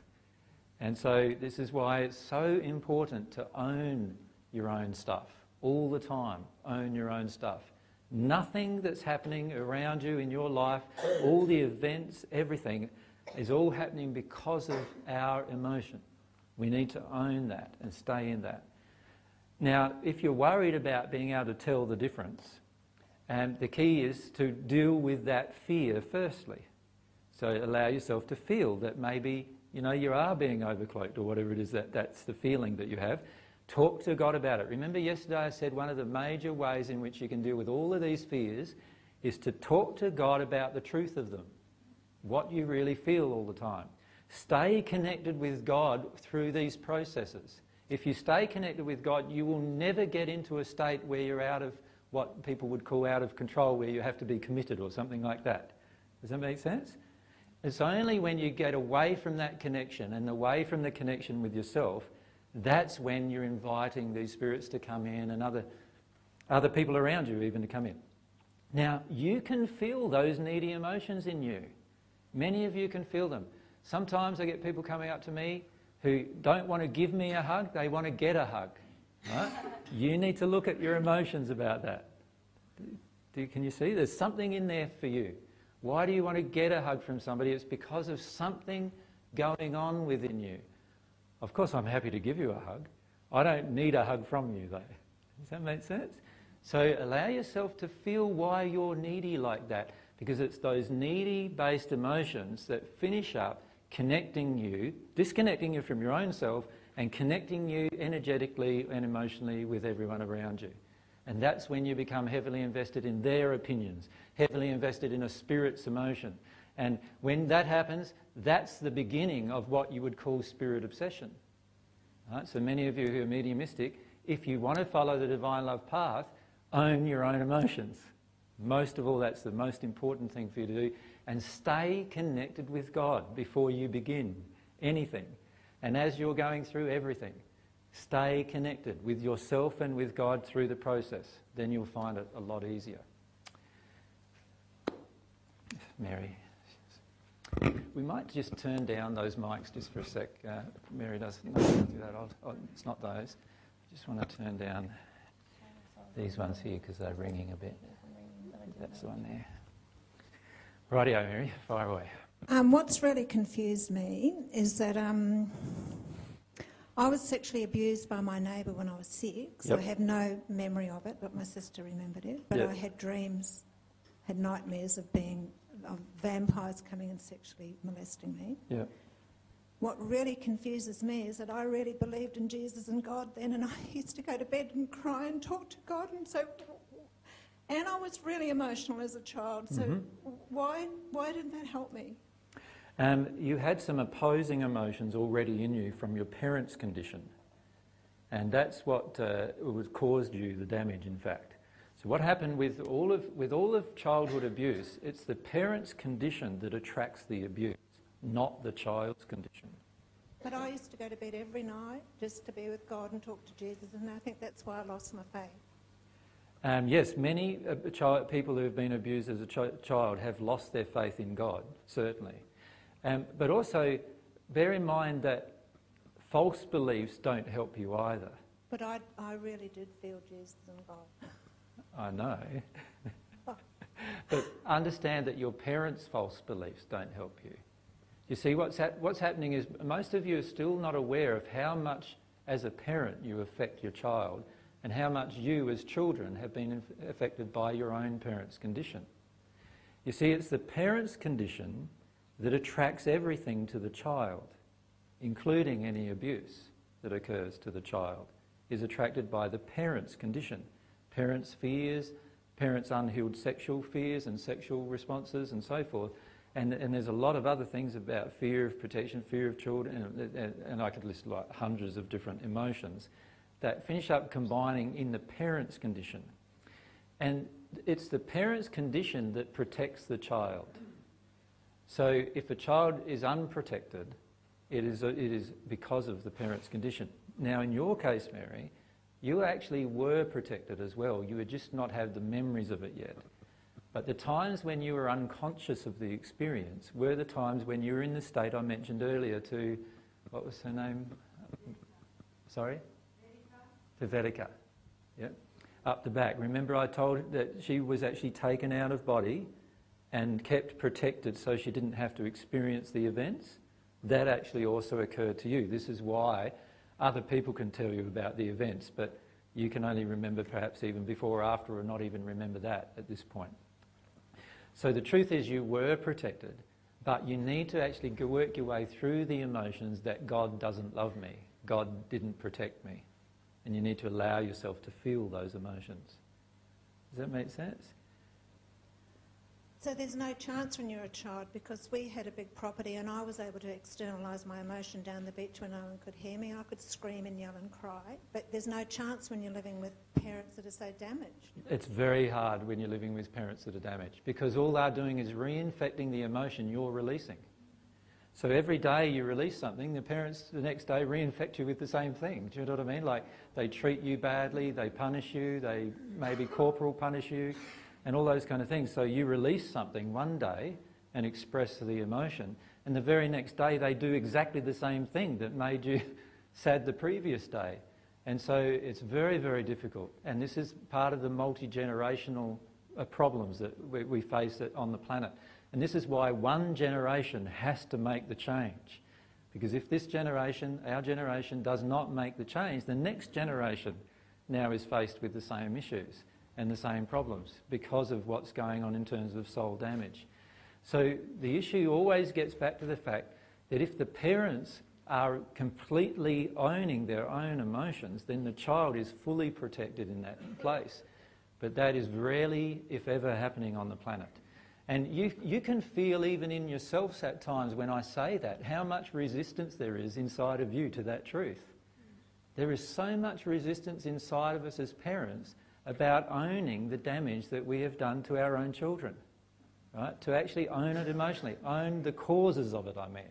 And so this is why it's so important to own your own stuff all the time. Own your own stuff. Nothing that's happening around you in your life, all the events, everything, is all happening because of our emotion. We need to own that and stay in that. Now, if you're worried about being able to tell the difference, um, the key is to deal with that fear firstly. So allow yourself to feel that maybe you know you are being overcloaked or whatever it is that that's the feeling that you have. Talk to God about it. Remember yesterday I said one of the major ways in which you can deal with all of these fears is to talk to God about the truth of them what you really feel all the time. Stay connected with God through these processes. If you stay connected with God, you will never get into a state where you're out of what people would call out of control, where you have to be committed or something like that. Does that make sense? It's only when you get away from that connection and away from the connection with yourself, that's when you're inviting these spirits to come in and other, other people around you even to come in. Now, you can feel those needy emotions in you. Many of you can feel them. Sometimes I get people coming up to me who don't want to give me a hug, they want to get a hug. Right? you need to look at your emotions about that. Do, can you see? There's something in there for you. Why do you want to get a hug from somebody? It's because of something going on within you. Of course, I'm happy to give you a hug. I don't need a hug from you, though. Does that make sense? So allow yourself to feel why you're needy like that because it's those needy based emotions that finish up connecting you, disconnecting you from your own self, and connecting you energetically and emotionally with everyone around you. And that's when you become heavily invested in their opinions, heavily invested in a spirit's emotion. And when that happens, that's the beginning of what you would call spirit obsession. Right? So many of you who are mediumistic, if you want to follow the divine love path, own your own emotions. Most of all, that's the most important thing for you to do. And stay connected with God before you begin anything. And as you're going through everything, stay connected with yourself and with God through the process. Then you'll find it a lot easier. Mary. We might just turn down those mics just for a sec. Uh, Mary doesn't know how to do that. Oh, it's not those. I just want to turn down these ones here because they're ringing a bit. That's the one there. Rightio, Mary, fire away. Um, what's really confused me is that um, I was sexually abused by my neighbour when I was six. Yep. I have no memory of it, but my sister remembered it. But yep. I had dreams, had nightmares of being of vampires coming and sexually molesting me. Yeah. What really confuses me is that I really believed in Jesus and God then, and I used to go to bed and cry and talk to God and so. and I was really emotional as a child. So mm-hmm. why why didn't that help me? Um, you had some opposing emotions already in you from your parents' condition, and that's what uh, was caused you the damage. In fact, so what happened with all of with all of childhood abuse? It's the parents' condition that attracts the abuse, not the child's condition. But I used to go to bed every night just to be with God and talk to Jesus, and I think that's why I lost my faith. Um, yes, many uh, child, people who have been abused as a ch- child have lost their faith in God, certainly. Um, but also, bear in mind that false beliefs don't help you either. But I, I really did feel Jesus and God. I know. but understand that your parents' false beliefs don't help you. You see, what's, ha- what's happening is most of you are still not aware of how much, as a parent, you affect your child and how much you as children have been affected by your own parents' condition. You see, it's the parents' condition that attracts everything to the child. including any abuse that occurs to the child, is attracted by the parent's condition. Parents' fears, parents' unhealed sexual fears and sexual responses and so forth. And, and there's a lot of other things about fear of protection, fear of children, and, and, and I could list like hundreds of different emotions that finish up combining in the parent's condition. And it's the parent's condition that protects the child. So if a child is unprotected, it is, it is because of the parent's condition. Now, in your case, Mary, you actually were protected as well. You would just not have the memories of it yet. But the times when you were unconscious of the experience were the times when you were in the state I mentioned earlier to, what was her name? Sorry? To Vedika. Yep. Up the back. Remember I told that she was actually taken out of body and kept protected so she didn't have to experience the events? That actually also occurred to you. This is why other people can tell you about the events, but you can only remember perhaps even before or after, or not even remember that at this point. So the truth is, you were protected, but you need to actually work your way through the emotions that God doesn't love me, God didn't protect me. And you need to allow yourself to feel those emotions. Does that make sense? So there's no chance when you're a child because we had a big property and I was able to externalise my emotion down the beach when no one could hear me. I could scream and yell and cry. But there's no chance when you're living with parents that are so damaged. It's very hard when you're living with parents that are damaged because all they're doing is reinfecting the emotion you're releasing. So every day you release something, the parents the next day reinfect you with the same thing. Do you know what I mean? Like they treat you badly, they punish you, they maybe corporal punish you and all those kind of things. So you release something one day and express the emotion, and the very next day they do exactly the same thing that made you sad the previous day. And so it's very, very difficult. And this is part of the multi generational uh, problems that we, we face on the planet. And this is why one generation has to make the change. Because if this generation, our generation, does not make the change, the next generation now is faced with the same issues and the same problems because of what's going on in terms of soul damage. So the issue always gets back to the fact that if the parents are completely owning their own emotions, then the child is fully protected in that place. But that is rarely, if ever, happening on the planet. And you, you can feel even in yourselves at times when I say that, how much resistance there is inside of you to that truth. There is so much resistance inside of us as parents about owning the damage that we have done to our own children. Right? To actually own it emotionally, own the causes of it, I mean.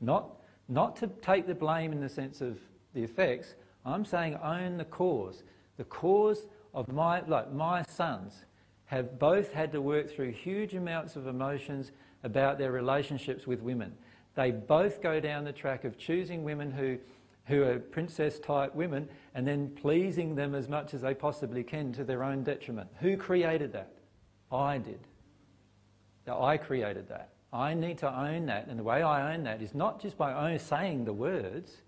Not, not to take the blame in the sense of the effects, I'm saying own the cause. The cause of my, like my sons have both had to work through huge amounts of emotions about their relationships with women. They both go down the track of choosing women who who are princess type women and then pleasing them as much as they possibly can to their own detriment. Who created that? I did. I created that. I need to own that. And the way I own that is not just by saying the words.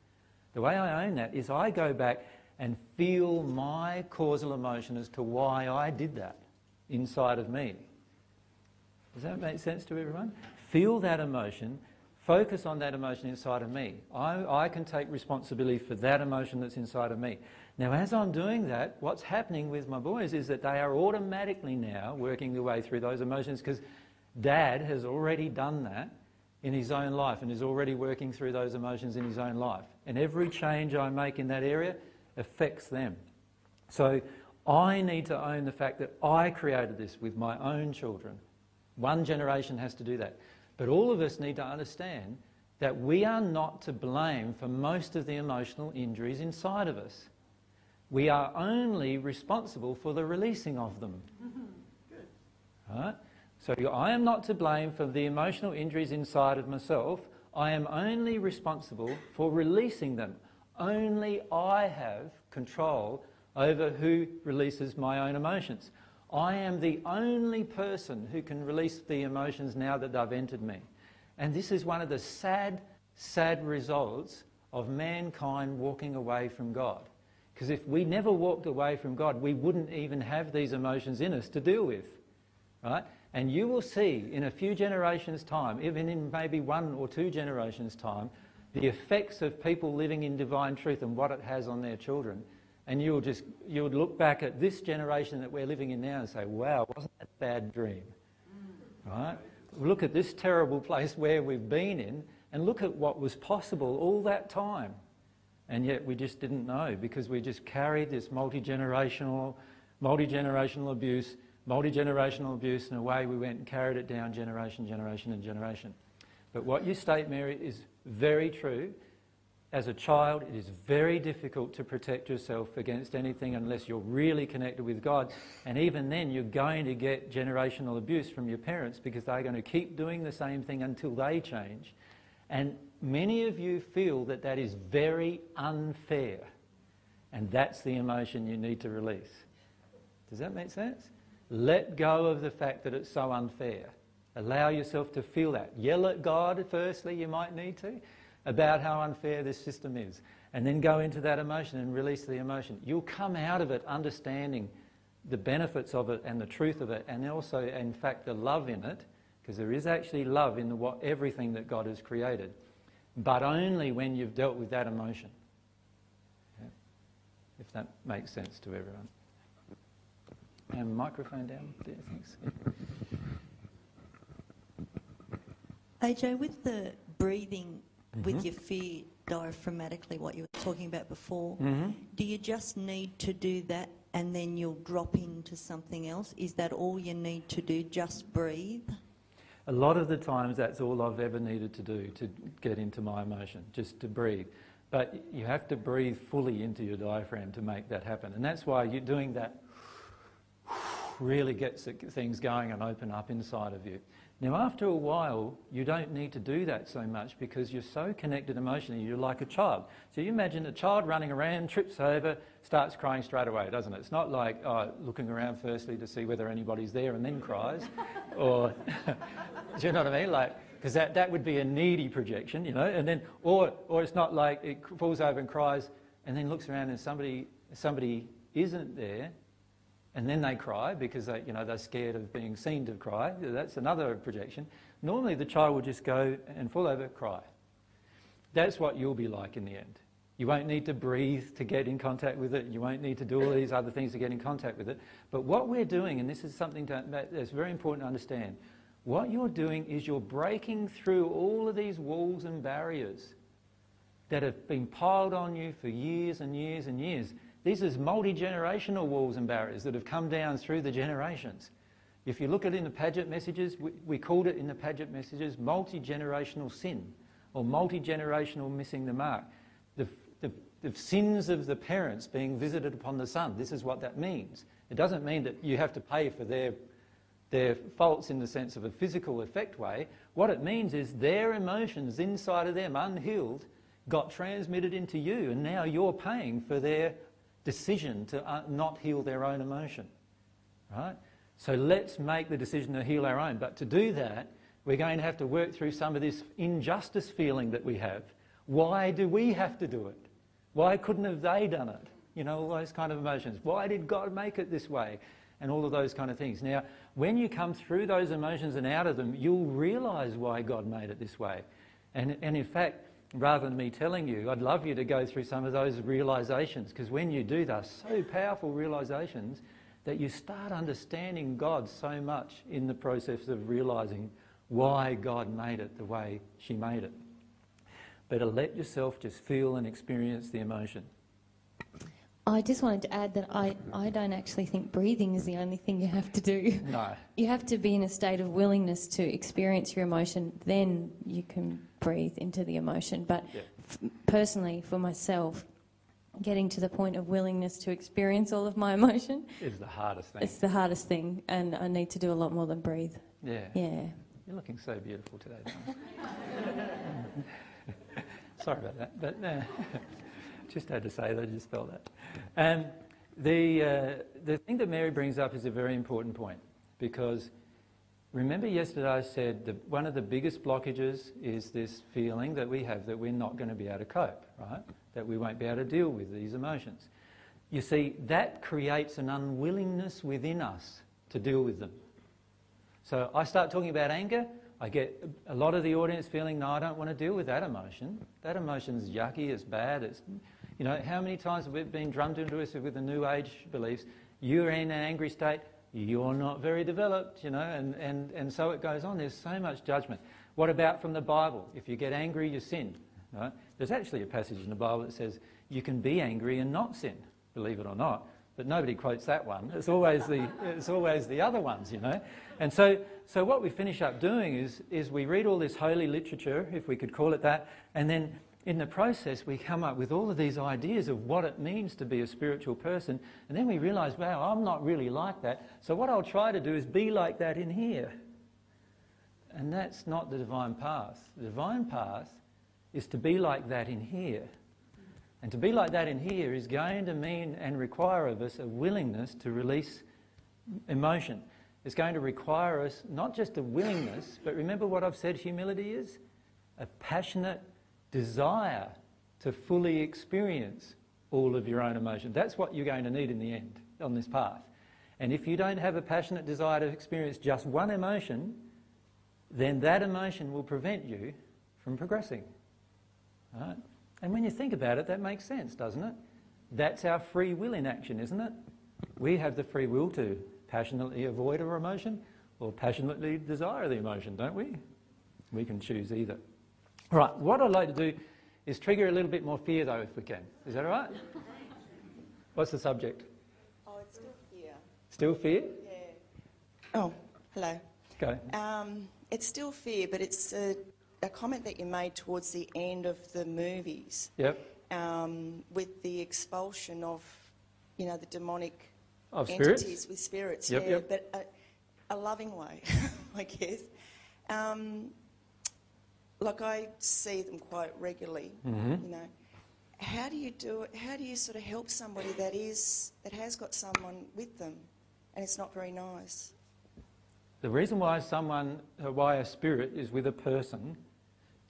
The way I own that is I go back and feel my causal emotion as to why I did that inside of me. Does that make sense to everyone? Feel that emotion focus on that emotion inside of me. I, I can take responsibility for that emotion that's inside of me. Now, as I'm doing that, what's happening with my boys is that they are automatically now working their way through those emotions because dad has already done that in his own life and is already working through those emotions in his own life. And every change I make in that area affects them. So I need to own the fact that I created this with my own children. One generation has to do that. But all of us need to understand that we are not to blame for most of the emotional injuries inside of us. We are only responsible for the releasing of them. Mm-hmm. Right? So I am not to blame for the emotional injuries inside of myself. I am only responsible for releasing them. Only I have control over who releases my own emotions. I am the only person who can release the emotions now that they've entered me. And this is one of the sad, sad results of mankind walking away from God. Because if we never walked away from God, we wouldn't even have these emotions in us to deal with. Right? And you will see in a few generations' time, even in maybe one or two generations' time, the effects of people living in divine truth and what it has on their children. And you'll just, you would look back at this generation that we're living in now and say, wow, wasn't that a bad dream? Right? Look at this terrible place where we've been in and look at what was possible all that time. And yet we just didn't know because we just carried this multi-generational, multi-generational abuse, multi-generational abuse, and away we went and carried it down generation, generation and generation. But what you state, Mary, is very true. As a child, it is very difficult to protect yourself against anything unless you're really connected with God. And even then, you're going to get generational abuse from your parents because they're going to keep doing the same thing until they change. And many of you feel that that is very unfair. And that's the emotion you need to release. Does that make sense? Let go of the fact that it's so unfair. Allow yourself to feel that. Yell at God, firstly, you might need to, about how unfair this system is. And then go into that emotion and release the emotion. You'll come out of it understanding the benefits of it and the truth of it, and also, in fact, the love in it because there is actually love in the, what, everything that God has created, but only when you've dealt with that emotion. If that makes sense to everyone. And microphone down there, thanks. AJ, with the breathing Mm-hmm. with your fear diaphragmatically, what you were talking about before, Mhm. do you just need to do that and then you'll drop into something else? Is that all you need to do? Just breathe? A lot of the times, that's all I've ever needed to do to get into my emotion, just to breathe. But you have to breathe fully into your diaphragm to make that happen. And that's why you're doing that really gets things going and open up inside of you. Now, after a while, you don't need to do that so much because you're so connected emotionally, you're like a child. So you imagine a child running around, trips over, starts crying straight away, doesn't it? It's not like oh, looking around firstly to see whether anybody's there and then cries. or, do you know what I mean? Like, because that, that would be a needy projection, you know, and then, or, or it's not like it falls over and cries and then looks around and somebody, somebody isn't there and then they cry because they, you know, they're scared of being seen to cry. That's another projection. Normally the child will just go and fall over, cry. That's what you'll be like in the end. You won't need to breathe to get in contact with it. You won't need to do all these other things to get in contact with it. But what we're doing, and this is something to, that's very important to understand, what you're doing is you're breaking through all of these walls and barriers that have been piled on you for years and years and years. These are multi-generational walls and barriers that have come down through the generations. If you look at it in the Padgett messages, we, we called it in the Padgett messages multi-generational sin or multi-generational missing the mark. The, the, the sins of the parents being visited upon the son. This is what that means. It doesn't mean that you have to pay for their, their faults in the sense of a physical effect way. What it means is their emotions inside of them, unhealed, got transmitted into you, and now you're paying for their decision to uh, not heal their own emotion. Right? So let's make the decision to heal our own. But to do that, we're going to have to work through some of this injustice feeling that we have. Why do we have to do it? Why couldn't have they done it? You know, all those kind of emotions. Why did God make it this way? And all of those kind of things. Now, when you come through those emotions and out of them, you'll realise why God made it this way. And, and in fact, rather than me telling you, I'd love you to go through some of those realizations because when you do, they're so powerful realizations that you start understanding God so much in the process of realizing why God made it the way she made it. Better let yourself just feel and experience the emotion. I just wanted to add that I, I don't actually think breathing is the only thing you have to do. No. You have to be in a state of willingness to experience your emotion, then you can breathe into the emotion. But yeah. f- personally, for myself, getting to the point of willingness to experience all of my emotion is the hardest thing. It's the hardest thing, and I need to do a lot more than breathe. Yeah. Yeah. You're looking so beautiful today, Sorry about that, but uh, just had to say that, I just felt that. Um, the, uh, the thing that Mary brings up is a very important point because remember yesterday I said that one of the biggest blockages is this feeling that we have that we're not going to be able to cope, right? That we won't be able to deal with these emotions. You see, that creates an unwillingness within us to deal with them. So I start talking about anger, I get a lot of the audience feeling, no, I don't want to deal with that emotion. That emotion's yucky, it's bad. It's, you know, how many times have we been drummed into us with the New Age beliefs? You're in an angry state, you're not very developed, you know, and, and, and so it goes on. There's so much judgment. What about from the Bible? If you get angry, you sin. Right? There's actually a passage in the Bible that says you can be angry and not sin, believe it or not. But nobody quotes that one. It's always the, it's always the other ones, you know. And so, so what we finish up doing is, is we read all this holy literature, if we could call it that, and then in the process we come up with all of these ideas of what it means to be a spiritual person, and then we realise, wow, I'm not really like that. So what I'll try to do is be like that in here. And that's not the divine path. The divine path is to be like that in here. And to be like that in here is going to mean and require of us a willingness to release emotion. It's going to require us not just a willingness, but remember what I've said humility is? A passionate desire to fully experience all of your own emotion. That's what you're going to need in the end on this path. And if you don't have a passionate desire to experience just one emotion, then that emotion will prevent you from progressing. Right? And when you think about it, that makes sense, doesn't it? That's our free will in action, isn't it? We have the free will to passionately avoid our emotion or passionately desire the emotion, don't we? We can choose either. Right, what I'd like to do is trigger a little bit more fear, though, if we can. Is that all right? What's the subject? Oh, it's still fear. Still fear? Yeah. Oh, hello. Go. Um, it's still fear, but it's a a comment that you made towards the end of the movies. Yep. Um, with the expulsion of, you know, the demonic of entities spirits? with spirits. Yep, yeah, yep. but a, a loving way, I guess. Um, like I see them quite regularly. Mhm. You know, how do you do it? How do you sort of help somebody that is that has got someone with them, and it's not very nice? The reason why someone, uh, why a spirit is with a person,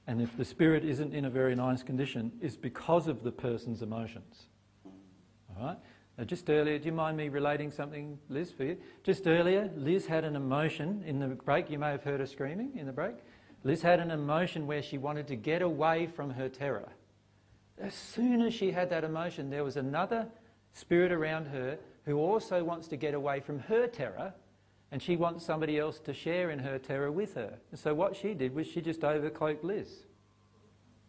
and if the spirit isn't in a very nice condition, is because of the person's emotions. All right? Now, just earlier, do you mind me relating something, Liz, for you? Just earlier, Liz had an emotion in the break. You may have heard her screaming in the break. Liz had an emotion where she wanted to get away from her terror. As soon as she had that emotion, there was another spirit around her who also wants to get away from her terror and she wants somebody else to share in her terror with her. And so what she did was she just overcloaked Liz.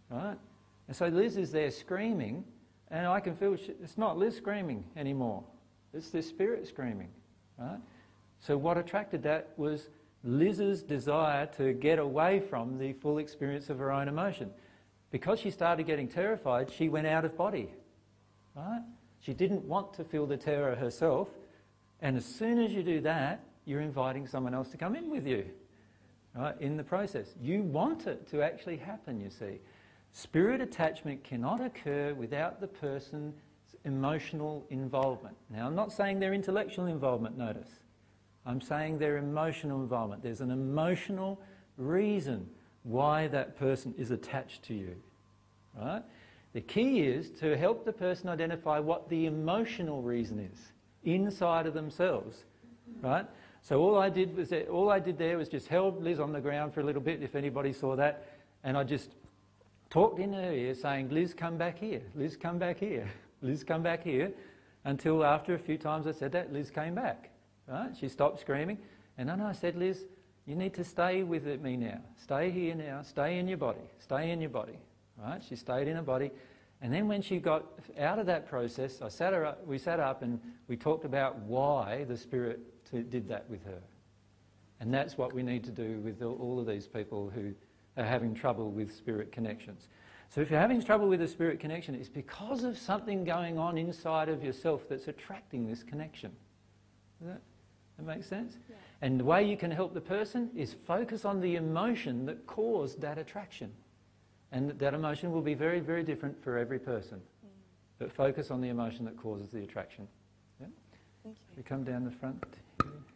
Right? And so Liz is there screaming, and I can feel she, it's not Liz screaming anymore. It's this spirit screaming. Right? So what attracted that was Liz's desire to get away from the full experience of her own emotion. Because she started getting terrified, she went out of body. Right? She didn't want to feel the terror herself. And as soon as you do that, you're inviting someone else to come in with you right, in the process. You want it to actually happen, you see. Spirit attachment cannot occur without the person's emotional involvement. Now, I'm not saying their intellectual involvement, notice. I'm saying their emotional involvement. There's an emotional reason why that person is attached to you. Right? The key is to help the person identify what the emotional reason is inside of themselves. Right? So all I did was that, all I did there was just held Liz on the ground for a little bit, if anybody saw that, and I just talked in her ear saying, Liz, come back here. Liz, come back here. Liz, come back here. Until after a few times I said that, Liz came back. Right? She stopped screaming. And then I said, Liz, you need to stay with me now. Stay here now. Stay in your body. Stay in your body. Right? She stayed in her body. And then when she got out of that process, I sat her up, we sat up and we talked about why the Spirit did that with her. And that's what we need to do with all of these people who are having trouble with spirit connections. So if you're having trouble with a spirit connection, it's because of something going on inside of yourself that's attracting this connection. Does that, that makes sense? Yeah. And the way you can help the person is focus on the emotion that caused that attraction. And that emotion will be very, very different for every person. Mm. But focus on the emotion that causes the attraction. Yeah? Thank you. We come down the front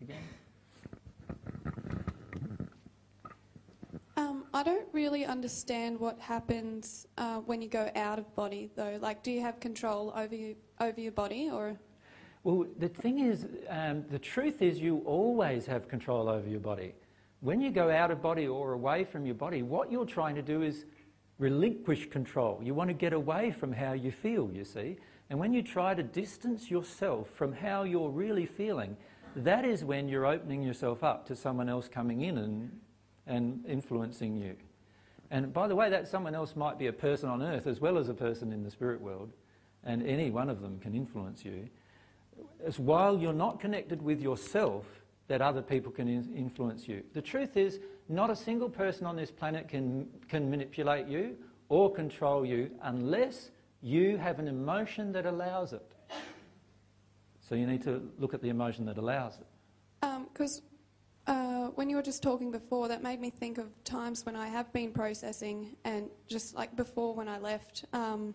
again. Um, I don't really understand what happens uh, when you go out of body, though. Like, do you have control over you, over your body, or? Well, the thing is, um, the truth is, you always have control over your body. when you go out of body or away from your body, what you're trying to do is relinquish control. You want to get away from how you feel, you see. And when you try to distance yourself from how you're really feeling, that is when you're opening yourself up to someone else coming in and, and influencing you. And by the way, that someone else might be a person on earth as well as a person in the spirit world, and any one of them can influence you. As while you're not connected with yourself, that other people can in influence you. The truth is, not a single person on this planet can, can manipulate you or control you unless you have an emotion that allows it. So you need to look at the emotion that allows it. Because um, uh, when you were just talking before, that made me think of times when I have been processing, and just like before when I left, um,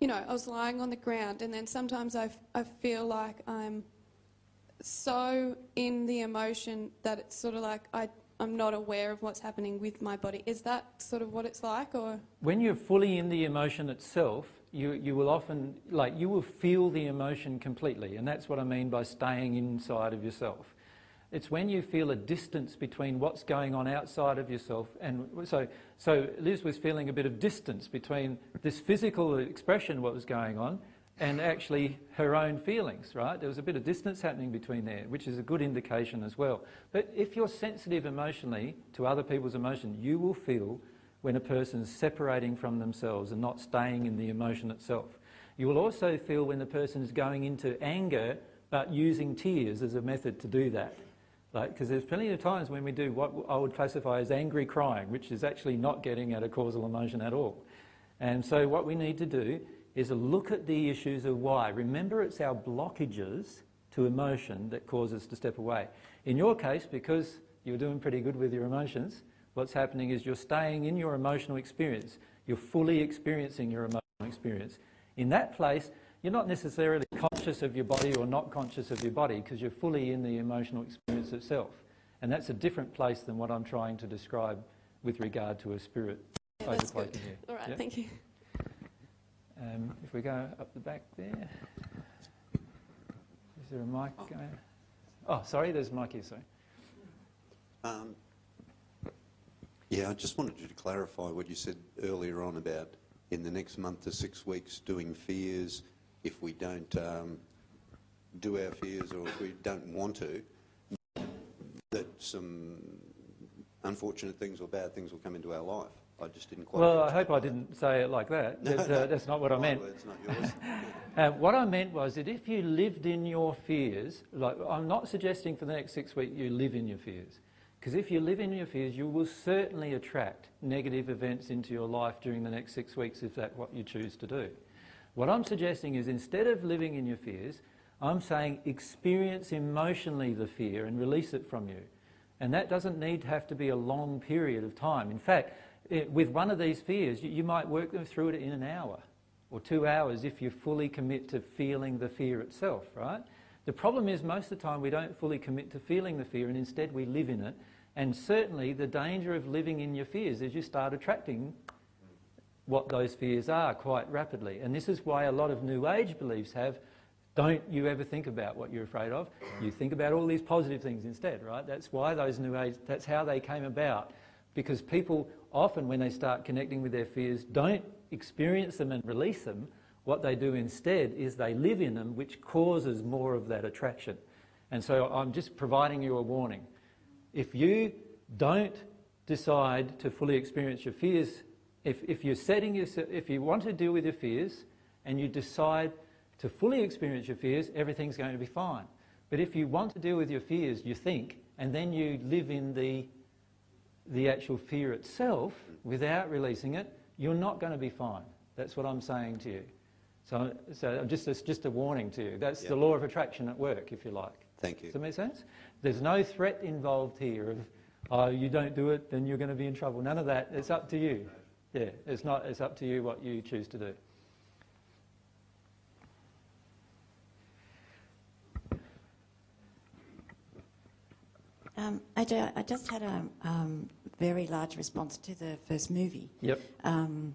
you know, I was lying on the ground, and then sometimes I, I feel like I'm so in the emotion that it's sort of like I, I'm not aware of what's happening with my body. Is that sort of what it's like, or? When you're fully in the emotion itself, you, you will often, like, you will feel the emotion completely, and that's what I mean by staying inside of yourself. It's when you feel a distance between what's going on outside of yourself, and so, so Liz was feeling a bit of distance between this physical expression, what was going on, and actually her own feelings, right? There was a bit of distance happening between there, which is a good indication as well. But if you're sensitive emotionally to other people's emotion, you will feel when a person is separating from themselves and not staying in the emotion itself. You will also feel when the person is going into anger but using tears as a method to do that. Because there's plenty of times when we do what I would classify as angry crying, which is actually not getting at a causal emotion at all. And so what we need to do is look at the issues of why. Remember, it's our blockages to emotion that cause us to step away. In your case, because you're doing pretty good with your emotions, what's happening is you're staying in your emotional experience. You're fully experiencing your emotional experience. In that place, you're not necessarily conscious of your body or not conscious of your body because you're fully in the emotional experience itself. And that's a different place than what I'm trying to describe with regard to a spirit. Yeah, that's good. All right, yeah? thank you. Um, if we go up the back there, is there a mic oh. going? Oh, sorry, there's a mic here, sorry. Um, yeah, I just wanted you to clarify what you said earlier on about in the next month to six weeks doing fears if we don't um, do our fears or if we don't want to, that some unfortunate things or bad things will come into our life. I just didn't quite. Well, I hope I didn't say it like that. No, that's, uh, that's not what I meant. Words, not yours. uh, what I meant was that if you lived in your fears, like I'm not suggesting for the next six weeks you live in your fears, because if you live in your fears, you will certainly attract negative events into your life during the next six weeks if that's what you choose to do. What I'm suggesting is instead of living in your fears, I'm saying experience emotionally the fear and release it from you. And that doesn't need to have to be a long period of time. In fact, it, with one of these fears, you, you might work them through it in an hour or two hours if you fully commit to feeling the fear itself, right? The problem is most of the time we don't fully commit to feeling the fear and instead we live in it. And certainly the danger of living in your fears is you start attracting what those fears are quite rapidly. And this is why a lot of New Age beliefs have don't you ever think about what you're afraid of. You think about all these positive things instead, right? That's why those New Age, that's how they came about. Because people often, when they start connecting with their fears, don't experience them and release them. What they do instead is they live in them, which causes more of that attraction. And so I'm just providing you a warning. If you don't decide to fully experience your fears, if, if you're setting yourself, if you want to deal with your fears and you decide to fully experience your fears, everything's going to be fine. But if you want to deal with your fears, you think, and then you live in the the actual fear itself without releasing it, you're not going to be fine. That's what I'm saying to you. So, so just, it's just a warning to you. That's the law of attraction at work, if you like. Thank you. Does that make sense? There's no threat involved here of, oh, you don't do it, then you're going to be in trouble. None of that. It's up to you. Yeah, it's not. It's up to you what you choose to do. Um, AJ, I just had a um, very large response to the first movie. Yep. Um,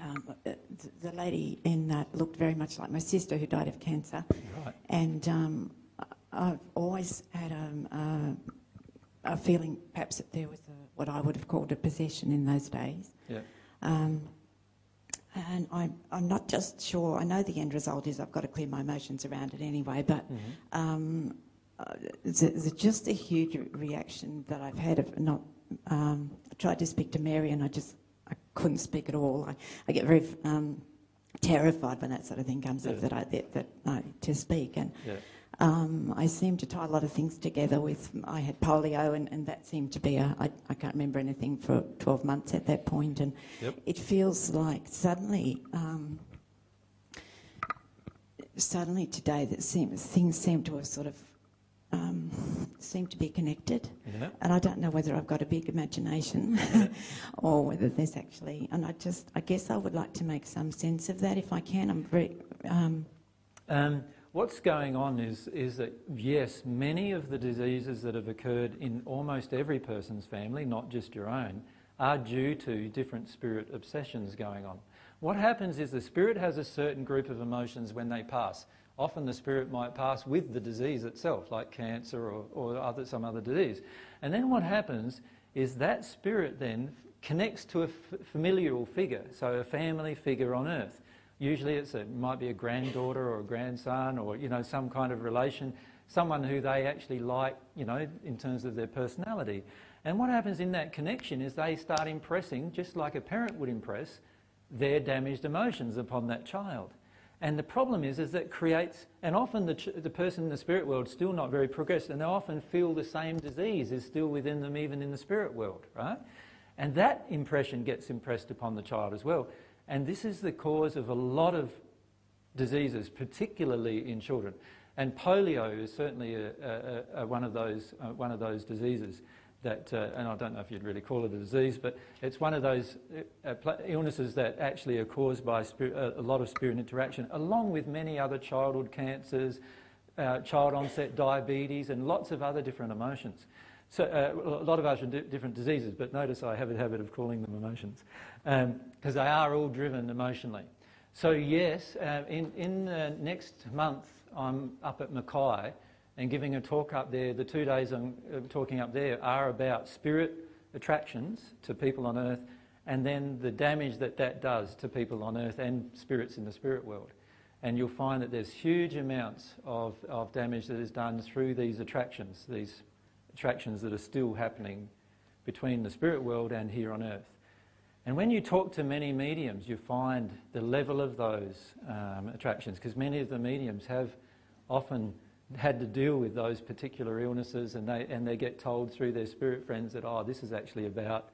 um the, the, lady in that looked very much like my sister who died of cancer. Right. And um, I've always had a, um, a feeling perhaps that there was a, what I would have called a possession in those days. Yeah. Um, and I'm, I'm not just sure, I know the end result is I've got to clear my emotions around it anyway, but mm-hmm. um, uh, it's, it's, just a huge reaction that I've had of not. Um, I tried to speak to Mary and I just I couldn't speak at all. I, I get very um, terrified when that sort of thing comes yeah. up that I that, that I, to speak and. Yeah. Um, I seem to tie a lot of things together with I had polio and, and that seemed to be a I, I can't remember anything for 12 months at that point and yep. it feels like suddenly um, suddenly today that seems, things seem to have sort of um, seem to be connected. Yeah. And I don't know whether I've got a big imagination or whether there's actually. And I just, I guess I would like to make some sense of that if I can. I'm very. Um, um, what's going on is, is that, yes, many of the diseases that have occurred in almost every person's family, not just your own, are due to different spirit obsessions going on. What happens is the spirit has a certain group of emotions when they pass. Often the spirit might pass with the disease itself, like cancer or, or other, some other disease. And then what happens is that spirit then connects to a familial figure, so a family figure on earth. Usually it's a, it might be a granddaughter or a grandson or you know some kind of relation, someone who they actually like, you know, in terms of their personality. And what happens in that connection is they start impressing, just like a parent would impress, their damaged emotions upon that child. And the problem is, is that creates, and often the, the person in the spirit world is still not very progressed, and they often feel the same disease is still within them, even in the spirit world, right? And that impression gets impressed upon the child as well. And this is the cause of a lot of diseases, particularly in children. And polio is certainly a, a, a, one, of those, uh, one of those diseases that, uh, and I don't know if you'd really call it a disease, but it's one of those uh, uh illnesses that actually are caused by uh, a lot of spirit interaction, along with many other childhood cancers, uh, child onset diabetes, and lots of other different emotions. So uh, a lot of other different diseases, but notice I have a habit of calling them emotions because um, they are all driven emotionally. So yes, in, in next month I'm up at Mackay and giving a talk up there. The two days I'm uh, talking up there are about spirit attractions to people on earth and then the damage that that does to people on earth and spirits in the spirit world. And you'll find that there's huge amounts of, of damage that is done through these attractions, these attractions that are still happening between the spirit world and here on earth. And when you talk to many mediums, you find the level of those um, attractions, because many of the mediums have often had to deal with those particular illnesses and they, and they get told through their spirit friends that, oh, this is actually about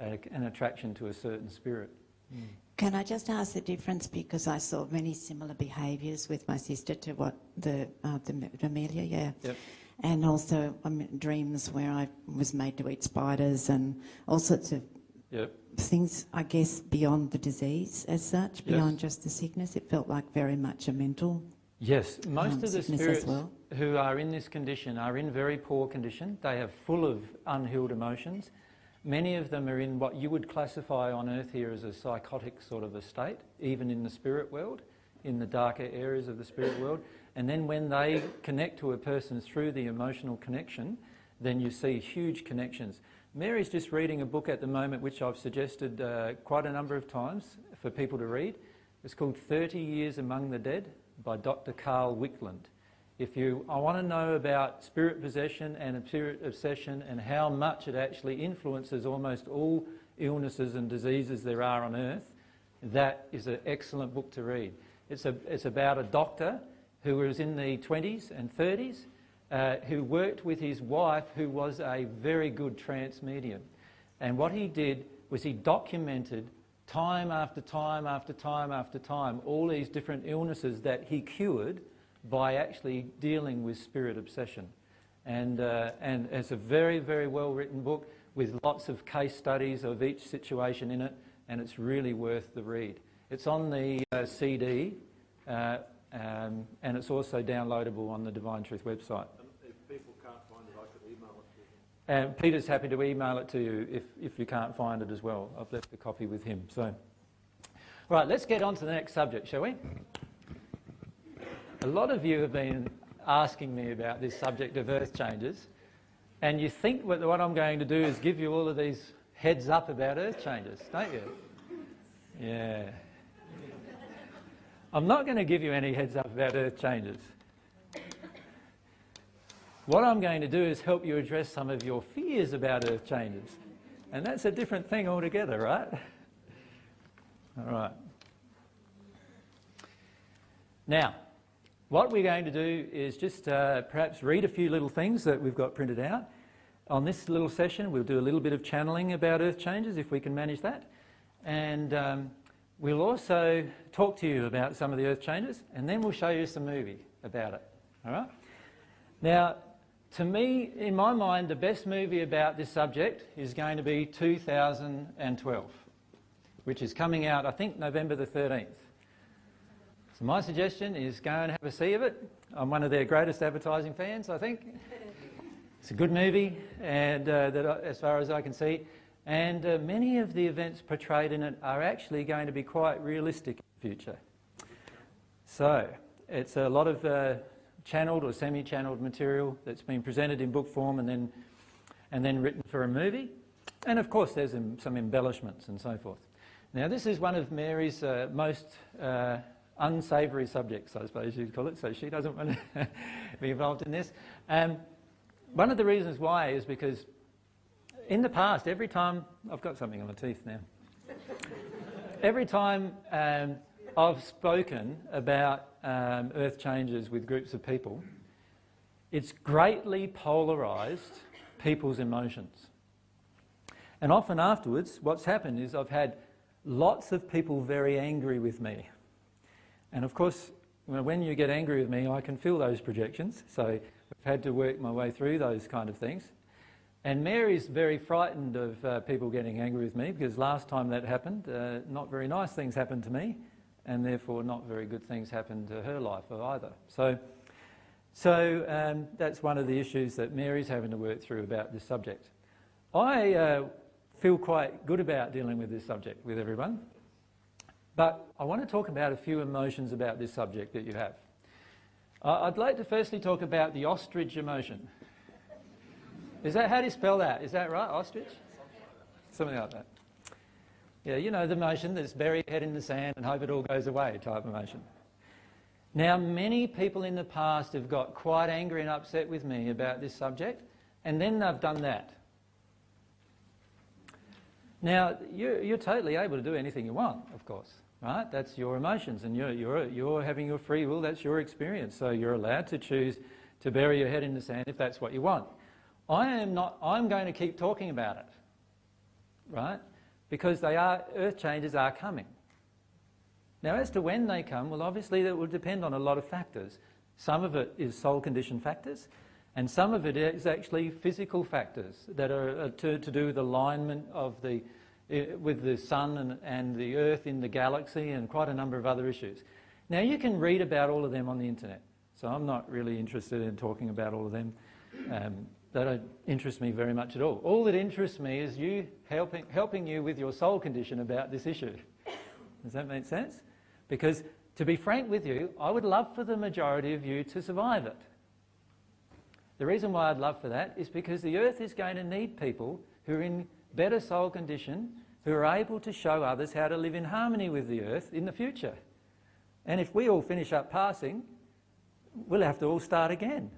a, an attraction to a certain spirit. Mm. Can I just ask the difference because I saw many similar behaviours with my sister to what the, uh, the Amelia, yeah. Yep. And also um, dreams where I was made to eat spiders and all sorts of yep. things, I guess, beyond the disease as such, beyond yes. just the sickness. It felt like very much a mental Yes, most um, of the spirits well. who are in this condition are in very poor condition. They are full of unhealed emotions. Many of them are in what you would classify on earth here as a psychotic sort of a state, even in the spirit world, in the darker areas of the spirit world. And then when they connect to a person through the emotional connection, then you see huge connections. Mary's just reading a book at the moment which I've suggested uh, quite a number of times for people to read. It's called 30 Years Among the Dead by Dr. Carl Wickland. If you I want to know about spirit possession and spirit obsession and how much it actually influences almost all illnesses and diseases there are on earth, that is an excellent book to read. It's, a, it's about a doctor who was in the 20s and 30s uh, who worked with his wife who was a very good trance medium. And what he did was he documented time after time after time after time, all these different illnesses that he cured by actually dealing with spirit obsession. And, uh, and it's a very, very well written book with lots of case studies of each situation in it, and it's really worth the read. It's on the uh, CD, uh, um, and it's also downloadable on the Divine Truth website. And Peter's happy to email it to you if, if you can't find it as well. I've left a copy with him. So, right, let's get on to the next subject, shall we? A lot of you have been asking me about this subject of earth changes. And you think what, what I'm going to do is give you all of these heads up about earth changes, don't you? Yeah. I'm not going to give you any heads up about earth changes. What I'm going to do is help you address some of your fears about earth changes. And that's a different thing altogether, right? All right. Now, what we're going to do is just uh, perhaps read a few little things that we've got printed out. On this little session, we'll do a little bit of channeling about earth changes if we can manage that. And um, we'll also talk to you about some of the earth changes, and then we'll show you some movie about it. All right? Now, to me, in my mind, the best movie about this subject is going to be 2012, which is coming out, I think, November the 13th. So my suggestion is go and have a see of it. I'm one of their greatest advertising fans, I think. It's a good movie, and uh, that, as far as I can see, and uh, many of the events portrayed in it are actually going to be quite realistic in the future. So it's a lot of uh, channeled or semi-channeled material that's been presented in book form and then and then written for a movie, and of course there's some embellishments and so forth. Now this is one of Mary's uh, most uh, unsavoury subjects, I suppose you'd call it, so she doesn't want to be involved in this. Um, one of the reasons why is because in the past, every time, I've got something on my teeth now, every time um, I've spoken about um, earth changes with groups of people, it's greatly polarised people's emotions. And often afterwards, what's happened is I've had lots of people very angry with me and of course, when you get angry with me, I can feel those projections. So I've had to work my way through those kind of things. And Mary's very frightened of uh, people getting angry with me because last time that happened, uh, not very nice things happened to me, and therefore not very good things happened to her life either. So, so um, that's one of the issues that Mary's having to work through about this subject. I uh, feel quite good about dealing with this subject with everyone. But I want to talk about a few emotions about this subject that you have. I'd like to firstly talk about the ostrich emotion. Is that how do you spell that? Is that right, ostrich? Something like that. Yeah, you know the motion that's bury your head in the sand and hope it all goes away type of motion. Now, many people in the past have got quite angry and upset with me about this subject, and then they've done that. Now, you're, you're totally able to do anything you want, of course right? That's your emotions and you're, you're, you're having your free will, that's your experience. So you're allowed to choose to bury your head in the sand if that's what you want. I am not, I'm going to keep talking about it, right? Because they are, earth changes are coming. Now, as to when they come, well, obviously that will depend on a lot of factors. Some of it is soul condition factors, and some of it is actually physical factors that are to, to do with alignment of the, with the sun and, and the earth in the galaxy and quite a number of other issues. Now, you can read about all of them on the internet, so I'm not really interested in talking about all of them. Um, they don't interest me very much at all. All that interests me is you helping, helping you with your soul condition about this issue. Does that make sense? Because, to be frank with you, I would love for the majority of you to survive it. The reason why I'd love for that is because the earth is going to need people who are in better soul condition who are able to show others how to live in harmony with the earth in the future. And if we all finish up passing, we'll have to all start again.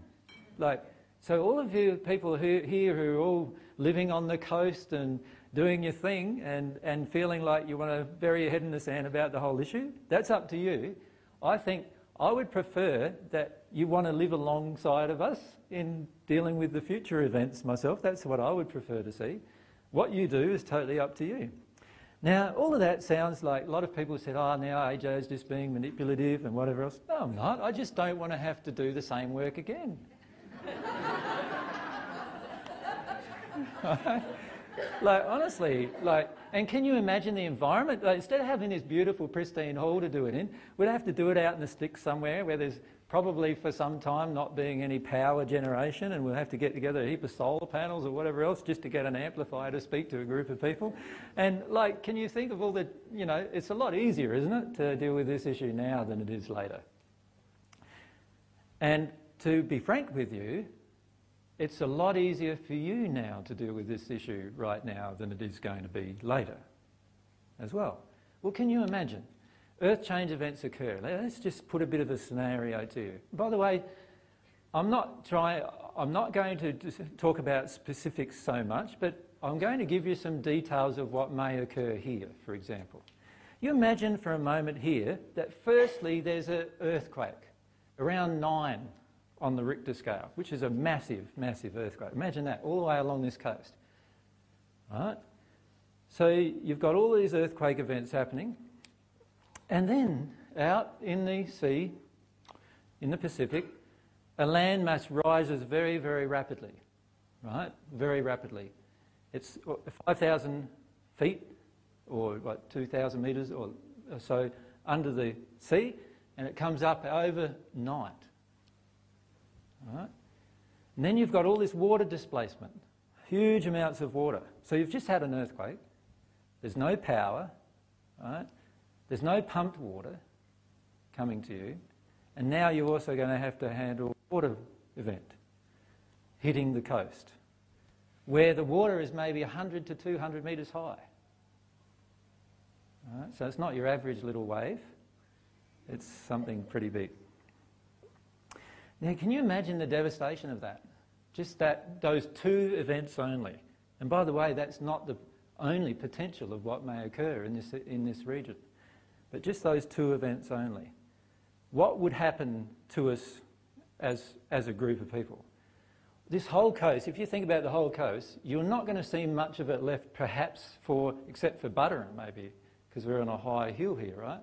Like, so all of you people who, here who are all living on the coast and doing your thing and, and feeling like you want to bury your head in the sand about the whole issue, that's up to you. I think I would prefer that you want to live alongside of us in dealing with the future events myself. That's what I would prefer to see. What you do is totally up to you. Now, all of that sounds like a lot of people said, oh, now AJ is just being manipulative and whatever else. No, I'm not. I just don't want to have to do the same work again. like, honestly, like, and can you imagine the environment? Like, instead of having this beautiful, pristine hall to do it in, we'd have to do it out in the sticks somewhere where there's probably for some time not being any power generation, and we'll have to get together a heap of solar panels or whatever else just to get an amplifier to speak to a group of people. And, like, can you think of all the, you know, it's a lot easier, isn't it, to deal with this issue now than it is later. And to be frank with you, it's a lot easier for you now to deal with this issue right now than it is going to be later as well. Well, can you imagine? Earth change events occur. Let's just put a bit of a scenario to you. By the way, I'm not trying, I'm not going to talk about specifics so much, but I'm going to give you some details of what may occur here, for example. You imagine for a moment here that firstly there's an earthquake around nine on the Richter scale, which is a massive, massive earthquake. Imagine that, all the way along this coast. Right? So you've got all these earthquake events happening, and then out in the sea, in the Pacific, a landmass rises very, very rapidly. Right? Very rapidly. It's 5,000 feet, or what, 2,000 metres or so under the sea, and it comes up overnight. Right? And then you've got all this water displacement, huge amounts of water. So you've just had an earthquake. There's no power, right? There's no pumped water coming to you. And now you're also going to have to handle a water event hitting the coast, where the water is maybe 100 to 200 metres high. Right? So it's not your average little wave, it's something pretty big. Now, can you imagine the devastation of that? Just that, those two events only. And by the way, that's not the only potential of what may occur in this, in this region, but just those two events only. What would happen to us as, as a group of people? This whole coast, if you think about the whole coast, you're not going to see much of it left, perhaps, for except for Buderim, maybe, because we're on a high hill here, right?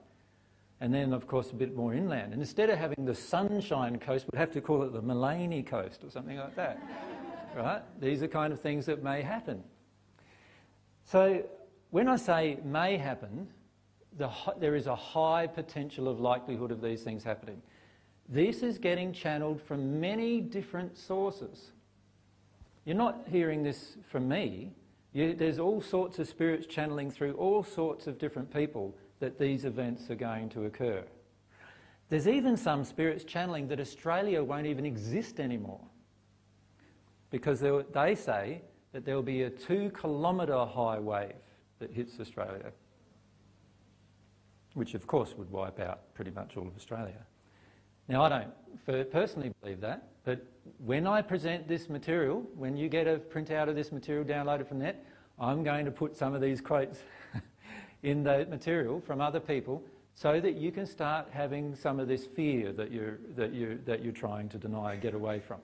And then, of course, a bit more inland. And instead of having the Sunshine Coast, we'd have to call it the Mullaney Coast or something like that. right? These are kind of things that may happen. So, when I say may happen, the, there is a high potential of likelihood of these things happening. This is getting channeled from many different sources. You're not hearing this from me. You, there's all sorts of spirits channeling through all sorts of different people that these events are going to occur. There's even some spirits channeling that Australia won't even exist anymore because they say that there will be a two kilometre high wave that hits Australia, which of course would wipe out pretty much all of Australia. Now, I don't personally believe that, but when I present this material, when you get a printout of this material downloaded from net, I'm going to put some of these quotes in the material from other people so that you can start having some of this fear that you're, that you're, that you're trying to deny and get away from.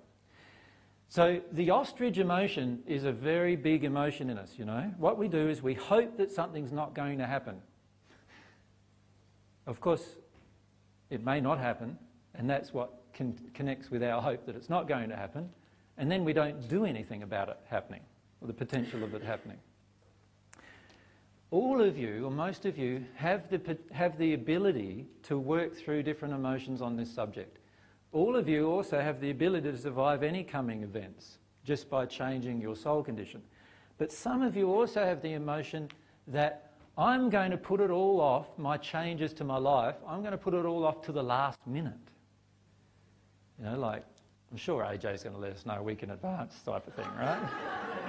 So the ostrich emotion is a very big emotion in us, you know. What we do is we hope that something's not going to happen. Of course, it may not happen, and that's what con connects with our hope that it's not going to happen, and then we don't do anything about it happening, or the potential of it happening all of you, or most of you, have the, have the ability to work through different emotions on this subject. All of you also have the ability to survive any coming events just by changing your soul condition. But some of you also have the emotion that I'm going to put it all off, my changes to my life, I'm going to put it all off to the last minute. You know, like, I'm sure AJ's going to let us know a week in advance type of thing, right?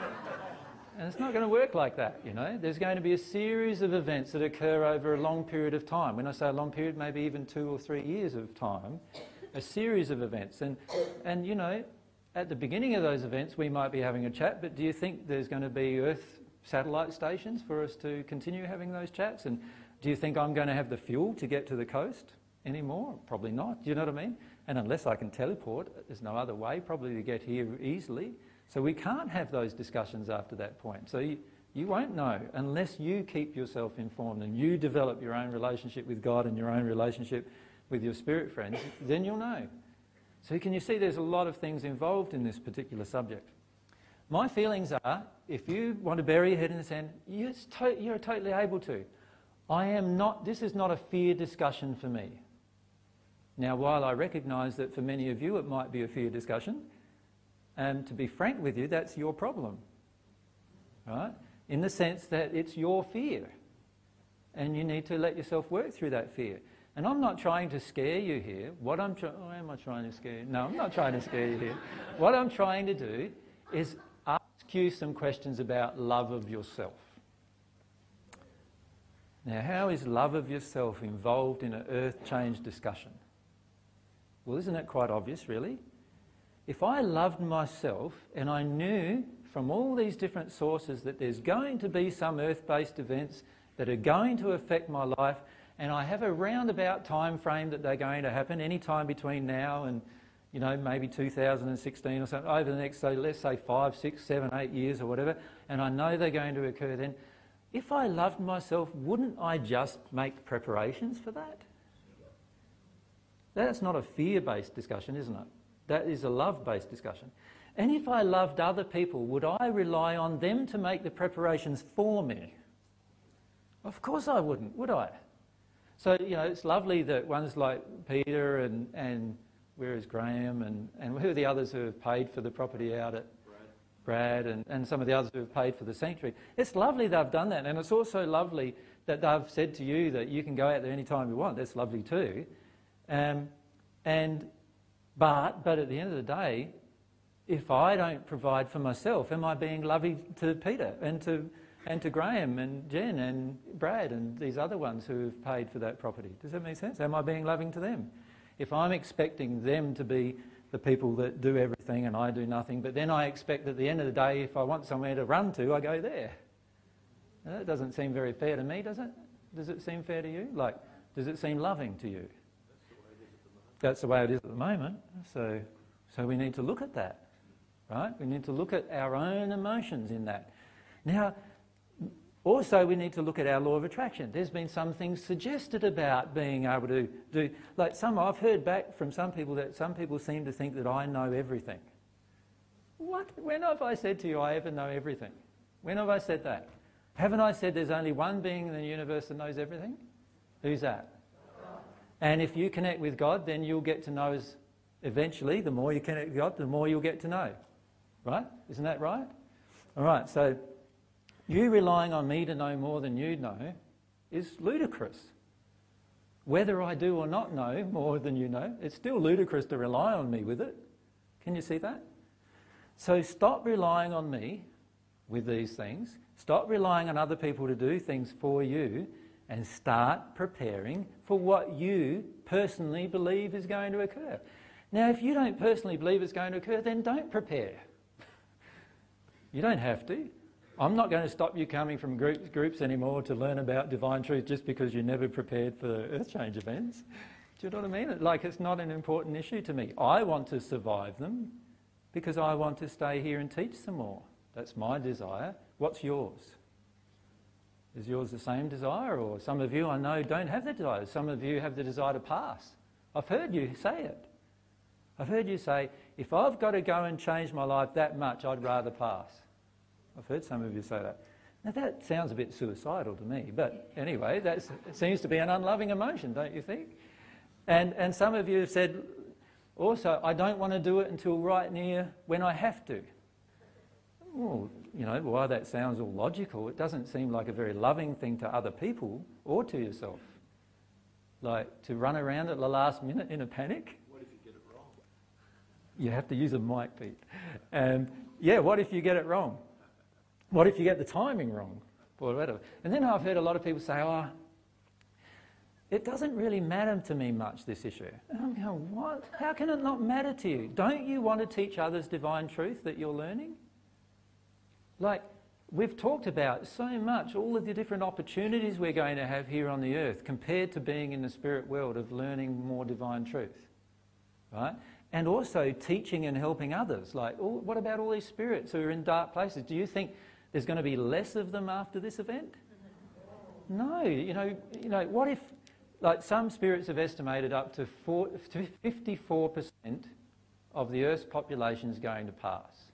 And it's not going to work like that, you know. There's going to be a series of events that occur over a long period of time. When I say a long period, maybe even two or three years of time. A series of events. And, and you know, at the beginning of those events, we might be having a chat, but do you think there's going to be Earth satellite stations for us to continue having those chats? And do you think I'm going to have the fuel to get to the coast anymore? Probably not. Do you know what I mean? And unless I can teleport, there's no other way probably to get here easily. So we can't have those discussions after that point. So you, you won't know unless you keep yourself informed and you develop your own relationship with God and your own relationship with your spirit friends, then you'll know. So can you see there's a lot of things involved in this particular subject. My feelings are, if you want to bury your head in the sand, you're, to you're totally able to. I am not, this is not a fear discussion for me. Now, while I recognise that for many of you it might be a fear discussion, and to be frank with you, that's your problem. Right? In the sense that it's your fear. And you need to let yourself work through that fear. And I'm not trying to scare you here. What I'm trying, oh, am I trying to scare you? No, I'm not trying to scare you here. What I'm trying to do is ask you some questions about love of yourself. Now, how is love of yourself involved in an earth change discussion? Well, isn't it quite obvious, really? If I loved myself and I knew from all these different sources that there's going to be some earth based events that are going to affect my life, and I have a roundabout time frame that they're going to happen any time between now and you know, maybe 2016 or something, over the next, say, let's say five, six, seven, eight years or whatever, and I know they're going to occur then, if I loved myself, wouldn't I just make preparations for that? That's not a fear based discussion, isn't it? That is a love based discussion. And if I loved other people, would I rely on them to make the preparations for me? Of course I wouldn't, would I? So, you know, it's lovely that ones like Peter and, and where is Graham and, and who are the others who have paid for the property out at Brad and, and some of the others who have paid for the sanctuary. It's lovely they've done that, and it's also lovely that they've said to you that you can go out there anytime you want. That's lovely too. Um, and but but at the end of the day, if I don't provide for myself, am I being loving to Peter and to and to Graham and Jen and Brad and these other ones who have paid for that property? Does that make sense? Am I being loving to them? If I'm expecting them to be the people that do everything and I do nothing, but then I expect at the end of the day, if I want somewhere to run to, I go there. Now, that doesn't seem very fair to me, does it? Does it seem fair to you? Like, does it seem loving to you? That's the way it is at the moment. So, so we need to look at that, right? We need to look at our own emotions in that. Now, also, we need to look at our law of attraction. There's been some things suggested about being able to do, like some, I've heard back from some people that some people seem to think that I know everything. What? When have I said to you I ever know everything? When have I said that? Haven't I said there's only one being in the universe that knows everything? Who's that? And if you connect with God, then you'll get to know us eventually. The more you connect with God, the more you'll get to know. Right? Isn't that right? All right, so you relying on me to know more than you know is ludicrous. Whether I do or not know more than you know, it's still ludicrous to rely on me with it. Can you see that? So stop relying on me with these things. Stop relying on other people to do things for you and start preparing for what you personally believe is going to occur. Now, if you don't personally believe it's going to occur, then don't prepare. You don't have to. I'm not going to stop you coming from groups, groups anymore to learn about divine truth just because you're never prepared for earth change events. Do you know what I mean? Like, it's not an important issue to me. I want to survive them because I want to stay here and teach some more. That's my desire. What's yours? Is yours the same desire? Or some of you I know don't have that desire. Some of you have the desire to pass. I've heard you say it. I've heard you say, if I've got to go and change my life that much, I'd rather pass. I've heard some of you say that. Now that sounds a bit suicidal to me, but anyway, that seems to be an unloving emotion, don't you think? And, and some of you have said also, I don't want to do it until right near when I have to. Well, you know, why that sounds all logical, it doesn't seem like a very loving thing to other people or to yourself. Like to run around at the last minute in a panic. What if you get it wrong? You have to use a mic, Pete. And yeah, what if you get it wrong? What if you get the timing wrong? Or whatever. And then I've heard a lot of people say, oh, it doesn't really matter to me much, this issue. And I'm going, what? How can it not matter to you? Don't you want to teach others divine truth that you're learning? Like, we've talked about so much, all of the different opportunities we're going to have here on the earth compared to being in the spirit world of learning more divine truth. Right? And also teaching and helping others. Like, what about all these spirits who are in dark places? Do you think there's going to be less of them after this event? No, you know, you know, what if, like some spirits have estimated up to, 54% of the Earth's population is going to pass.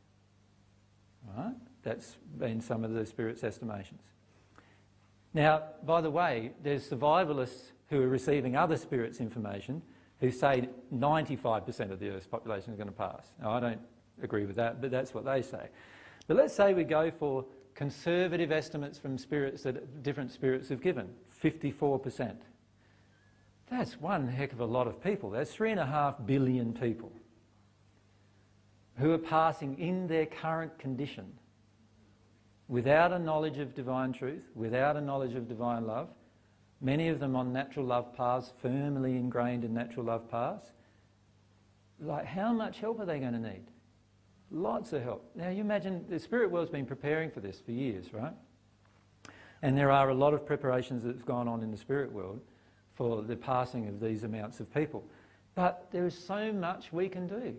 Right? That's been some of the spirits' estimations. Now, by the way, there's survivalists who are receiving other spirits' information who say 95% of the Earth's population is going to pass. Now, I don't agree with that, but that's what they say. But let's say we go for conservative estimates from spirits that different spirits have given 54%. That's one heck of a lot of people. That's three and a half billion people who are passing in their current condition without a knowledge of divine truth, without a knowledge of divine love, many of them on natural love paths, firmly ingrained in natural love paths. Like, how much help are they going to need? Lots of help. Now, you imagine the spirit world's been preparing for this for years, right? And there are a lot of preparations that's gone on in the spirit world for the passing of these amounts of people. But there is so much we can do,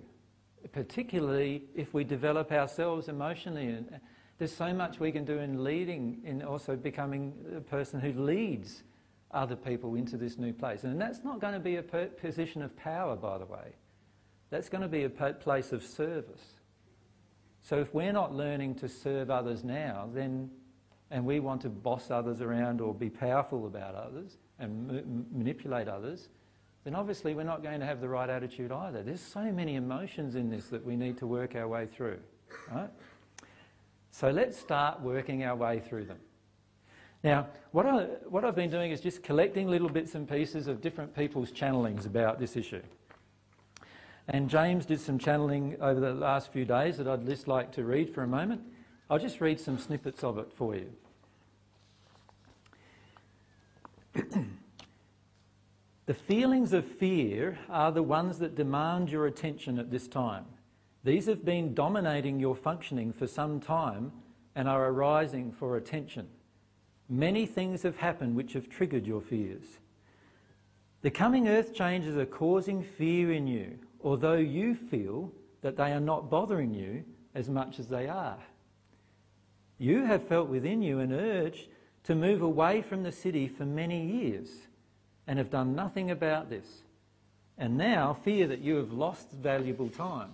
particularly if we develop ourselves emotionally. And there's so much we can do in leading, in also becoming a person who leads other people into this new place. And that's not going to be a position of power, by the way. That's going to be a place of service. So if we're not learning to serve others now, then and we want to boss others around or be powerful about others and manipulate others, then obviously we're not going to have the right attitude either. There's so many emotions in this that we need to work our way through. Right? So let's start working our way through them. Now, what, I, what I've been doing is just collecting little bits and pieces of different people's channelings about this issue. And James did some channeling over the last few days that I'd just like to read for a moment. I'll just read some snippets of it for you. the feelings of fear are the ones that demand your attention at this time. These have been dominating your functioning for some time and are arising for attention. Many things have happened which have triggered your fears. The coming earth changes are causing fear in you, although you feel that they are not bothering you as much as they are. You have felt within you an urge to move away from the city for many years and have done nothing about this, and now fear that you have lost valuable time.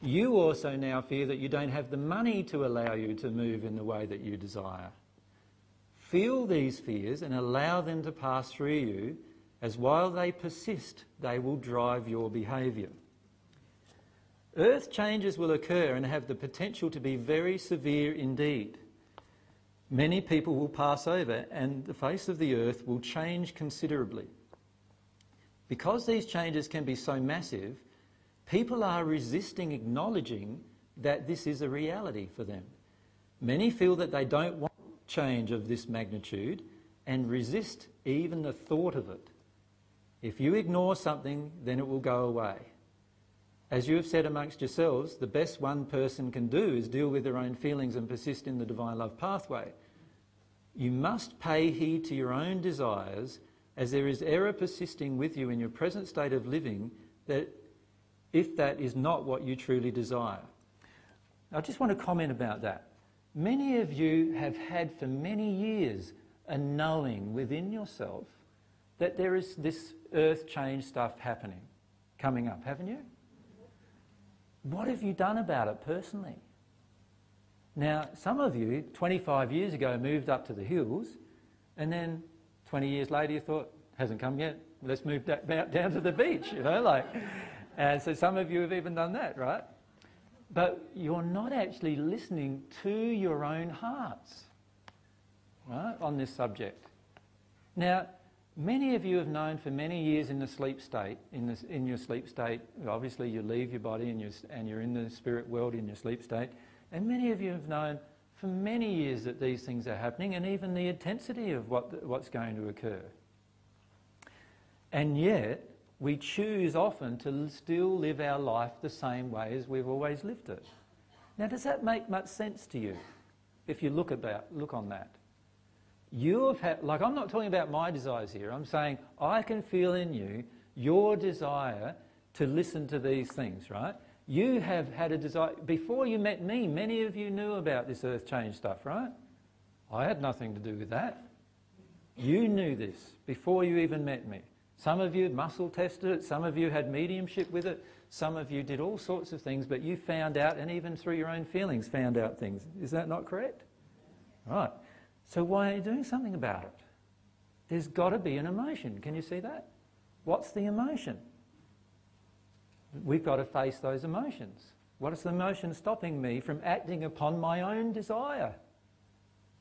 You also now fear that you don't have the money to allow you to move in the way that you desire. Feel these fears and allow them to pass through you, as while they persist, they will drive your behaviour. Earth changes will occur and have the potential to be very severe indeed. Many people will pass over and the face of the earth will change considerably. Because these changes can be so massive, people are resisting acknowledging that this is a reality for them. Many feel that they don't want change of this magnitude and resist even the thought of it. If you ignore something, then it will go away. As you have said amongst yourselves, the best one person can do is deal with their own feelings and persist in the divine love pathway. You must pay heed to your own desires, as there is error persisting with you in your present state of living, that if that is not what you truly desire. I just want to comment about that. Many of you have had for many years a knowing within yourself that there is this earth change stuff happening, coming up, haven't you? What have you done about it personally? Now, some of you, 25 years ago, moved up to the hills, and then 20 years later you thought, hasn't come yet, let's move down to the beach, you know, like. And so some of you have even done that, right? But you're not actually listening to your own hearts, right, on this subject. Now, Many of you have known for many years in the sleep state, in, this, in your sleep state, obviously you leave your body and you're, and you're in the spirit world in your sleep state, and many of you have known for many years that these things are happening and even the intensity of what, what's going to occur. And yet, we choose often to still live our life the same way as we've always lived it. Now, does that make much sense to you if you look, about, look on that? You have had, like, I'm not talking about my desires here. I'm saying I can feel in you your desire to listen to these things, right? You have had a desire. Before you met me, many of you knew about this earth change stuff, right? I had nothing to do with that. You knew this before you even met me. Some of you muscle tested it, some of you had mediumship with it, some of you did all sorts of things, but you found out, and even through your own feelings, found out things. Is that not correct? Right. So why are you doing something about it? There's got to be an emotion. Can you see that? What's the emotion? We've got to face those emotions. What is the emotion stopping me from acting upon my own desire?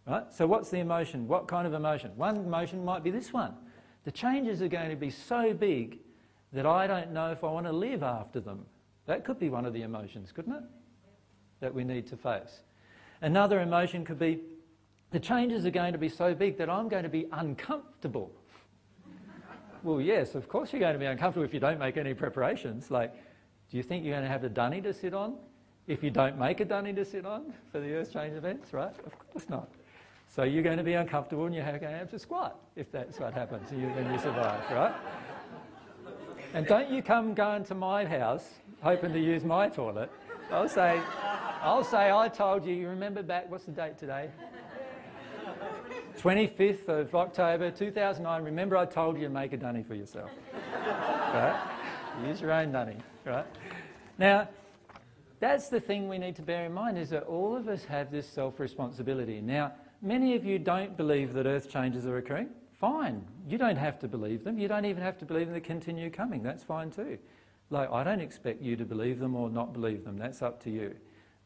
Right? So what's the emotion? What kind of emotion? One emotion might be this one. The changes are going to be so big that I don't know if I want to live after them. That could be one of the emotions, couldn't it? That we need to face. Another emotion could be the changes are going to be so big that I'm going to be uncomfortable. well, yes, of course you're going to be uncomfortable if you don't make any preparations. Like, do you think you're going to have a dunny to sit on if you don't make a dunny to sit on for the earth change events, right? Of course not. So you're going to be uncomfortable and you're going to have to squat if that's what happens and you, then you survive, right? And don't you come going to my house hoping to use my toilet. I'll say, I'll say, I told you, you remember back, what's the date today? 25th of October 2009, remember I told you to make a dunny for yourself. right? Use your own dunny, right? Now, that's the thing we need to bear in mind is that all of us have this self-responsibility. Now, many of you don't believe that earth changes are occurring. Fine. You don't have to believe them. You don't even have to believe them to continue coming. That's fine too. Like, I don't expect you to believe them or not believe them. That's up to you.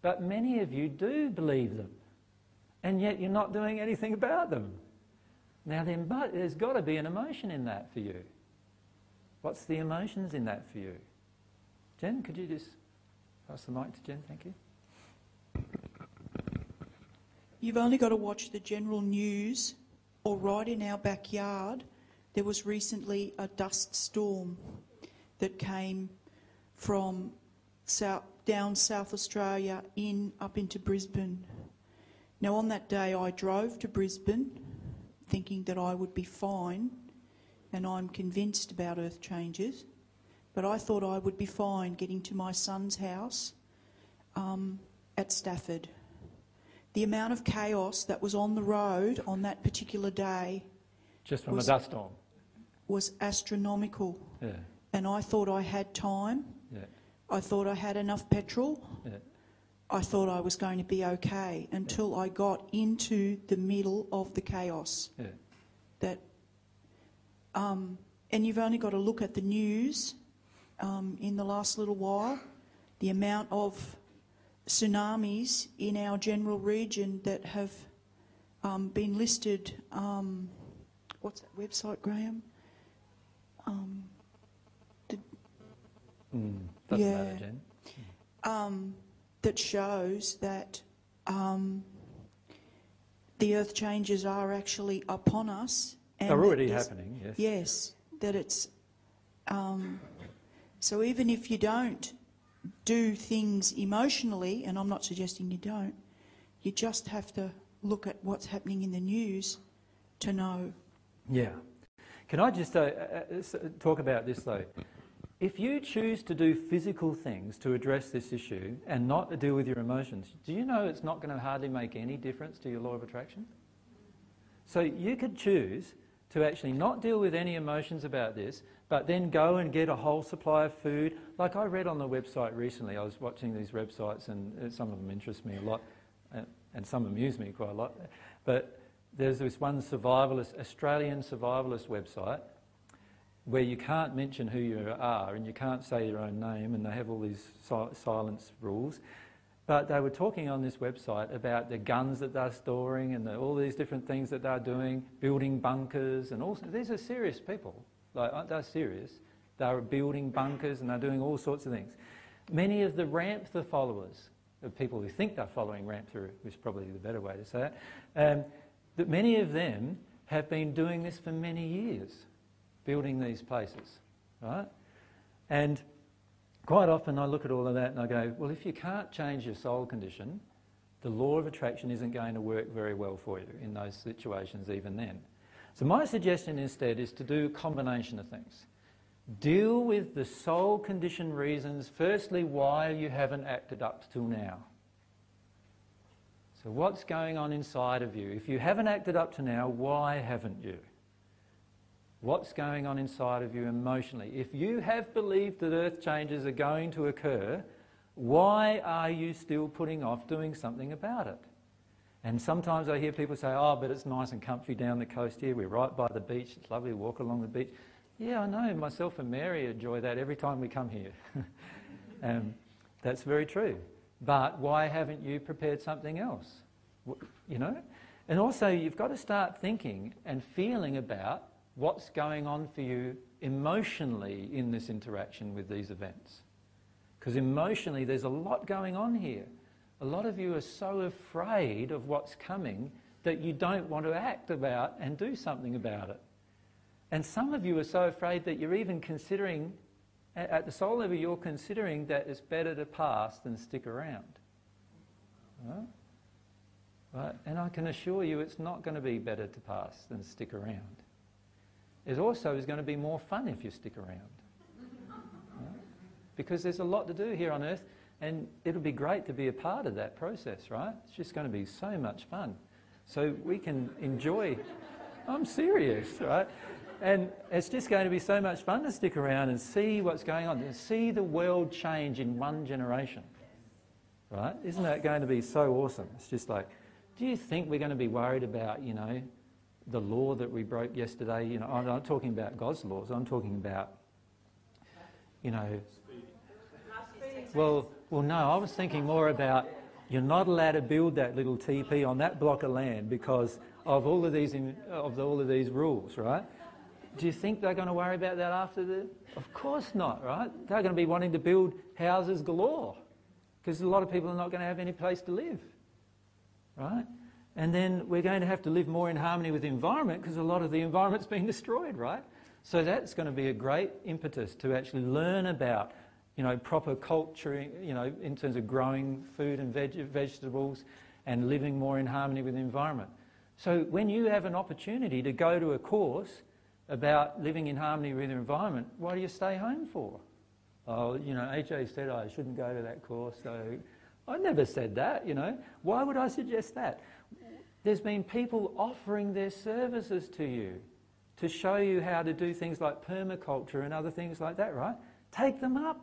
But many of you do believe them. And yet you're not doing anything about them. Now then, but there's got to be an emotion in that for you. What's the emotions in that for you? Jen, could you just pass the mic to Jen? Thank you. You've only got to watch the general news or right in our backyard, there was recently a dust storm that came from south, down South Australia in up into Brisbane. Now, on that day, I drove to Brisbane thinking that I would be fine, and I'm convinced about earth changes. But I thought I would be fine getting to my son's house um, at Stafford the amount of chaos that was on the road on that particular day just from was, a dust storm was astronomical. Yeah. And I thought I had time. Yeah. I thought I had enough petrol. Yeah. I thought I was going to be okay until I got into the middle of the chaos. That, um, and you've only got to look at the news um, in the last little while, the amount of tsunamis in our general region that have um, been listed. Um, what's that website, Graham? Um, mm, yeah, matter, um, that shows that um, the earth changes are actually upon us. And They're already happening, yes. Yes, that it's. Um, so even if you don't do things emotionally, and I'm not suggesting you don't, you just have to look at what's happening in the news to know. Yeah. Can I just uh, uh, talk about this though? If you choose to do physical things to address this issue and not deal with your emotions, do you know it's not going to hardly make any difference to your law of attraction? So you could choose to actually not deal with any emotions about this, but then go and get a whole supply of food. Like I read on the website recently, I was watching these websites and uh, some of them interest me a lot uh, and some amuse me quite a lot. But there's this one survivalist, Australian survivalist website where you can't mention who you are and you can't say your own name and they have all these si- silence rules. But they were talking on this website about the guns that they're storing and the, all these different things that they're doing, building bunkers and all. These are serious people. Like, they're serious. They're building bunkers and they're doing all sorts of things. Many of the Ramtha followers, of people who think they're following Ramtha, which is probably the better way to say it, um, that many of them have been doing this for many years, building these places, right? And quite often I look at all of that and I go, well, if you can't change your soul condition, the law of attraction isn't going to work very well for you in those situations even then. So my suggestion instead is to do a combination of things. Deal with the soul condition reasons, firstly, why you haven't acted up till now. So what's going on inside of you? If you haven't acted up to now, why haven't you? What's going on inside of you emotionally. If you have believed that earth changes are going to occur, why are you still putting off doing something about it? And sometimes I hear people say, oh, but it's nice and comfy down the coast here. We're right by the beach. It's lovely to walk along the beach. Yeah, I know. Myself and Mary enjoy that every time we come here. um, that's very true. But why haven't you prepared something else? You know? And also, you've got to start thinking and feeling about what's going on for you emotionally in this interaction with these events. Because emotionally, there's a lot going on here. A lot of you are so afraid of what's coming that you don't want to act about and do something about it. And some of you are so afraid that you're even considering, at the soul level, you're considering that it's better to pass than stick around. Right? Right? And I can assure you it's not going to be better to pass than stick around. It also is going to be more fun if you stick around. Because there's a lot to do here on earth, and it'll be great to be a part of that process, right? It's just going to be so much fun. So we can enjoy. I'm serious, right? And it's just going to be so much fun to stick around and see what's going on, and see the world change in one generation. Right? Isn't that going to be so awesome? It's just like, do you think we're going to be worried about, you know, the law that we broke yesterday? You know, I'm not talking about God's laws. I'm talking about, you know. Well, well, no. I was thinking more about you're not allowed to build that little TP on that block of land because of all of these of all of these rules, right? Do you think they're going to worry about that after the? Of course not, right? They're going to be wanting to build houses galore because a lot of people are not going to have any place to live right? And then we're going to have to live more in harmony with the environment because a lot of the environment's been destroyed, right? So that's going to be a great impetus to actually learn about, you know, permaculture, you know, in terms of growing food and veg- vegetables and living more in harmony with the environment. So when you have an opportunity to go to a course about living in harmony with the environment, why do you stay home for? Oh, you know, AJ said I shouldn't go to that course, so I never said that, you know. Why would I suggest that? There's been people offering their services to you to show you how to do things like permaculture and other things like that, right? Take them up.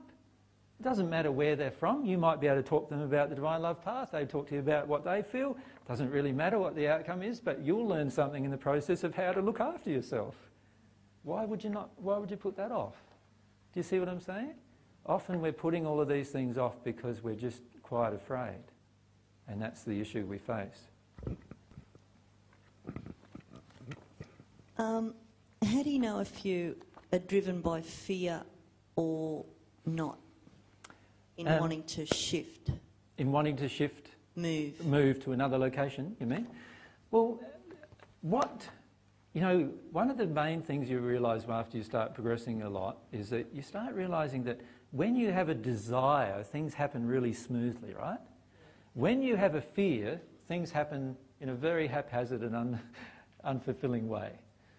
It doesn't matter where they're from. You might be able to talk to them about the divine love path. They talk to you about what they feel. It doesn't really matter what the outcome is, but you'll learn something in the process of how to look after yourself. Why would you not why would you put that off? Do you see what I'm saying? Often we're putting all of these things off because we're just quite afraid. And that's the issue we face. Um, how do you know if you are driven by fear or not in um, wanting to shift? In wanting to shift? Move. Move to another location, you mean? Well, what, you know, one of the main things you realise after you start progressing a lot is that you start realising that when you have a desire, things happen really smoothly, right? When you have a fear, things happen in a very haphazard and un- unfulfilling way.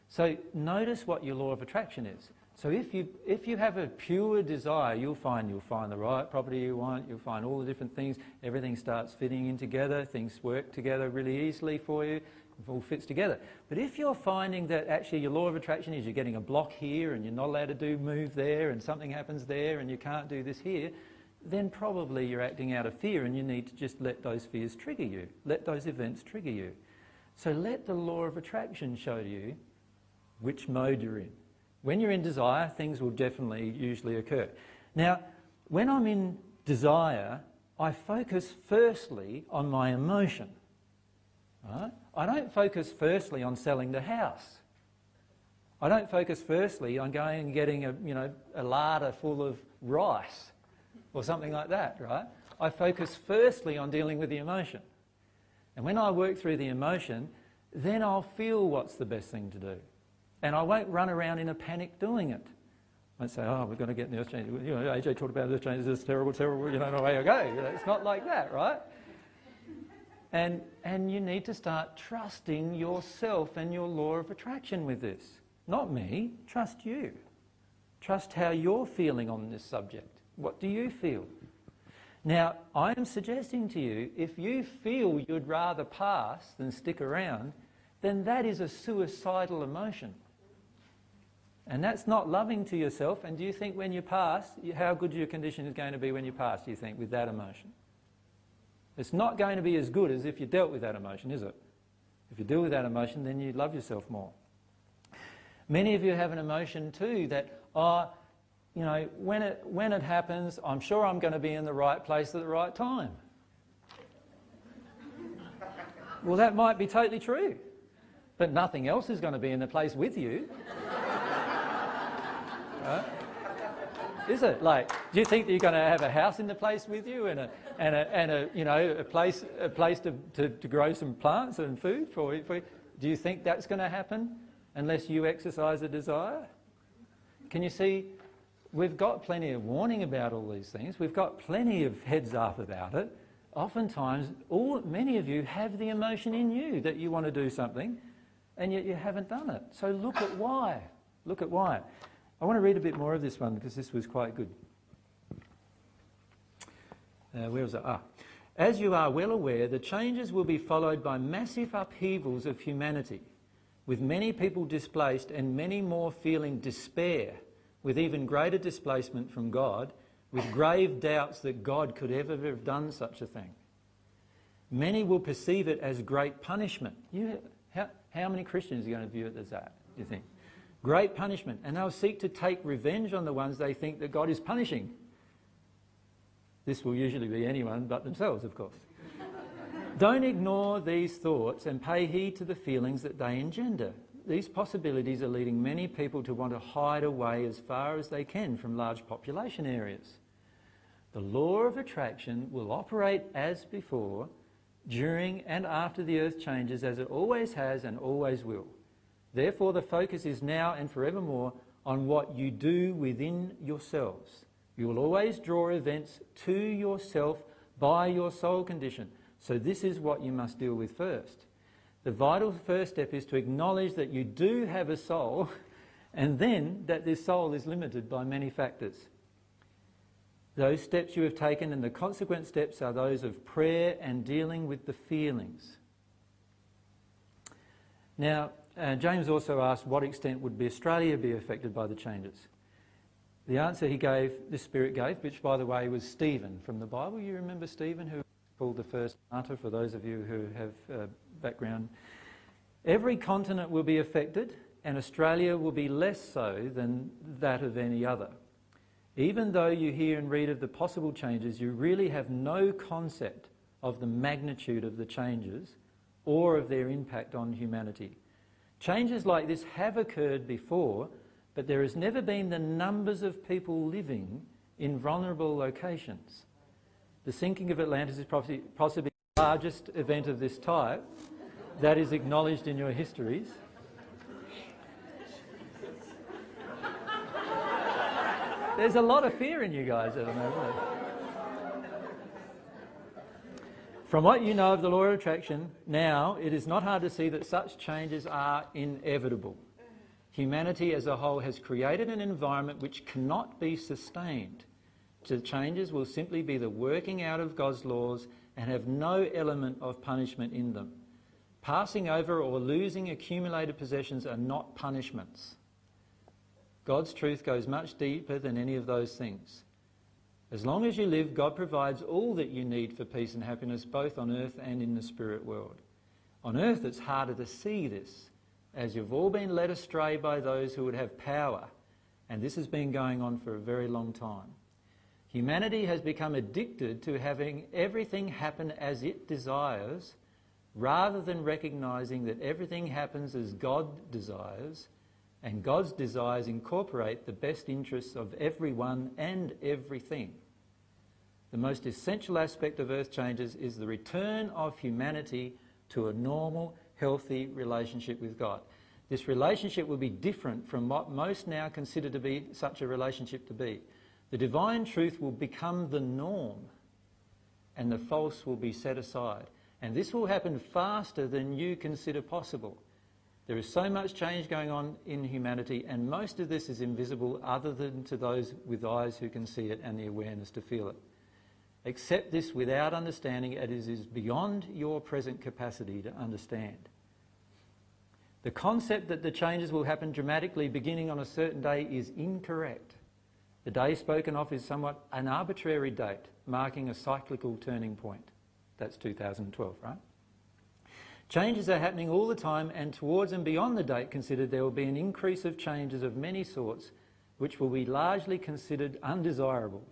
So notice what your law of attraction is. So if you, if you have a pure desire, you'll find you'll find the right property you want, you'll find all the different things, everything starts fitting in together, things work together really easily for you, it all fits together. But if you're finding that actually your law of attraction is you're getting a block here and you're not allowed to do move there and something happens there and you can't do this here, then probably you're acting out of fear and you need to just let those fears trigger you. Let those events trigger you. So let the law of attraction show you which mode you're in. When you're in desire, things will definitely usually occur. Now, when I'm in desire, I focus firstly on my emotion. Right? I don't focus firstly on selling the house. I don't focus firstly on going and getting a, you know, a larder full of rice or something like that, right? I focus firstly on dealing with the emotion. And when I work through the emotion, then I'll feel what's the best thing to do. And I won't run around in a panic doing it. I say, oh, we're going to get the earth change. You know, AJ talked about the earth changes, it's terrible, terrible, you know, no way to go. It's not like that, right? And, and you need to start trusting yourself and your law of attraction with this. Not me, trust you. Trust how you're feeling on this subject. What do you feel? Now, I am suggesting to you if you feel you'd rather pass than stick around, then that is a suicidal emotion. And that's not loving to yourself. And do you think when you pass, how good your condition is going to be when you pass, do you think, with that emotion? It's not going to be as good as if you dealt with that emotion, is it? If you deal with that emotion, then you love yourself more. Many of you have an emotion too that, oh, you know, when it, when it happens, I'm sure I'm going to be in the right place at the right time. well, that might be totally true. but nothing else is going to be in the place with you. Is it? Like, do you think that you're going to have a house in the place with you and a, and a, and a you know, a place, a place to, to, to grow some plants and food for, for Do you think that's going to happen unless you exercise a desire? Can you see? We've got plenty of warning about all these things. We've got plenty of heads up about it. Oftentimes, all, many of you have the emotion in you that you want to do something, and yet you haven't done it. So look at why. Look at why. I want to read a bit more of this one because this was quite good. Uh, where was it? Ah. As you are well aware, the changes will be followed by massive upheavals of humanity, with many people displaced and many more feeling despair, with even greater displacement from God, with grave doubts that God could ever have done such a thing. Many will perceive it as great punishment. You, how, how many Christians are going to view it as that, do you think? Great punishment. And they'll seek to take revenge on the ones they think that God is punishing. This will usually be anyone but themselves, of course. Don't ignore these thoughts and pay heed to the feelings that they engender. These possibilities are leading many people to want to hide away as far as they can from large population areas. The law of attraction will operate as before during and after the earth changes as it always has and always will. Therefore, the focus is now and forevermore on what you do within yourselves. You will always draw events to yourself by your soul condition. So, this is what you must deal with first. The vital first step is to acknowledge that you do have a soul and then that this soul is limited by many factors. Those steps you have taken and the consequent steps are those of prayer and dealing with the feelings. Now, uh, James also asked what extent would be Australia be affected by the changes. The answer he gave, the Spirit gave, which by the way was Stephen from the Bible. You remember Stephen, who pulled the first martyr, for those of you who have uh, background. Every continent will be affected, and Australia will be less so than that of any other. Even though you hear and read of the possible changes, you really have no concept of the magnitude of the changes or of their impact on humanity. Changes like this have occurred before, but there has never been the numbers of people living in vulnerable locations. The sinking of Atlantis is possibly the largest event of this type that is acknowledged in your histories. There's a lot of fear in you guys at the moment. From what you know of the law of attraction now, it is not hard to see that such changes are inevitable. Humanity as a whole has created an environment which cannot be sustained. The changes will simply be the working out of God's laws and have no element of punishment in them. Passing over or losing accumulated possessions are not punishments. God's truth goes much deeper than any of those things. As long as you live, God provides all that you need for peace and happiness, both on earth and in the spirit world. On earth, it's harder to see this, as you've all been led astray by those who would have power, and this has been going on for a very long time. Humanity has become addicted to having everything happen as it desires, rather than recognizing that everything happens as God desires, and God's desires incorporate the best interests of everyone and everything. The most essential aspect of earth changes is the return of humanity to a normal, healthy relationship with God. This relationship will be different from what most now consider to be such a relationship to be. The divine truth will become the norm and the false will be set aside. And this will happen faster than you consider possible. There is so much change going on in humanity, and most of this is invisible other than to those with eyes who can see it and the awareness to feel it. Accept this without understanding it is beyond your present capacity to understand. The concept that the changes will happen dramatically beginning on a certain day is incorrect. The day spoken of is somewhat an arbitrary date, marking a cyclical turning point. That's 2012, right? Changes are happening all the time, and towards and beyond the date considered, there will be an increase of changes of many sorts, which will be largely considered undesirable.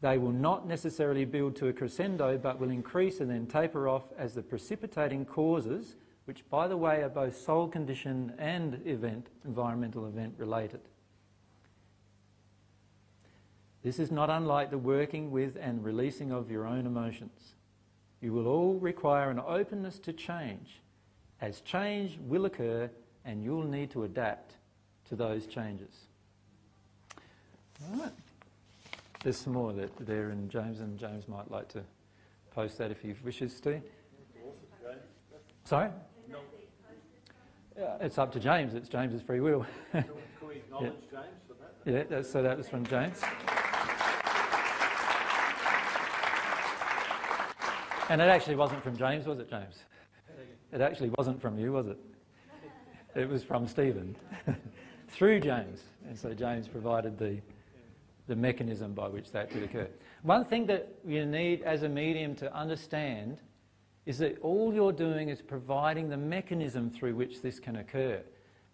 They will not necessarily build to a crescendo, but will increase and then taper off as the precipitating causes, which by the way, are both soul condition and event, environmental event related. This is not unlike the working with and releasing of your own emotions. You will all require an openness to change, as change will occur and you'll need to adapt to those changes. All right. There's some more that there in James, and James might like to post that if he wishes to. Sorry? it's up to James. It's James's free will. Can we acknowledge yeah. James that? Yeah, so that was from James. And it actually wasn't from James, was it, James? It actually wasn't from you, was it? It was from Stephen through James. And so James provided the, the mechanism by which that could occur. One thing that you need as a medium to understand is that all you're doing is providing the mechanism through which this can occur.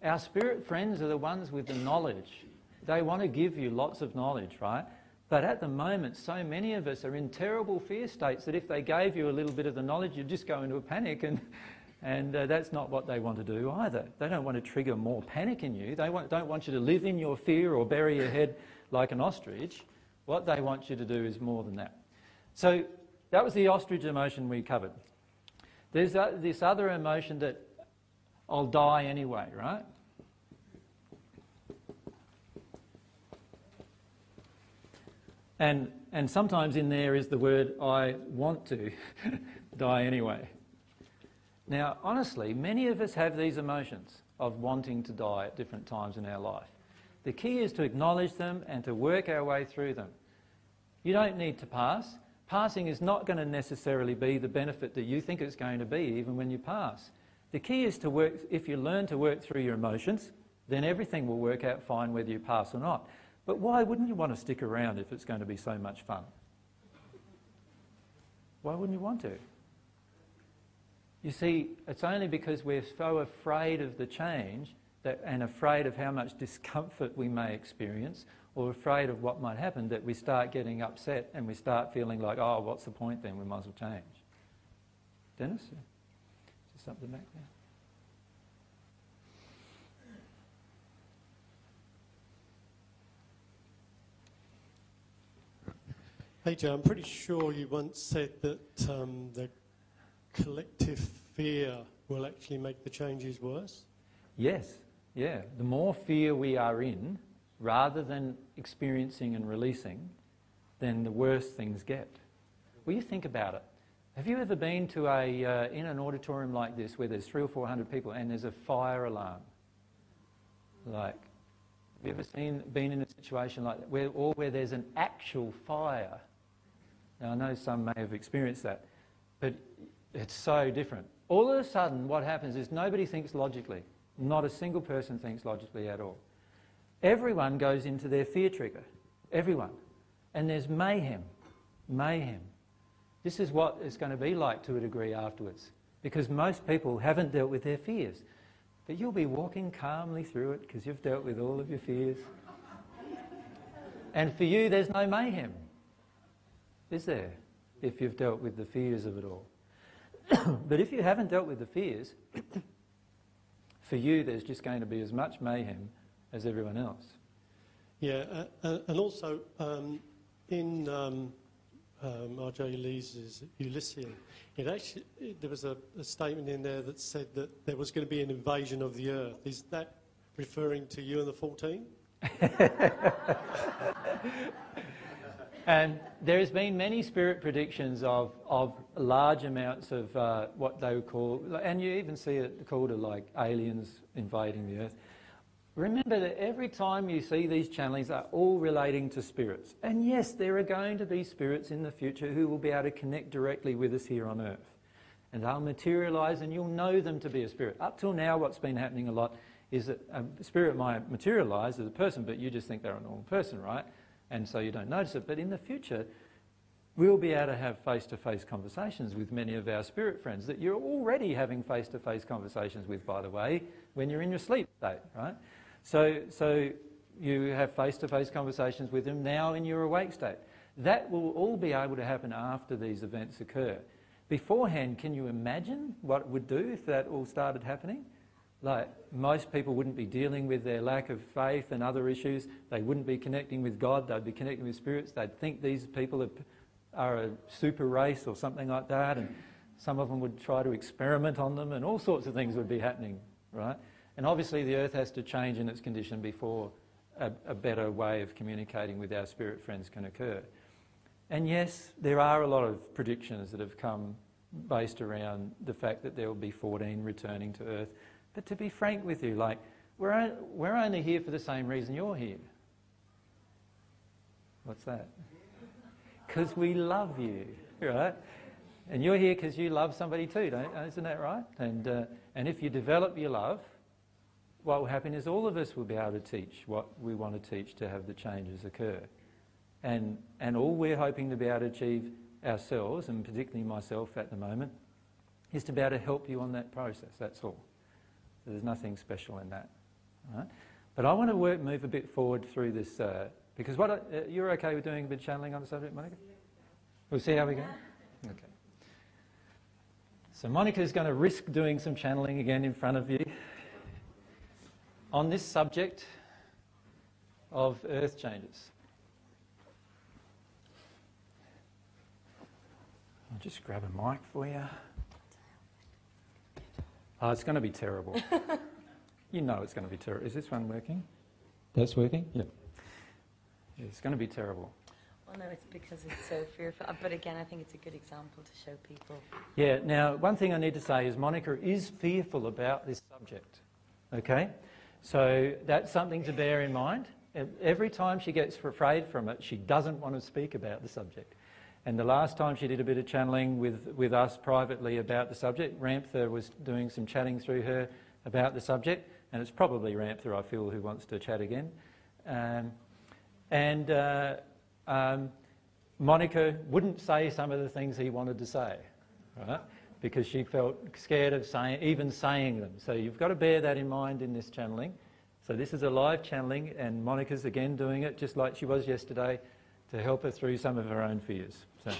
Our spirit friends are the ones with the knowledge. They want to give you lots of knowledge, right? But at the moment, so many of us are in terrible fear states that if they gave you a little bit of the knowledge, you'd just go into a panic, and, and uh, that's not what they want to do either. They don't want to trigger more panic in you. They want, don't want you to live in your fear or bury your head like an ostrich. What they want you to do is more than that. So that was the ostrich emotion we covered. There's uh, this other emotion that I'll die anyway, right? And, and sometimes in there is the word, I want to die anyway. Now, honestly, many of us have these emotions of wanting to die at different times in our life. The key is to acknowledge them and to work our way through them. You don't need to pass. Passing is not going to necessarily be the benefit that you think it's going to be, even when you pass. The key is to work, if you learn to work through your emotions, then everything will work out fine whether you pass or not. But why wouldn't you want to stick around if it's going to be so much fun? Why wouldn't you want to? You see, it's only because we're so afraid of the change that, and afraid of how much discomfort we may experience or afraid of what might happen that we start getting upset and we start feeling like, oh, what's the point then? We might as well change. Dennis? Just something back there. Hey, Joe, I'm pretty sure you once said that um, the collective fear will actually make the changes worse. Yes, yeah. The more fear we are in, rather than experiencing and releasing, then the worse things get. Well, you think about it. Have you ever been to a uh, in an auditorium like this where there's three or four hundred people and there's a fire alarm? Like, have you ever seen been in a situation like that, where or where there's an actual fire? Now, I know some may have experienced that, but it's so different. All of a sudden, what happens is nobody thinks logically. Not a single person thinks logically at all. Everyone goes into their fear trigger. Everyone. And there's mayhem. Mayhem. This is what it's going to be like to a degree afterwards. Because most people haven't dealt with their fears. But you'll be walking calmly through it because you've dealt with all of your fears. and for you, there's no mayhem is there, if you've dealt with the fears of it all. but if you haven't dealt with the fears, for you there's just going to be as much mayhem as everyone else. Yeah, uh, uh and also um, in um, um, R.J. Lees's Elysian, it actually it, there was a, a, statement in there that said that there was going to be an invasion of the Earth. Is that referring to you and the 14? And there has been many spirit predictions of, of large amounts of uh, what they would call, and you even see it called like aliens invading the earth. Remember that every time you see these channelings, they're all relating to spirits. And yes, there are going to be spirits in the future who will be able to connect directly with us here on earth. And they'll materialise and you'll know them to be a spirit. Up till now, what's been happening a lot is that a spirit might materialise as a person, but you just think they're a normal person, right? And so you don't notice it. But in the future, we'll be able to have face to face conversations with many of our spirit friends that you're already having face to face conversations with, by the way, when you're in your sleep state, right? So, so you have face to face conversations with them now in your awake state. That will all be able to happen after these events occur. beforehand, can you imagine what it would do if that all started happening? Like, most people wouldn't be dealing with their lack of faith and other issues. They wouldn't be connecting with God. They'd be connecting with spirits. They'd think these people are, are a super race or something like that. And some of them would try to experiment on them, and all sorts of things would be happening, right? And obviously, the earth has to change in its condition before a, a better way of communicating with our spirit friends can occur. And yes, there are a lot of predictions that have come based around the fact that there will be 14 returning to earth. But to be frank with you, like, we're, we're only here for the same reason you're here. What's that? Because we love you, right? And you're here because you love somebody too, don't, isn't that right? And, uh, and if you develop your love, what will happen is all of us will be able to teach what we want to teach to have the changes occur. And, and all we're hoping to be able to achieve ourselves, and particularly myself at the moment, is to be able to help you on that process, that's all. There's nothing special in that. Right? But I want to work, move a bit forward through this, uh, because what I, uh, you're okay with doing a bit of channeling on the subject, Monica? We'll see how we go. Okay. So Monica's going to risk doing some channeling again in front of you on this subject of earth changes. I'll just grab a mic for you. Oh, it's going to be terrible. you know it's going to be terrible. Is this one working? That's working? Yeah. yeah. It's going to be terrible. Well, no, it's because it's so fearful. Uh, but again, I think it's a good example to show people. Yeah, now, one thing I need to say is Monica is fearful about this subject. Okay? So that's something to bear in mind. Every time she gets afraid from it, she doesn't want to speak about the subject. And the last time she did a bit of channeling with, with us privately about the subject, Ramtha was doing some chatting through her about the subject, and it's probably Ramtha, I feel, who wants to chat again. Um, and uh, um, Monica wouldn't say some of the things he wanted to say, right? Because she felt scared of saying, even saying them. So you've got to bear that in mind in this channeling. So this is a live channeling, and Monica's again doing it just like she was yesterday to help her through some of her own fears. So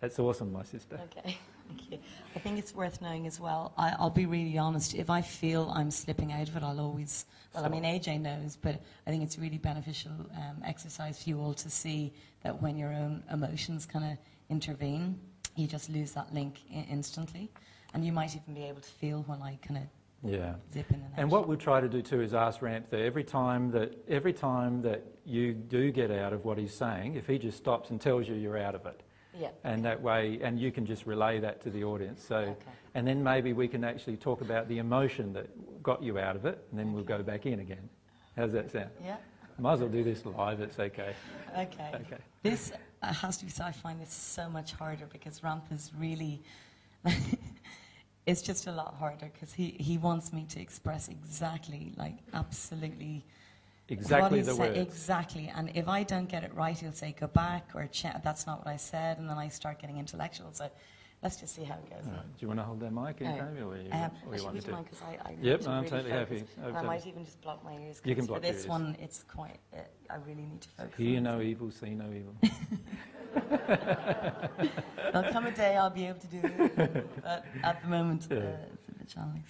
that's awesome, my sister. Okay, thank you. I think it's worth knowing as well. I, will be really honest. If I feel I'm slipping out of it, I'll always. Well, I mean, AJ knows, but I think it's really beneficial um, exercise for you all to see that when your own emotions kind of intervene, you just lose that link I- instantly, and you might even be able to feel when I kind of yeah. and. And what we'll try to do too is ask Ramtha every time that every time that you do get out of what he's saying, if he just stops and tells you you're out of it. Yeah. And that way, and you can just relay that to the audience. So, Okay. and then maybe we can actually talk about the emotion that got you out of it, and then we'll go back in again. How's that sound? Yeah. Might as well do this live. It's okay. Okay. Okay. This uh, has to be said. I find this so much harder because Ramp is really. it's just a lot harder because he, he wants me to express exactly, like, absolutely. Exactly what the words. Exactly. And if I don't get it right, he'll say, go back or "Ch- that's not what I said. And then I start getting intellectual. So let's just see how it goes. Right. Do you want to hold that mic in, Uh, Jamie, or you, um, or you want to? use mine I, I yep, I'm really totally focus. happy. I might even just block my ears. You can block For this ears. one, it's quite. Uh, I really need to focus. Hear no evil, see no evil. There'll come a day I'll be able to do it, but at the moment, uh, it's a bit challenging.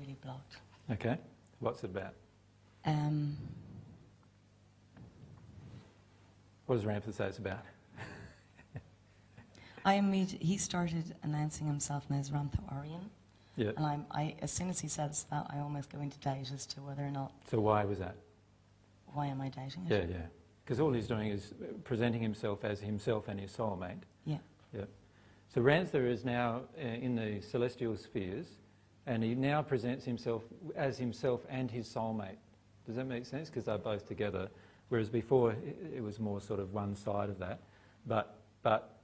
Really blocked. Okay. What's it about? Um, What does Ramtha say it's about? I immediately, he started announcing himself as Ramtha Orion. Yeah. And I'm, I, as soon as he says that, I almost go into doubt as to whether or not, So why was that? why am I doubting it? Yeah, yeah. Because all he's doing is presenting himself as himself and his soulmate. Yeah. Yeah. So Ramtha is now uh, in the celestial spheres, and he now presents himself as himself and his soulmate. Does that make sense? Because they're both together. Whereas before, it, it was more sort of one side of that. But, but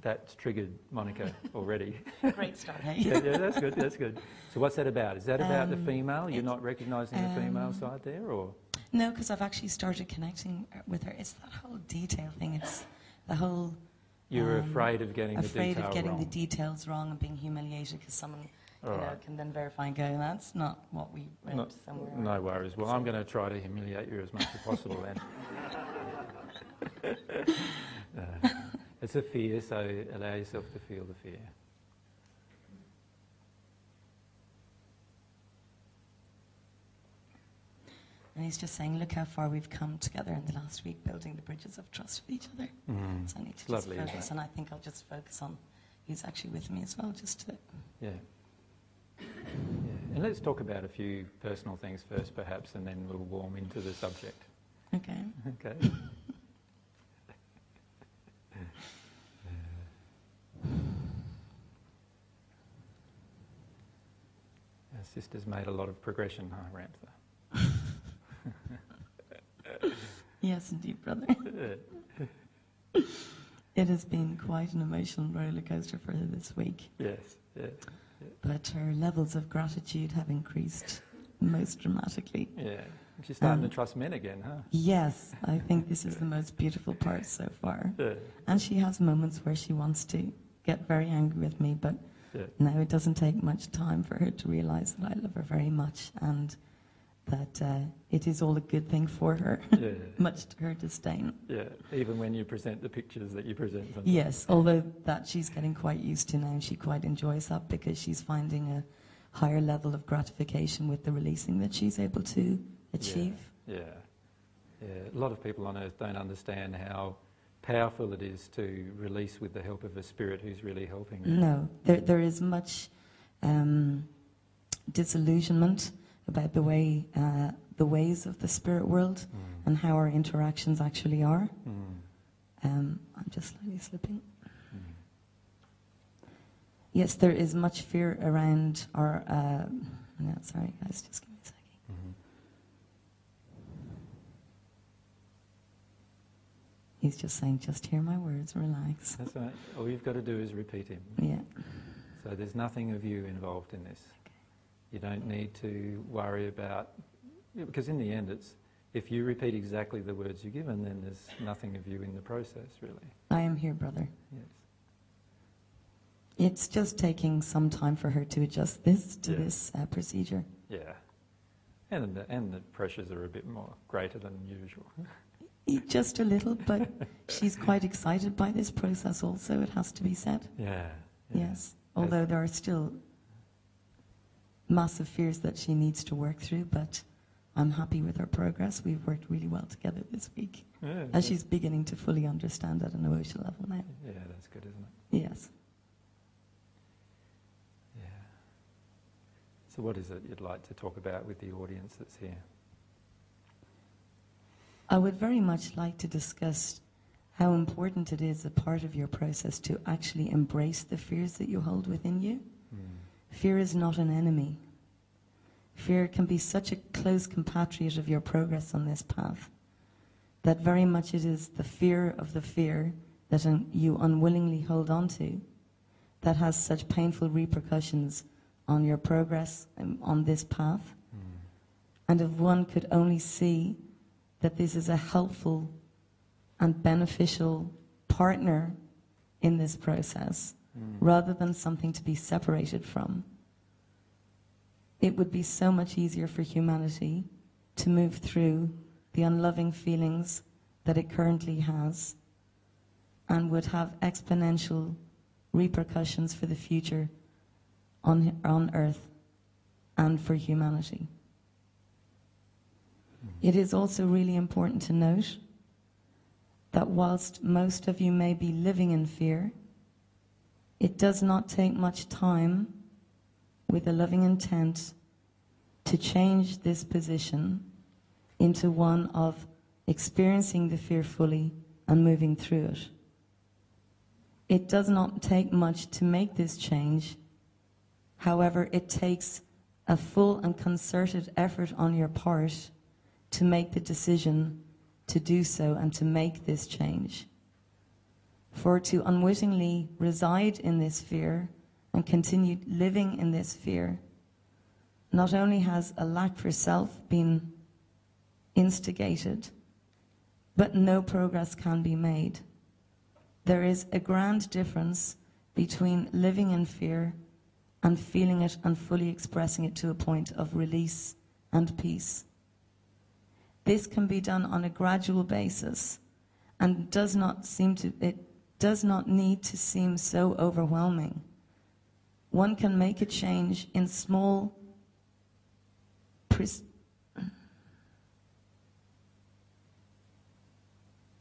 that's triggered Monica already. Great start, hey? yeah, yeah, that's good, that's good. So what's that about? Is that about the Um, female? You're not recognising the female um, side there, or? No, because I've actually started connecting with her. It's that whole detail thing. It's the whole. You're um, afraid of getting the afraid of getting wrong. the details wrong and being humiliated because someone you know, Alright. can then verify and go, "That's not what we read No, somewhere." no worries. Well, I'm going to try to humiliate you as much as possible then. Uh, it's a fear, so allow yourself to feel the fear. And he's just saying, "Look how far we've come together in the last week, building the bridges of trust with each other." Mm. So I need to lovely, just focus, and I think I'll just focus on. He's actually with me as well, just to. Yeah. And let's talk about a few personal things first, perhaps, and then we'll warm into the subject. Okay. Okay. Our sister's made a lot of progression, huh, Ramtha? Yes, indeed, brother. it has been quite an emotional roller coaster for her this week. Yes, yes. But her levels of gratitude have increased most dramatically. Yeah. She's starting Um, to trust men again, huh? Yes, I think this is the most beautiful part so far. Yeah. And she has moments where she wants to get very angry with me, but Yeah. now it doesn't take much time for her to realize that I love her very much and that uh, it is all a good thing for her, Yeah. much to her disdain. Yeah, even when you present the pictures that you present. sometimes. Yes, although that she's getting quite used to now, she quite enjoys that because she's finding a higher level of gratification with the releasing that she's able to achieve. Yeah, yeah. A lot of people on earth don't understand how powerful it is to release with the help of a spirit who's really helping you. No, there, there is much um, disillusionment about the way, uh, the ways of the spirit world and how our interactions actually are. Um, I'm just slightly slipping. Yes, there is much fear around our. Uh, no, sorry, guys, just give me a second. He's just saying, just hear my words, relax. That's right. All you've got to do is repeat him. Yeah. So there's nothing of you involved in this. You don't need to worry about, yeah, because in the end, it's if you repeat exactly the words you're given, then there's nothing of you in the process, really. I am here, brother. Yes. It's just taking some time for her to adjust this to Yeah. this uh, procedure. Yeah. And the, and the pressures are a bit more greater than usual. Just a little, but she's quite excited by this process also, it has to be said. Yeah. Yes. Although there are still massive fears that she needs to work through, but I'm happy with her progress. We've worked really well together this week. Yeah, as she's beginning to fully understand at an emotional level now. Yeah, that's good, isn't it? Yes. Yeah. So, what is it you'd like to talk about with the audience that's here? I would very much like to discuss how important it is a part of your process to actually embrace the fears that you hold within you. Fear is not an enemy. Fear can be such a close compatriot of your progress on this path that very much it is the fear of the fear that un- you unwillingly hold on to that has such painful repercussions on your progress um, on this path. And if one could only see that this is a helpful and beneficial partner in this process rather than something to be separated from, it would be so much easier for humanity to move through the unloving feelings that it currently has and would have exponential repercussions for the future on, on earth and for humanity. It is also really important to note that whilst most of you may be living in fear, it does not take much time with a loving intent to change this position into one of experiencing the fear fully and moving through it. It does not take much to make this change. However, it takes a full and concerted effort on your part to make the decision to do so and to make this change. For to unwittingly reside in this fear and continue living in this fear, not only has a lack for self been instigated, but no progress can be made. There is a grand difference between living in fear and feeling it and fully expressing it to a point of release and peace. This can be done on a gradual basis and does not seem to it does not need to seem so overwhelming. One can make a change in small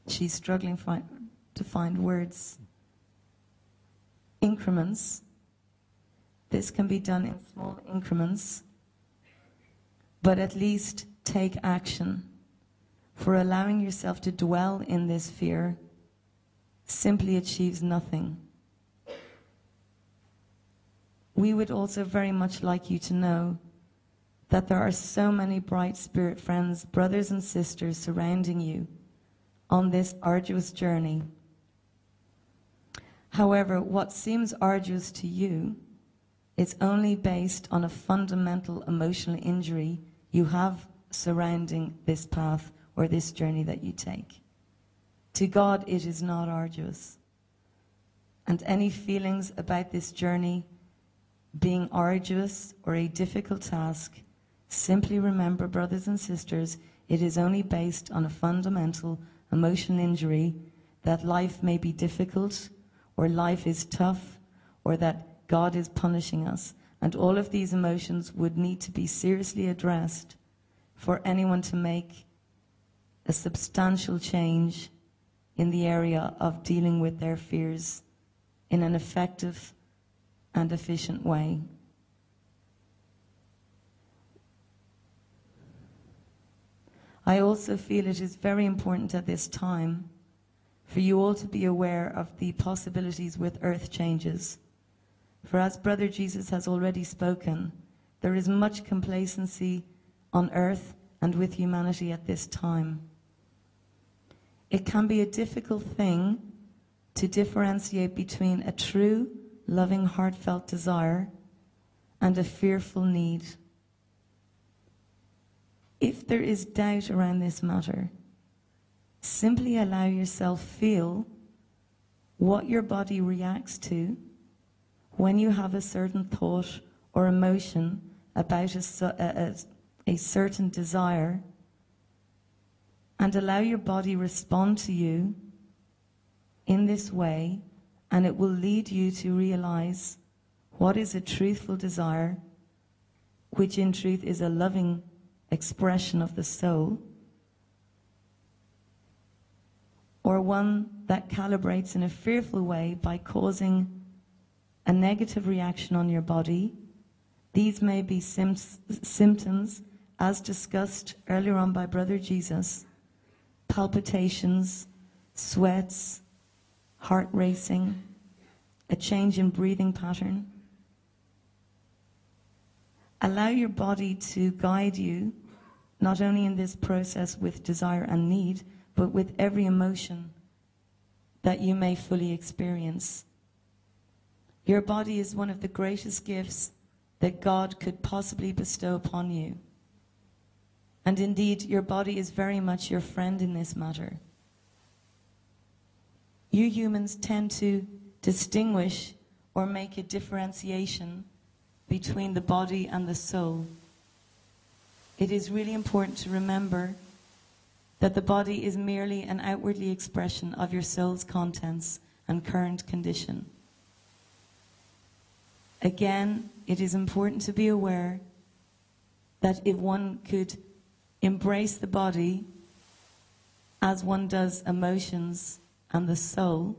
She's struggling fi- to find words. Increments. This can be done in small increments, but at least take action. For allowing yourself to dwell in this fear simply achieves nothing. We would also very much like you to know that there are so many bright spirit friends, brothers and sisters surrounding you on this arduous journey. However, what seems arduous to you is only based on a fundamental emotional injury you have surrounding this path or this journey that you take. To God, it is not arduous. And any feelings about this journey being arduous or a difficult task, simply remember, brothers and sisters, it is only based on a fundamental emotional injury that life may be difficult or life is tough or that God is punishing us. And all of these emotions would need to be seriously addressed for anyone to make a substantial change in the area of dealing with their fears in an effective and efficient way. I also feel it is very important at this time for you all to be aware of the possibilities with earth changes. For as Brother Jesus has already spoken, there is much complacency on earth and with humanity at this time. It can be a difficult thing to differentiate between a true, loving, heartfelt desire and a fearful need. If there is doubt around this matter, simply allow yourself feel what your body reacts to when you have a certain thought or emotion about a, a, a certain desire and allow your body respond to you in this way and it will lead you to realize what is a truthful desire which in truth is a loving expression of the soul or one that calibrates in a fearful way by causing a negative reaction on your body. These may be symptoms as discussed earlier on by brother jesus palpitations, sweats, heart racing, a change in breathing pattern. Allow your body to guide you, not only in this process with desire and need, but with every emotion that you may fully experience. Your body is one of the greatest gifts that God could possibly bestow upon you. And indeed, your body is very much your friend in this matter. You humans tend to distinguish or make a differentiation between the body and the soul. It is really important to remember that the body is merely an outwardly expression of your soul's contents and current condition. Again, it is important to be aware that if one could embrace the body as one does emotions and the soul,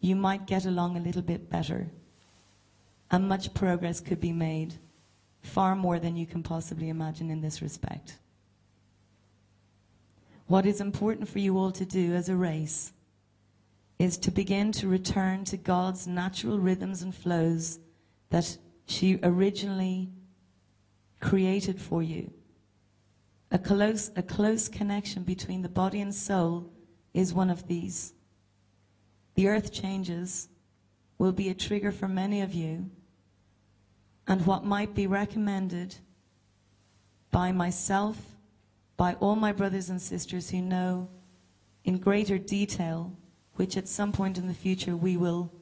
you might get along a little bit better. And much progress could be made, far more than you can possibly imagine in this respect. What is important for you all to do as a race is to begin to return to God's natural rhythms and flows that she originally created for you. A close, a close connection between the body and soul is one of these. the earth changes will be a trigger for many of you. And what might be recommended by myself, by all my brothers and sisters who know in greater detail, which at some point in the future we will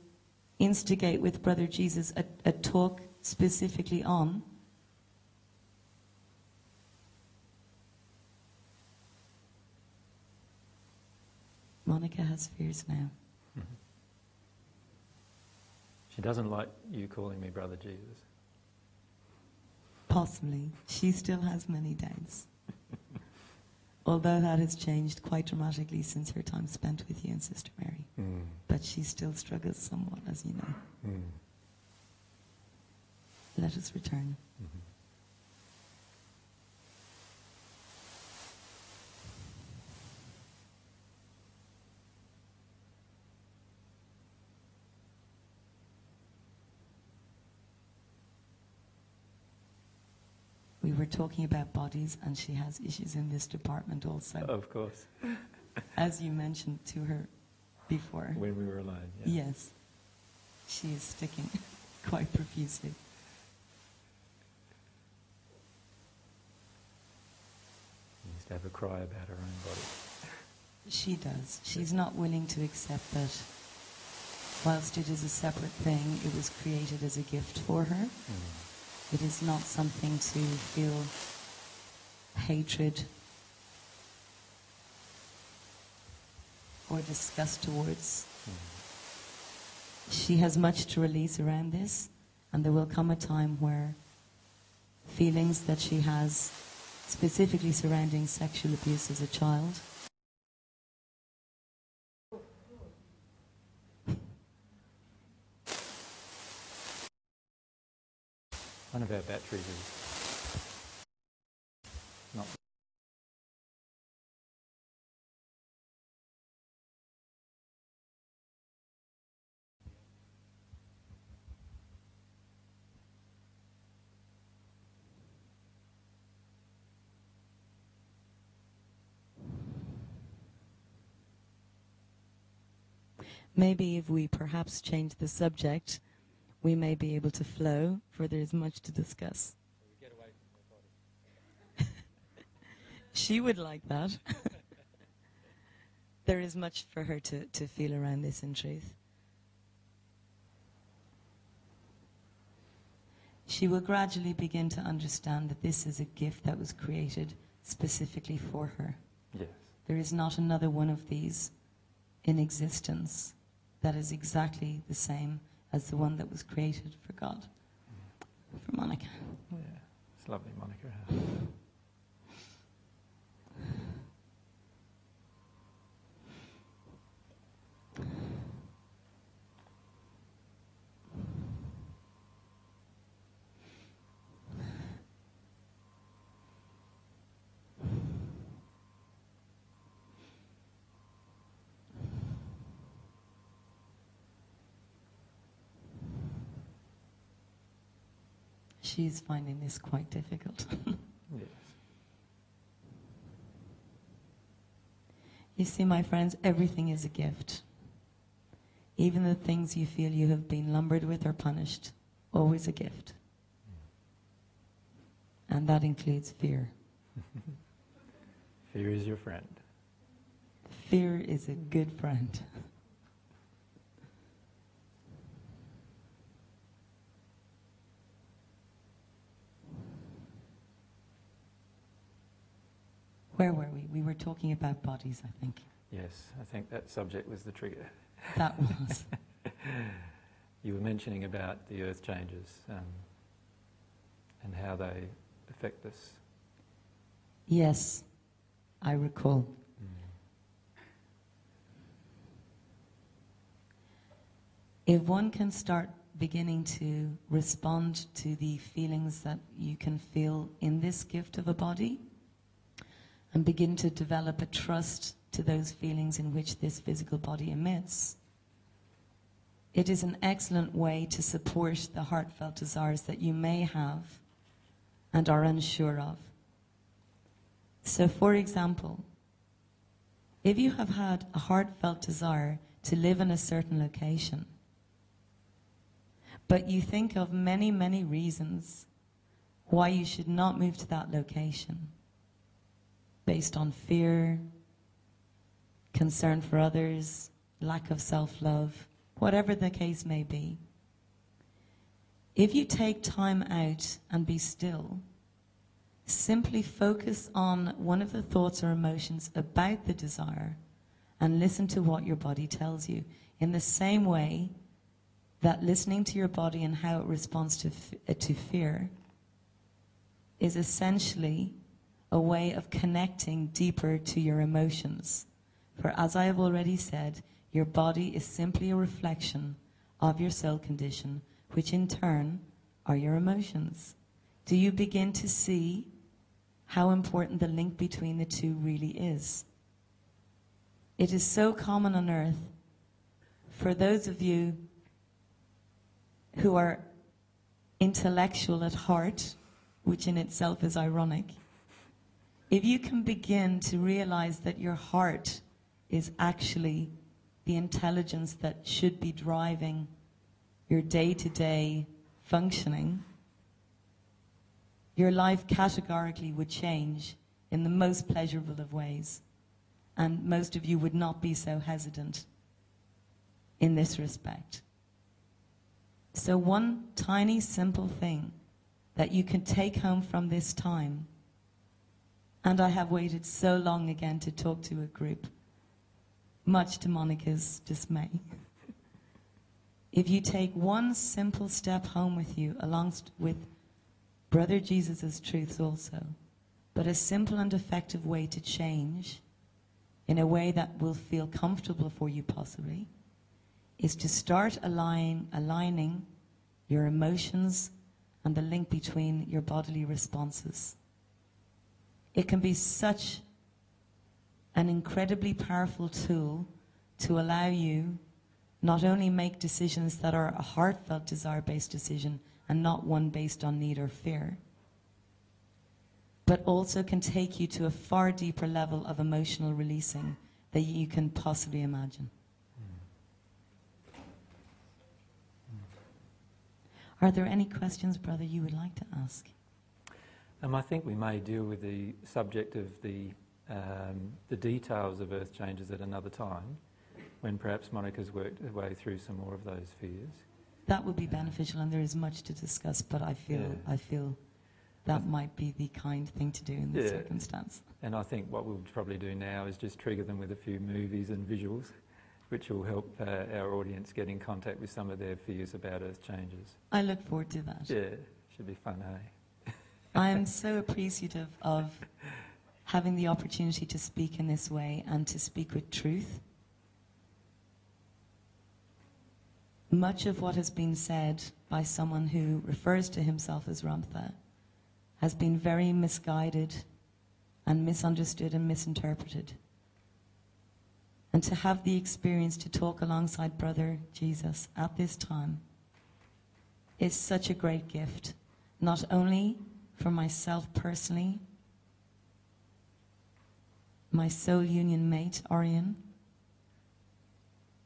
instigate with Brother Jesus a, a talk specifically on. Monica has fears now. She doesn't like you calling me Brother Jesus. Possibly. She still has many doubts. Although that has changed quite dramatically since her time spent with you and Sister Mary. Mm. But she still struggles somewhat, as you know. Mm. Let us return. Talking about bodies, and she has issues in this department also. Of course. As you mentioned to her before. When we were alone, yeah. Yes. She is sticking quite profusely. She used to have a cry about her own body. She does. She's not willing to accept that whilst it is a separate thing, it was created as a gift for her. Mm. It is not something to feel hatred or disgust towards. She has much to release around this, and there will come a time where feelings that she has, specifically surrounding sexual abuse as a child, One of our batteries is not. Maybe if we perhaps change the subject, we may be able to flow, for there is much to discuss. she would like that. there is much for her to, to feel around this in truth. She will gradually begin to understand that this is a gift that was created specifically for her. Yes. There is not another one of these in existence that is exactly the same as the one that was created for God. For Monica. Yeah, it's lovely, Monica. She's finding this quite difficult. yes. You see, my friends, everything is a gift. Even the things you feel you have been lumbered with or punished, always a gift. And that includes fear. Fear is your friend. Fear is a good friend. Where were we? We were talking about bodies, I think. Yes, I think that subject was the trigger. That was. you were mentioning about the earth changes um, and how they affect us. Yes, I recall. If one can start beginning to respond to the feelings that you can feel in this gift of a body, and begin to develop a trust to those feelings in which this physical body emits, it is an excellent way to support the heartfelt desires that you may have and are unsure of. So, for example, if you have had a heartfelt desire to live in a certain location. But you think of many, many reasons why you should not move to that location based on fear, concern for others, lack of self love, whatever the case may be. If you take time out and be still, simply focus on one of the thoughts or emotions about the desire and listen to what your body tells you. In the same way that listening to your body and how it responds to, to fear is essentially a way of connecting deeper to your emotions. For as I have already said, your body is simply a reflection of your soul condition, which in turn are your emotions. Do you begin to see how important the link between the two really is? It is so common on earth for those of you who are intellectual at heart, which in itself is ironic, if you can begin to realize that your heart is actually the intelligence that should be driving your day to day functioning, your life categorically would change in the most pleasurable of ways. And most of you would not be so hesitant in this respect. So, one tiny simple thing that you can take home from this time, and I have waited so long again to talk to a group, much to Monica's dismay. if you take one simple step home with you, along with Brother Jesus' truths also, but a simple and effective way to change in a way that will feel comfortable for you, possibly, is to start align, aligning your emotions and the link between your bodily responses. It can be such an incredibly powerful tool to allow you not only make decisions that are a heartfelt desire based decision and not one based on need or fear but also can take you to a far deeper level of emotional releasing that you can possibly imagine. Are there any questions, brother, you would like to ask? Um, I think we may deal with the subject of the, um, the details of earth changes at another time, when perhaps Monica's worked her way through some more of those fears. That would be beneficial, and there is much to discuss. But I feel, yeah. I feel that might be the kind thing to do in this yeah. circumstance. And I think what we'll probably do now is just trigger them with a few movies and visuals, which will help uh, our audience get in contact with some of their fears about earth changes. I look forward to that. Yeah, should be fun, eh? I am so appreciative of having the opportunity to speak in this way and to speak with truth. Much of what has been said by someone who refers to himself as Ramtha has been very misguided and misunderstood and misinterpreted. And to have the experience to talk alongside Brother Jesus at this time is such a great gift, not only for myself personally, my soul union mate, Orion,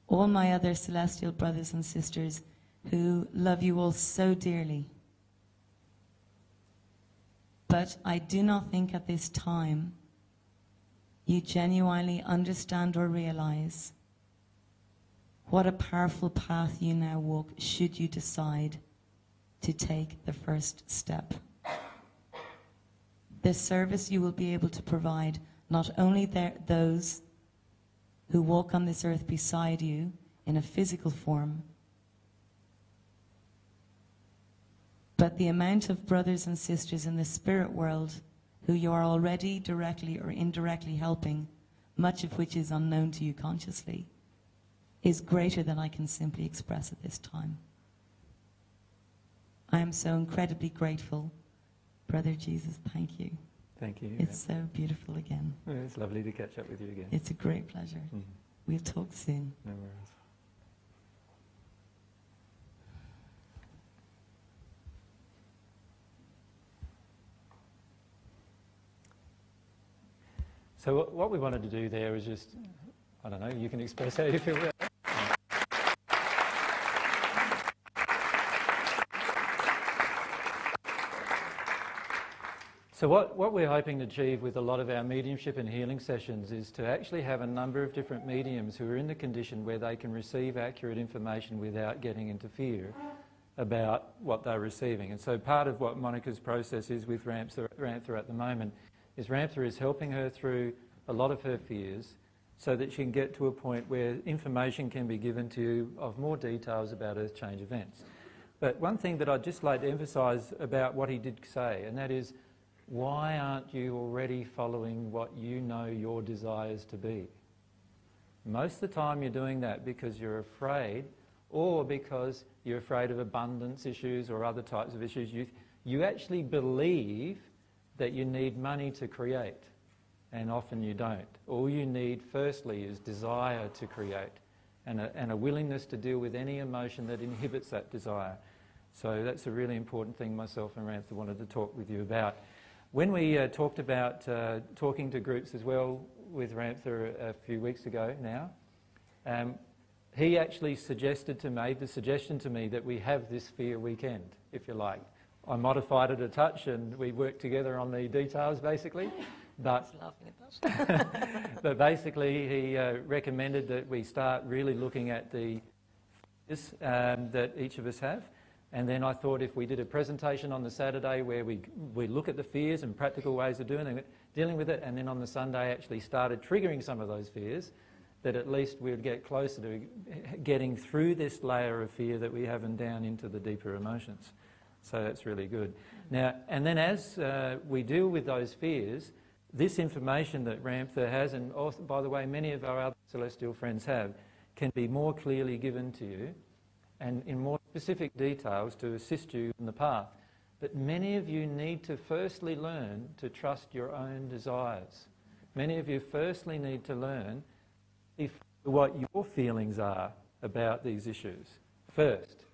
all my other celestial brothers and sisters who love you all so dearly but I do not think at this time you genuinely understand or realize what a powerful path you now walk should you decide to take the first step. The service you will be able to provide not only there, those who walk on this earth beside you in a physical form, but the amount of brothers and sisters in the spirit world who you are already directly or indirectly helping, much of which is unknown to you consciously, is greater than I can simply express at this time. I am so incredibly grateful. Brother Jesus, thank you. Thank you. It's yeah. so beautiful again. it's lovely to catch up with you again. It's a great pleasure. Mm. We'll talk soon. No worries. So what we wanted to do there is just, I don't know, you can express how you feel about So what, what we're hoping to achieve with a lot of our mediumship and healing sessions is to actually have a number of different mediums who are in the condition where they can receive accurate information without getting into fear about what they're receiving. And so part of what Monica's process is with Ramtha, at the moment is Ramtha is helping her through a lot of her fears so that she can get to a point where information can be given to you of more details about earth change events. But one thing that I'd just like to emphasise about what he did say, and that is why aren't you already following what you know your desires to be? Most of the time you're doing that because you're afraid or because you're afraid of abundance issues or other types of issues. You, you actually believe that you need money to create, and often you don't. All you need, firstly, is desire to create and a, and a willingness to deal with any emotion that inhibits that desire. So that's a really important thing myself and Ramtha wanted to talk with you about. When we uh, talked about uh, talking to groups as well with Ramtha a, a few weeks ago now, um, he actually suggested to me, the suggestion to me that we have this fear weekend, if you like. I modified it a touch and we worked together on the details basically. But, but basically he uh, recommended that we start really looking at the fears um, that each of us have and then I thought if we did a presentation on the Saturday where we, we look at the fears and practical ways of doing it, dealing with it, and then on the Sunday actually started triggering some of those fears, that at least we would get closer to getting through this layer of fear that we have and down into the deeper emotions. So that's really good. Now, and then as uh, we deal with those fears, this information that Ramtha has, and also, by the way, many of our other celestial friends have, can be more clearly given to you and in more specific details to assist you in the path. But many of you need to firstly learn to trust your own desires. Many of you firstly need to learn what your feelings are about these issues first.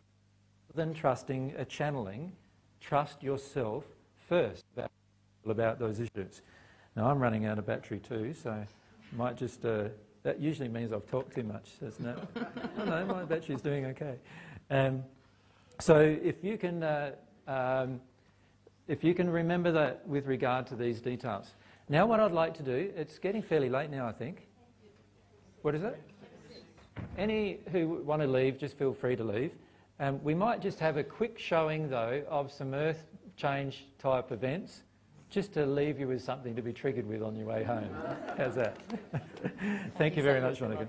Then trusting a channeling, trust yourself first about, those issues. Now I'm running out of battery too, so might just uh, that usually means I've talked too much, doesn't it? oh, no, my battery's doing okay. Um, so if you can, uh, um, if you can remember that with regard to these details. Now what I'd like to do, it's getting fairly late now I think. What is it? Any who want to leave, just feel free to leave. Um, we might just have a quick showing though of some earth change type events just to leave you with something to be triggered with on your way home. How's that? Thank, Thank you very much, Monica.